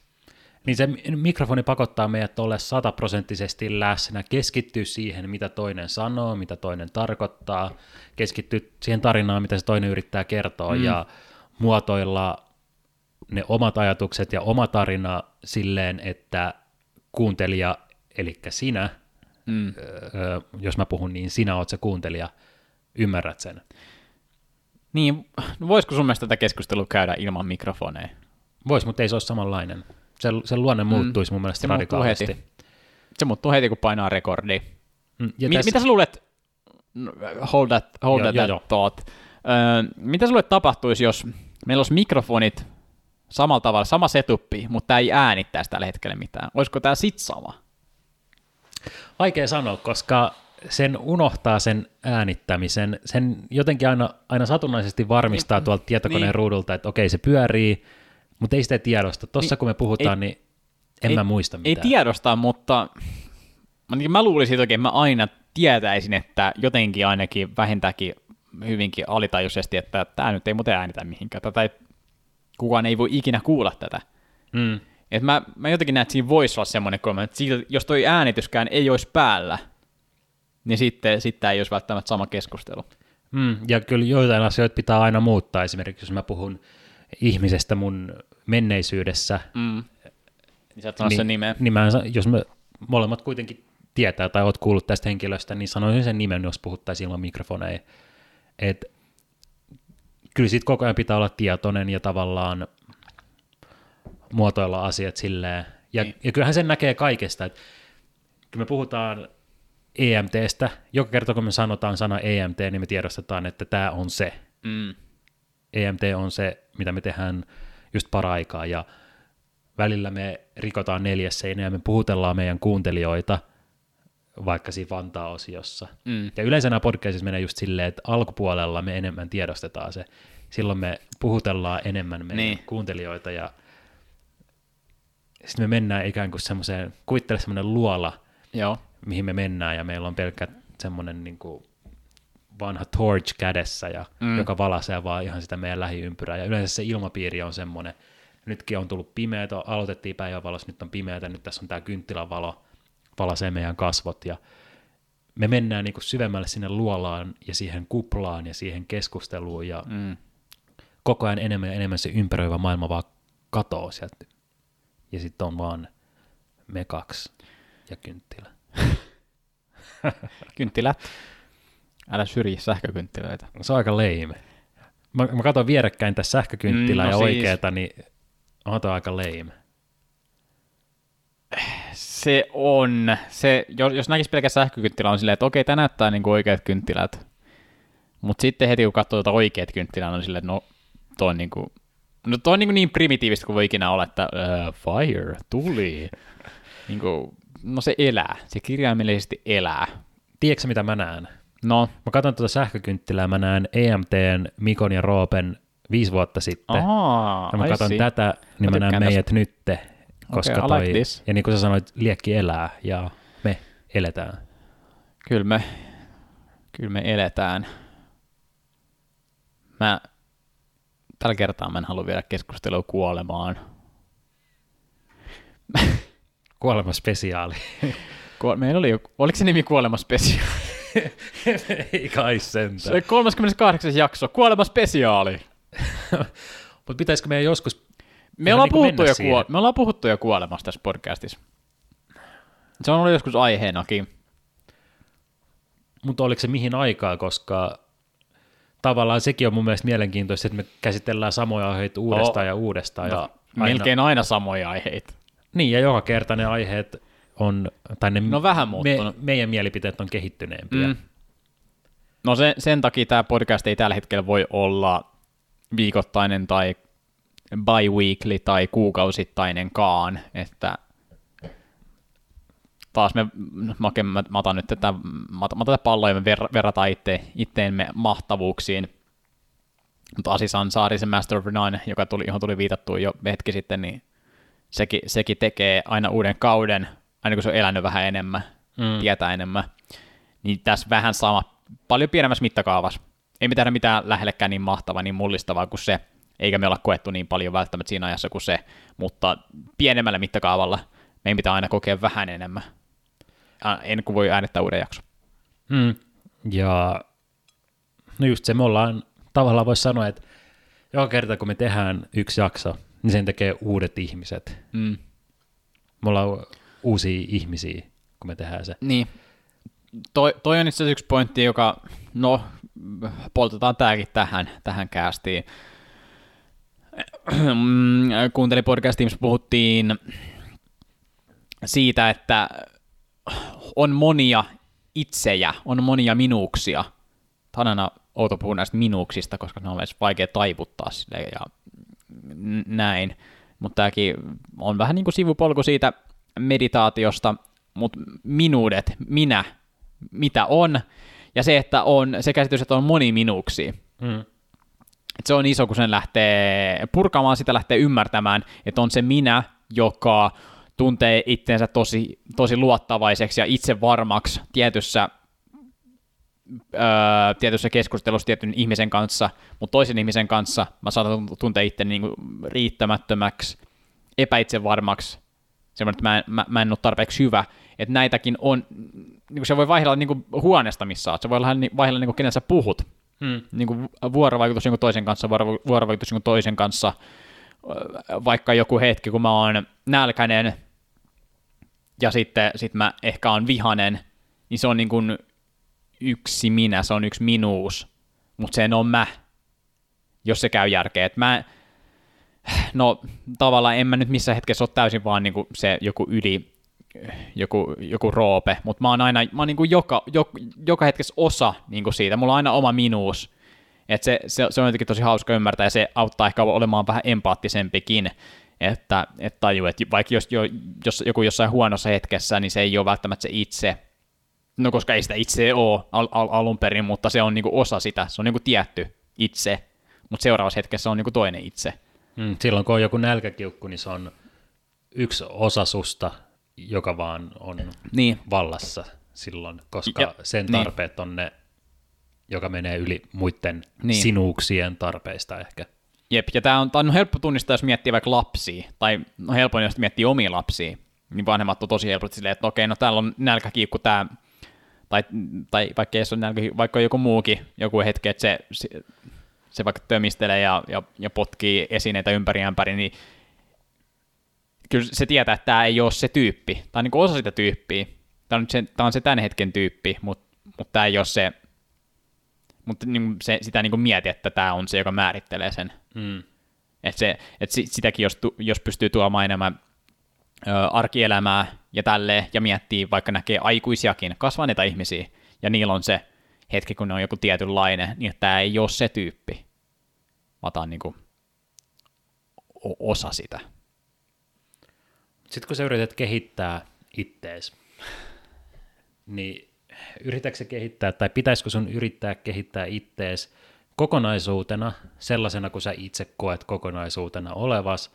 Niin se mikrofoni pakottaa meidät olla sataprosenttisesti läsnä, keskittyä siihen, mitä toinen sanoo, mitä toinen tarkoittaa, keskittyä siihen tarinaan, mitä se toinen yrittää kertoa, mm. ja muotoilla ne omat ajatukset ja oma tarina silleen, että kuuntelija, eli sinä, Mm. öö, jos mä puhun niin, sinä oot se kuuntelija, ymmärrät sen. Niin, no voisiko sun mielestä tätä keskustelua käydä ilman mikrofoneja? Vois, mutta ei se ole samanlainen. Se, se luonne muuttuisi mun mielestä Se muuttuu radikaalisti. heti. Se muuttuu heti, kun painaa rekordia. Mm, Ja Mi- tässä- Mitä sä luulet, hold that, hold Joo, that, joo, that joo. thought. Öö, mitä sä luulet tapahtuisi, jos meillä olisi mikrofonit samalla tavalla, sama setuppi, mutta tämä ei äänittäisi tällä hetkellä mitään. Olisiko tämä sit sama? Vaikea sanoa, koska sen unohtaa sen äänittämisen, sen jotenkin aina, aina satunnaisesti varmistaa Niin, tuolta tietokoneen niin. ruudulta, että okei se pyörii, mutta ei sitä tiedosta. Tuossa Niin, kun me puhutaan, niin en ei- mä muista Ei mitään. tiedosta, mutta mä luulisin, että oikein mä aina tietäisin, että jotenkin ainakin vähintäänkin hyvinkin alitajuisesti, että tämä nyt ei muuten äänitä mihinkään, tätä ei, kukaan ei voi ikinä kuulla tätä. Mm. Et mä, mä jotenkin näen, että siinä voisi olla semmoinen kolme, että siitä, jos toi äänityskään ei olisi päällä, niin sitten, sitten ei olisi välttämättä sama keskustelu. Mm. Ja kyllä joitain asioita pitää aina muuttaa. Esimerkiksi jos mä puhun ihmisestä mun menneisyydessä, Mm. Niin sä et sano sen nimeä. niin mä, jos me molemmat kuitenkin tietää tai oot kuullut tästä henkilöstä, niin sanoisin sen nimen, jos puhuttaisiin ilman mikrofoneja. Et, kyllä siitä koko ajan pitää olla tietoinen ja tavallaan muotoilla asiat silleen. Ja, Niin. ja kyllähän sen näkee kaikesta, että kun me puhutaan EMTstä, joka kerta kun me sanotaan sana EMT, niin me tiedostetaan, että tämä on se. Mm. EMT on se, mitä me tehdään just paraikaa, ja välillä me rikotaan neljäs seinä ja me puhutellaan meidän kuuntelijoita, vaikka siinä Vantaa-osiossa. Mm. Ja yleensä nämä podcastissa menee just silleen, että alkupuolella me enemmän tiedostetaan se. Silloin me puhutellaan enemmän meidän Niin. kuuntelijoita, ja sitten me mennään ikään kuin semmoiseen, kuvittele semmoinen luola, Joo. mihin me mennään, ja meillä on pelkkä semmoinen niin kuin vanha torch kädessä, ja, Mm. joka valaisee vaan ihan sitä meidän lähiympyrää, ja yleensä se ilmapiiri on semmoinen, nytkin on tullut pimeätä, aloitettiin päivänvalossa, nyt on pimeätä, nyt tässä on tämä kynttilänvalo, valaisee meidän kasvot, ja me mennään niin kuin syvemmälle sinne luolaan, ja siihen kuplaan, ja siihen keskusteluun, ja Mm. koko ajan enemmän ja enemmän se ympäröivä maailma vaan katoo sieltä, ja sitten on vaan me kaksi ja kynttilä. Kynttilät. Älä syrji sähkökynttilöitä. Se on aika leime. Mä, mä katson vierekkäin tässä sähkökynttilää Mm, no ja siis. oikeeta, niin on aika leime. Se on. Se, jos, jos näkisi pelkä sähkökynttilä, on silleen, että okei, tämä näyttää niin kuin oikeat kynttilät. Mutta sitten heti kun katsoo tuota oikeat kynttilää, on silleen, että no, toi on niin kuin, no toi on niin, kuin niin primitiivistä kuin voi ikinä olla, että uh, fire, tuli. niin kuin, no se elää, se kirjaimellisesti elää. Tiedätkö mitä mä näen? No, Mä katson tuota sähkökynttilää, mä näen EMTn, Mikon ja Roopen viisi vuotta sitten. Aa, ja mä katson tätä, niin Mä mä, näen meidät nytte. Koska like toi, this. ja niin kuin sä sanoit, liekki elää ja me eletään. Kyllä me, kyllä me eletään. Mä, tällä kertaa mä en halua viedä keskustelua kuolemaan. Kuolema spesiaali. Ku- Meillä oli joku, oliko se nimi Kuolema Spesiaali? Ei kai sentään. Se 38. jakso, Kuolema Spesiaali. Mutta pitäisikö meidän joskus... Me ollaan, niinku puhuttu jo kuo- me ollaan puhuttu jo kuolemasta tässä podcastissa. Se on ollut joskus aiheenakin. Mutta oliko se mihin aikaa, koska tavallaan sekin on mun mielestä mielenkiintoista, että me käsitellään samoja aiheita uudestaan Oh. ja uudestaan. Ja No, aina, melkein aina samoja aiheita. Niin, ja joka kerta ne aiheet on, tai ne No vähän me, meidän mielipiteet on kehittyneempiä. Mm. No se, sen takia tämä podcast ei tällä hetkellä voi olla viikoittainen tai bi-weekly tai kuukausittainenkaan, että taas me, oikein- mä, mä otan nyt tätä, mä otan, mä otan tätä palloa ja me ver, verrataan itse, itteemme mahtavuuksiin. Mutta Asisan Saarisen Master of None, joka tuli, johon tuli viitattu jo hetki sitten, niin sekin, sekin tekee aina uuden kauden, aina kun se on elänyt vähän enemmän, Mm. mm. tietää enemmän. Niin tässä vähän sama, paljon pienemmässä mittakaavassa. Ei me tehdä mitään lähellekään niin mahtavaa, niin mullistavaa kuin se, eikä me olla koettu niin paljon välttämättä siinä ajassa kuin se, mutta pienemmällä mittakaavalla meidän pitää aina kokea vähän enemmän, ennen kuin voi äänettää uuden jakson. Mm. Ja no just se, me ollaan tavallaan voisi sanoa, että joka kerta kun me tehdään yksi jakso, niin sen tekee uudet ihmiset. Mm. Me ollaan uusia ihmisiä, kun me tehdään se. Niin. Toi, toi on itse asiassa yksi pointti, joka, no, poltetaan tämäkin tähän, tähän kästiin. Mm, Kuuntelin podcastia, missä puhuttiin siitä, että on monia itsejä, on monia minuuksia. Tämä on aina outo puhua näistä minuuksista, koska ne on edes vaikea taiputtaa sille ja näin. Mutta tämäkin on vähän niin kuin sivupolku siitä meditaatiosta, mutta minuudet, minä, mitä on, ja se, että on se käsitys, että on moni minuuksia. Mm. Et se on iso, kun sen lähtee purkamaan, sitä lähtee ymmärtämään, että on se minä, joka tuntee itseensä tosi, tosi luottavaiseksi ja itsevarmaksi tietyssä, öö, tietyssä keskustelussa tietyn ihmisen kanssa, mutta toisen ihmisen kanssa. Mä saatan tuntea itse niin riittämättömäksi, epäitsevarmaksi, semmoinen, että mä en, mä, mä en ole tarpeeksi hyvä, että näitäkin on, niin kuin se voi vaihdella niin kuin huoneesta, missä oot, se voi vaihdella, vaihdella niin kuin kenen sä puhut, Hmm. Niin kuin vuorovaikutus jonkun toisen kanssa, vuoro- vuorovaikutus jonkun toisen kanssa, vaikka joku hetki, kun mä oon nälkäinen ja sitten sit mä ehkä on vihanen, niin se on niin kuin yksi minä, se on yksi minuus, mutta se en ole mä, jos se käy järkeä. Et mä, no tavallaan en mä nyt missä hetkessä ole täysin vaan niin kuin se joku yli, joku, joku roope, mutta mä oon aina, mä oon niin kuin joka, joka, joka hetkessä osa niin kuin siitä, mulla on aina oma minuus, et se, se, se, on jotenkin tosi hauska ymmärtää ja se auttaa ehkä olemaan vähän empaattisempikin, että, että tajuu, että vaikka jos, jos joku jossain huonossa hetkessä, niin se ei ole välttämättä se itse, no koska ei sitä itse ole al, al, alun perin, mutta se on niinku osa sitä, se on niinku tietty itse, mutta seuraavassa hetkessä on niinku toinen itse. Mm, silloin kun on joku nälkäkiukku, niin se on yksi osa susta, joka vaan on Niin. vallassa silloin, koska Ja- sen niin. tarpeet on ne, joka menee yli muiden Niin. sinuuksien tarpeista ehkä. Jep, ja tämä on, tää on helppo tunnistaa, jos miettii vaikka lapsia, tai no helpoin, jos miettii omia lapsia, niin vanhemmat on tosi helposti silleen, että okei, no täällä on nälkäkiukku tämä, tai, tai vaikka se ole nälkäkiukku, vaikka on joku muukin, joku hetki, että se, se, se vaikka tömistelee ja, ja, ja potkii esineitä ympäri ämpäri, niin kyllä se tietää, että tämä ei ole se tyyppi. Tämä on niin osa sitä tyyppiä. Tämä on, se, tämä on se tämän hetken tyyppi, mutta, mutta tämä ei ole se, mutta niin se, sitä niin kuin mieti, että tämä on se, joka määrittelee sen. Mm. Et se, et si- sitäkin, jos, tu, jos pystyy tuomaan enemmän ö, arkielämää ja tälleen, ja miettii, vaikka näkee aikuisiakin, kasvaneita ihmisiä, ja niillä on se hetki, kun ne on joku tietynlainen, niin että tämä ei ole se tyyppi, tämä on niin kuin osa sitä. Sitten kun sä yrität kehittää ittees, niin yritätkö sä kehittää, tai pitäisikö sun yrittää kehittää ittees kokonaisuutena, sellaisena kuin sä itse koet kokonaisuutena olevas,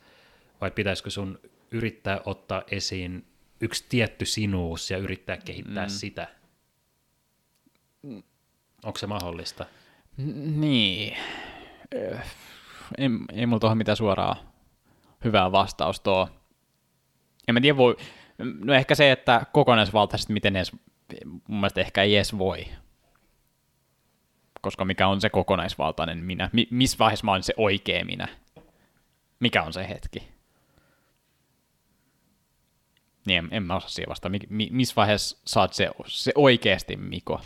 vai pitäisikö sun yrittää ottaa esiin yksi tietty sinuus ja yrittää kehittää mm. sitä? Onko se mahdollista? Niin. Ö, Ei, ei mulla tuohon mitään suoraa hyvää vastausta ole. En mä tiedä, voi... No ehkä se, että kokonaisvaltaisesti miten edes, mun mielestä ehkä ei edes voi. Koska mikä on se kokonaisvaltainen minä? Mi- missä vaiheessa mä oon se oikea minä? Mikä on se hetki? Niin, en, en mä osaa siihen vastata. Mi- mi- missä vaiheessa saat se, se oikeasti Miko?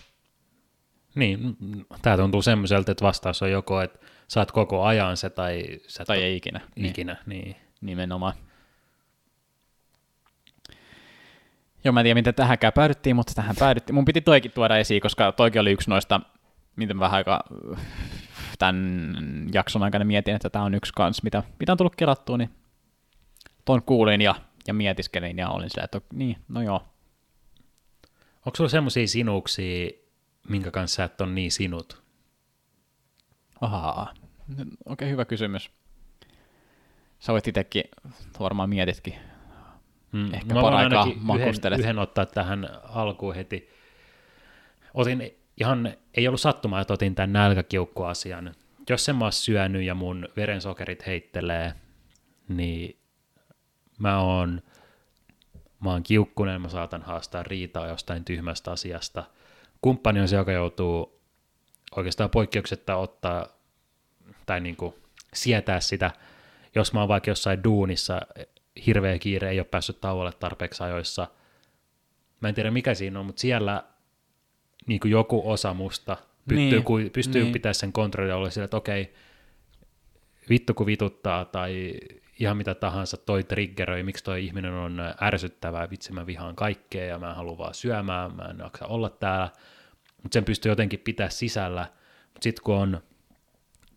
Niin, tämä tuntuu semmoiselta, että vastaus on joko, että saat koko ajan se tai sä Tai ei ikinä. Niin. ikinä. Niin. Nimenomaan. Joo, mä en tiedä, miten tähänkään päädyttiin, mutta tähän päädyttiin. Mun piti toikin tuoda esiin, koska toikin oli yksi noista, miten vähän aika tämän jakson aikana mietin, että tämä on yksi kans, mitä, mitä on tullut kelattua, niin ton kuulin ja, ja mietiskelin ja olin silleen, että niin, no joo. Onko sulla semmoisia sinuuksia, minkä kanssa sä et ole niin sinut? Ahaa, okei, okay, hyvä kysymys. Sä voit itsekin, varmaan mietitkin. Mm. Ehkä mä voin paraikaa ainakin yhden, yhden ottaa tähän alkuun heti. Otin ihan, ei ollut sattumaa, että otin tämän nälkäkiukkuasian. Jos sen mä oon syönyt ja mun verensokerit heittelee, niin mä oon, mä oon kiukkunen, mä saatan haastaa riitaa jostain tyhmästä asiasta. Kumppani on se, joka joutuu oikeastaan poikkeuksetta ottaa tai niin kuin sietää sitä, jos mä oon vaikka jossain duunissa, hirveä kiire, ei ole päässyt tauolle tarpeeksi ajoissa. Mä en tiedä mikä siinä on, mutta siellä niin kuin joku osa musta pystyy, Niin, niin, pystyy niin. pitämään sen kontrollilla sillä, että okei, vittu kun vituttaa tai ihan mitä tahansa toi triggeröi, miksi toi ihminen on ärsyttävää, vitsi mä vihaan kaikkea ja mä haluan vaan syömään, mä en jaksa olla täällä, mutta sen pystyy jotenkin pitää sisällä, mutta sitten kun on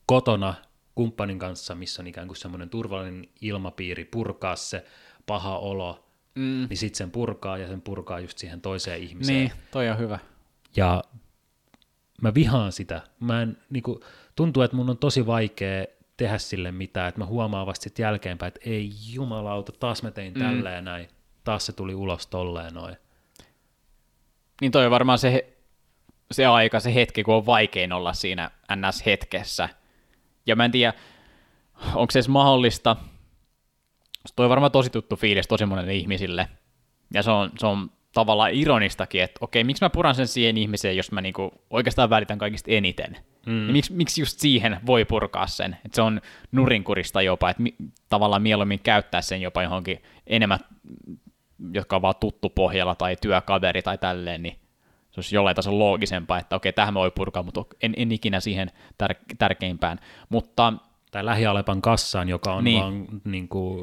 kotona kumppanin kanssa, missä on ikään kuin semmoinen turvallinen ilmapiiri, purkaa se paha olo, Mm, niin sitten sen purkaa ja sen purkaa just siihen toiseen ihmiseen. niin, toi on hyvä. Ja mä vihaan sitä. Mä en, niin kuin, tuntuu, että mun on tosi vaikea tehdä sille mitään, että mä huomaan vasta sitten jälkeenpäin, että ei jumalauta, taas mä tein Mm. tälleen näin, taas se tuli ulos tolleen noin. Niin toi on varmaan se, se aika, se hetki, kun on vaikein olla siinä NS-hetkessä. Ja mä en tiedä, onko se edes mahdollista. Toi on varmaan tosi tuttu fiilis tosi monelle ihmisille. Ja se on, se on tavallaan ironistakin, että okei, miksi mä puran sen siihen ihmiseen, jos mä niinku oikeastaan välitän kaikista eniten. Mm. Niin miksi, miksi just siihen voi purkaa sen? Että se on nurinkurista jopa, että mi, tavallaan mieluummin käyttää sen jopa johonkin enemmän, jotka on vaan tuttu pohjalla tai työkaveri tai tälleen, niin se olisi jollain tasolla loogisempaa, että okei, tähän mä voi purkaa, mutta en, en ikinä siihen tär- tärkeimpään. Mutta tai lähialepan kassaan, joka on niin. vaan niin kuin,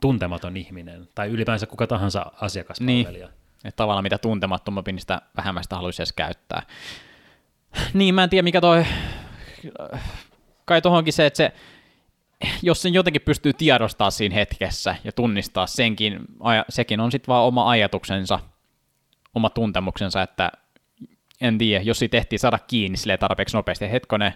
tuntematon ihminen, tai ylipäänsä kuka tahansa asiakaspalvelija. Niin. Että tavallaan mitä tuntemattomampi, niin sitä vähemmän sitä haluaisi edes käyttää. Niin, mä en tiedä mikä toi, kai tohonkin se, että se, jos sen jotenkin pystyy tiedostaa siinä hetkessä ja tunnistaa senkin, sekin on sitten vaan oma ajatuksensa, oma tuntemuksensa, että en tiedä, jos siitä tehtiin saada kiinni sille tarpeeksi nopeasti, hetkone,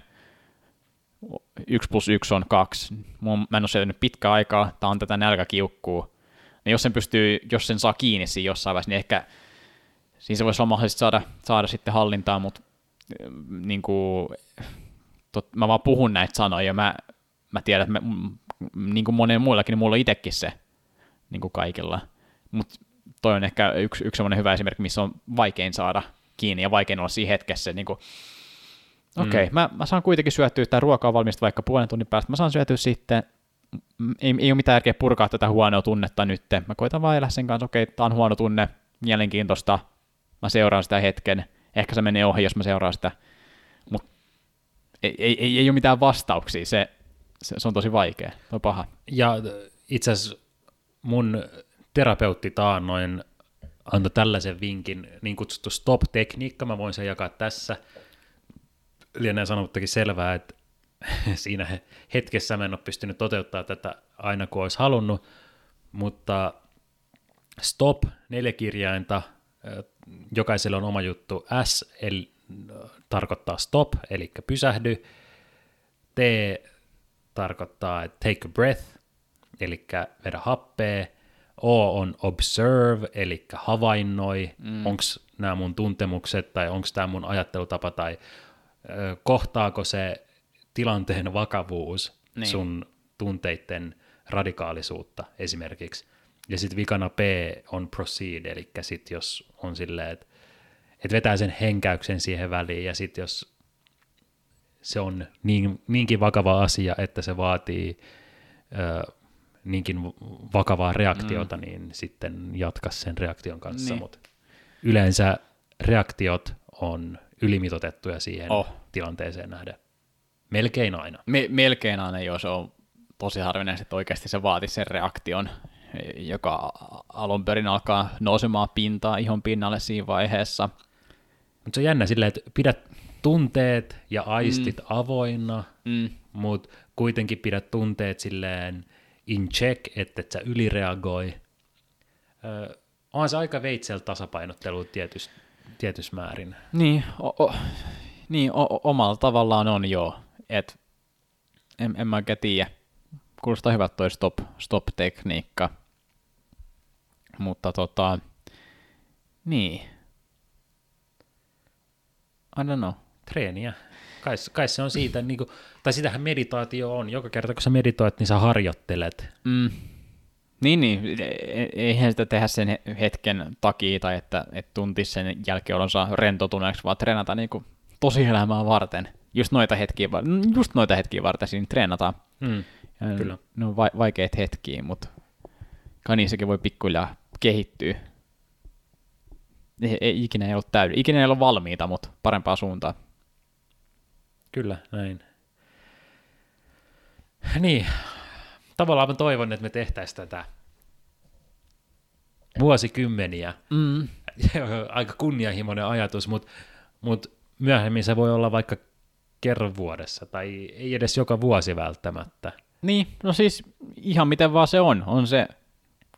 1 plus 1 on 2, mä en ole syönyt pitkä aikaa, tää on tätä nälkäkiukkuu, niin jos sen pystyy, jos sen saa kiinni siinä jossain vaiheessa, niin ehkä siinä se voisi olla mahdollista saada, saada sitten hallintaa, mutta niin kuin, tot, mä vaan puhun näitä sanoja, ja mä, mä tiedän, että mä, niin kuin monen muillakin, niin mulla on itsekin se niin kuin kaikilla. Mutta toi on ehkä yksi, yksi semmoinen hyvä esimerkki, missä on vaikein saada kiinni ja vaikein olla siinä hetkessä. Niin kuin, okei, okay, mm. mä, mä saan kuitenkin syötyä, tämä ruoka on valmista vaikka puolen tunnin päästä, mä saan syötyä sitten, ei, ei ole mitään järkeä purkaa tätä huonoa tunnetta nyt. Mä koitan vaan elää sen kanssa, okei, okay, tämä on huono tunne, mielenkiintoista, mä seuraan sitä hetken, ehkä se menee ohi, jos mä seuraan sitä, mutta ei, ei, ei, ei ole mitään vastauksia, se, se, se on tosi vaikea, se on paha. Ja itse asiassa mun terapeutti taannoin antoi tällaisen vinkin, niin kutsuttu stop-tekniikka, mä voin sen jakaa tässä. Lienee sanomattakin selvää, että siinä hetkessä mä en ole pystynyt toteuttaa tätä aina kuin olisi halunnut, mutta stop, neljä kirjainta, jokaiselle on oma juttu. S eli, tarkoittaa stop, eli pysähdy. T tarkoittaa take a breath, eli vedä happea. O on observe, eli havainnoi, mm. onko nämä mun tuntemukset tai onko tämä mun ajattelutapa tai ö, kohtaako se tilanteen vakavuus niin. sun tunteiden radikaalisuutta esimerkiksi. Ja sitten vikana P on proceed, eli sitten jos on silleen, että et vetää sen henkäyksen siihen väliin, ja sitten jos se on niin, niinkin vakava asia, että se vaatii ö, niinkin vakavaa reaktiota, mm. niin sitten jatka sen reaktion kanssa. Niin. Mut yleensä reaktiot on ylimitotettuja siihen oh. tilanteeseen nähden. Melkein aina. Me, melkein aina, joo, se on tosi harvinaista, että oikeasti se vaatii sen reaktion, joka alun perin alkaa nousemaan pintaa ihon pinnalle siinä vaiheessa. Mutta se on jännä silleen, että pidät tunteet ja aistit mm. avoinna, mm. mutta kuitenkin pidät tunteet silleen in check, että et sä ylireagoi. Öö, onhan se aika veitsel tasapainottelu tietys, tietys määrin. Niin, o, o, niin o, omalla tavallaan on joo. Et, en, en mä oikein tiedä. Kuulostaa hyvät toi stop, stop-tekniikka. Mutta tota, niin. I don't know. Treeniä. Kai, kai se on siitä, niin kuin, tai sitähän meditaatio on. Joka kerta kun sä meditoit, niin sä harjoittelet. Mm. Niin, niin. E, e, eihän sitä tehdä sen hetken takia tai että, että tuntisi sen jälkeolonsa rentoutuneeksi, vaan treenata niin kuin tosielämää varten. Just noita hetkiä, just noita hetkiä varten siinä treenataan. Mm, kyllä. Ne on vaikeat hetkiä, mutta kai niissäkin voi pikkuhiljaa kehittyä. Ei, ei ikinä ei ollut täyden. Ikinä ei ollut valmiita, mutta parempaa suuntaa. Kyllä, näin. Niin, tavallaan mä toivon, että me tehtäisiin tätä vuosikymmeniä. Mm. Aika kunnianhimoinen ajatus, mutta mut myöhemmin se voi olla vaikka kerran vuodessa, tai ei edes joka vuosi välttämättä. Niin, no siis ihan miten vaan se on. On se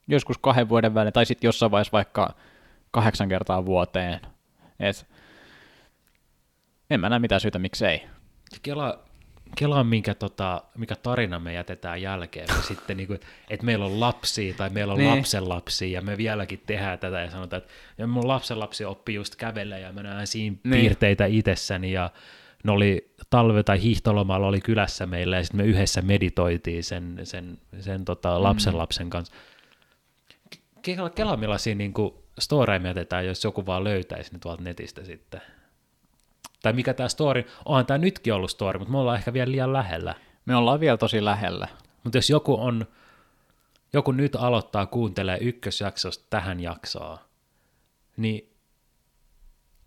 joskus kahden vuoden välein, tai sitten jossain vaiheessa vaikka kahdeksan kertaa vuoteen. Et en mä näe mitään syytä, miksei. Kela, Kela mikä, tota, mikä tarina me jätetään jälkeen. Me sitten, niin kuin, että meillä on lapsia tai meillä on niin. lapsenlapsia ja me vieläkin tehdään tätä ja sanotaan, että ja mun lapsenlapsi oppii just kävellä ja mä näen siinä niin. piirteitä itsessäni ja ne oli talve- tai hiihtolomalla oli kylässä meillä ja sitten me yhdessä meditoitiin sen, sen, sen tota, lapsen mm. lapsen kanssa. Kela, Kela millaisia niin kuin, storeen mietitään, jos joku vaan löytäisi ne tuolta netistä sitten. Tai mikä tämä story, onhan tämä nytkin ollut story, mutta me ollaan ehkä vielä liian lähellä. Me ollaan vielä tosi lähellä. Mutta jos joku on, joku nyt aloittaa kuuntelee ykkösjaksosta tähän jaksoon, niin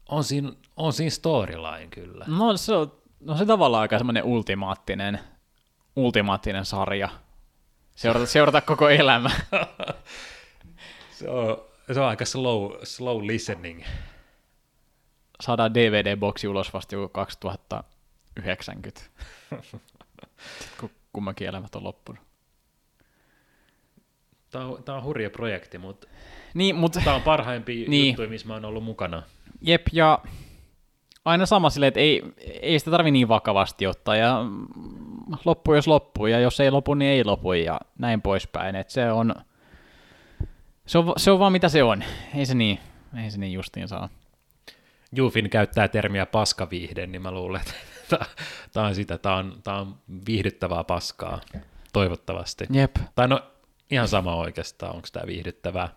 on siinä, on siinä storyline kyllä. No se on, no se tavallaan aika semmoinen ultimaattinen, ultimaattinen sarja. Seurata, seurata koko elämä. Se on, se on aika slow, slow listening. Saadaan DVD-boksi ulos vasta joku 2090. Sitten kun kummankin elämät on loppunut. Tämä on, tämä on hurja projekti, mutta Niin, mutta tämä on parhaimpia Niin. juttuja, missä mä oon ollut mukana. jep, ja aina sama silleen, että ei, ei sitä tarvi niin vakavasti ottaa, ja loppu jos loppuu, ja jos ei lopu, niin ei lopu, ja näin poispäin. Et se on, se on, se on vaan mitä se on. Ei se niin, ei se niin justiin saa. Jufin käyttää termiä paskaviihde, niin mä luulen, että tämä on sitä, tämä on, tämä on viihdyttävää paskaa, toivottavasti. Jep. Tai no ihan sama oikeastaan, onko tämä viihdyttävää.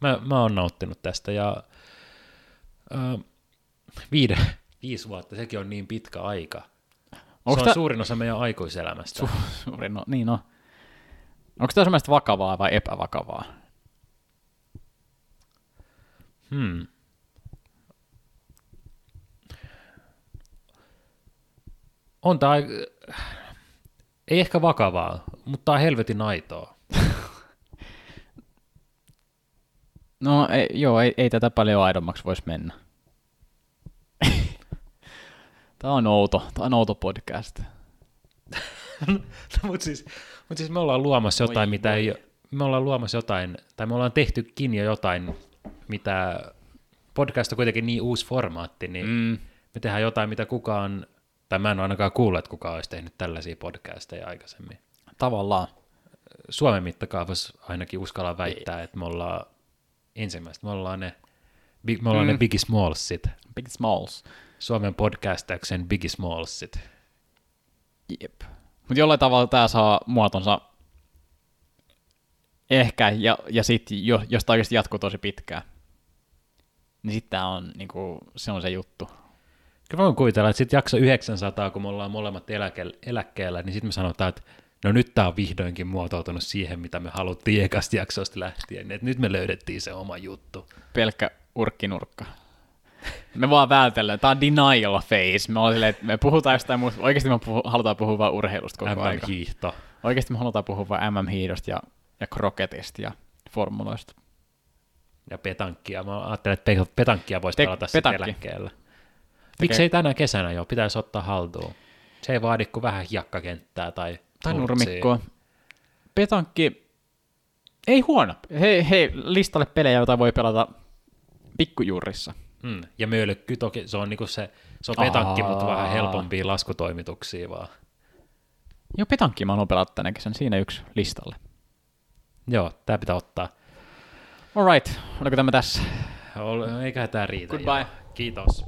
Mä, mä oon nauttinut tästä ja äh, viide, viisi vuotta, sekin on niin pitkä aika. Onks se on tää- suurin osa meidän aikuiselämästä. Suuri, no, niin no. Onko tämä semmoista vakavaa vai epävakavaa? Hmm. On tämä, ei ehkä vakavaa, mutta tää on helvetin aitoa. No ei, joo, ei, ei tätä paljon aidommaksi voisi mennä. Tämä on outo, tämä on outo podcast. mutta siis, mut siis me ollaan luomassa jotain, Voi mitä voi. ei, me ollaan luomassa jotain, tai me ollaan tehtykin jo jotain, mitä podcast on kuitenkin niin uusi formaatti, niin. Mm, me tehdään jotain, mitä kukaan, tai mä en ole ainakaan kuullut, että kukaan olisi tehnyt tällaisia podcasteja aikaisemmin. tavallaan. Suomen mittakaavassa ainakin uskalla väittää, että me ollaan ensimmäistä, me ollaan ne, big, me ollaan mm. Ne Biggie Smallsit, Big Smalls. Suomen podcastauksen Biggie Smallsit. Jep. Mutta jollain tavalla tämä saa muotonsa ehkä, ja, ja sitten jo, jos tämä oikeasti jatkuu tosi pitkään, niin sitten tämä on, niinku, se on se juttu. Kyllä voin kuvitella, että sitten jakso 900, kun me ollaan molemmat eläke- eläkkeellä, niin sitten me sanotaan, että no nyt tämä on vihdoinkin muotoutunut siihen, mitä me haluttiin ekasta jaksosta lähtien. Et nyt me löydettiin se oma juttu. pelkkä urkkinurkka. Me vaan vältellään. Tämä on denial phase. Me, silleen, että me puhutaan jostain muusta. Oikeasti me puhu, halutaan puhua vain urheilusta koko aika. MM-hiihto. Oikeasti me halutaan puhua vain MM-hiidosta ja, ja kroketista ja formuloista. ja petankkia. Mä ajattelin, että pe- petankkia voisi Te- pelata sitten petankki. Eläkkeellä. Miksei tänä kesänä jo? Pitäisi ottaa haltuun. Se ei vaadi kuin vähän hiekkakenttää tai, Tai nurmikkoa. Petankki, ei huono. Hei, hei, listalle pelejä, joita voi pelata pikkujuurissa. Mm. Ja mölkky toki, se on, niinku se, se on petankki, Aa. mutta vähän helpompia laskutoimituksia vaan. Joo, petankki mä haluan pelata tänä kesän. Siinä yksi listalle. Joo, tämä pitää ottaa. Alright, oliko tämä tässä? Eiköhän tämä riitä. Goodbye. jo. Kiitos.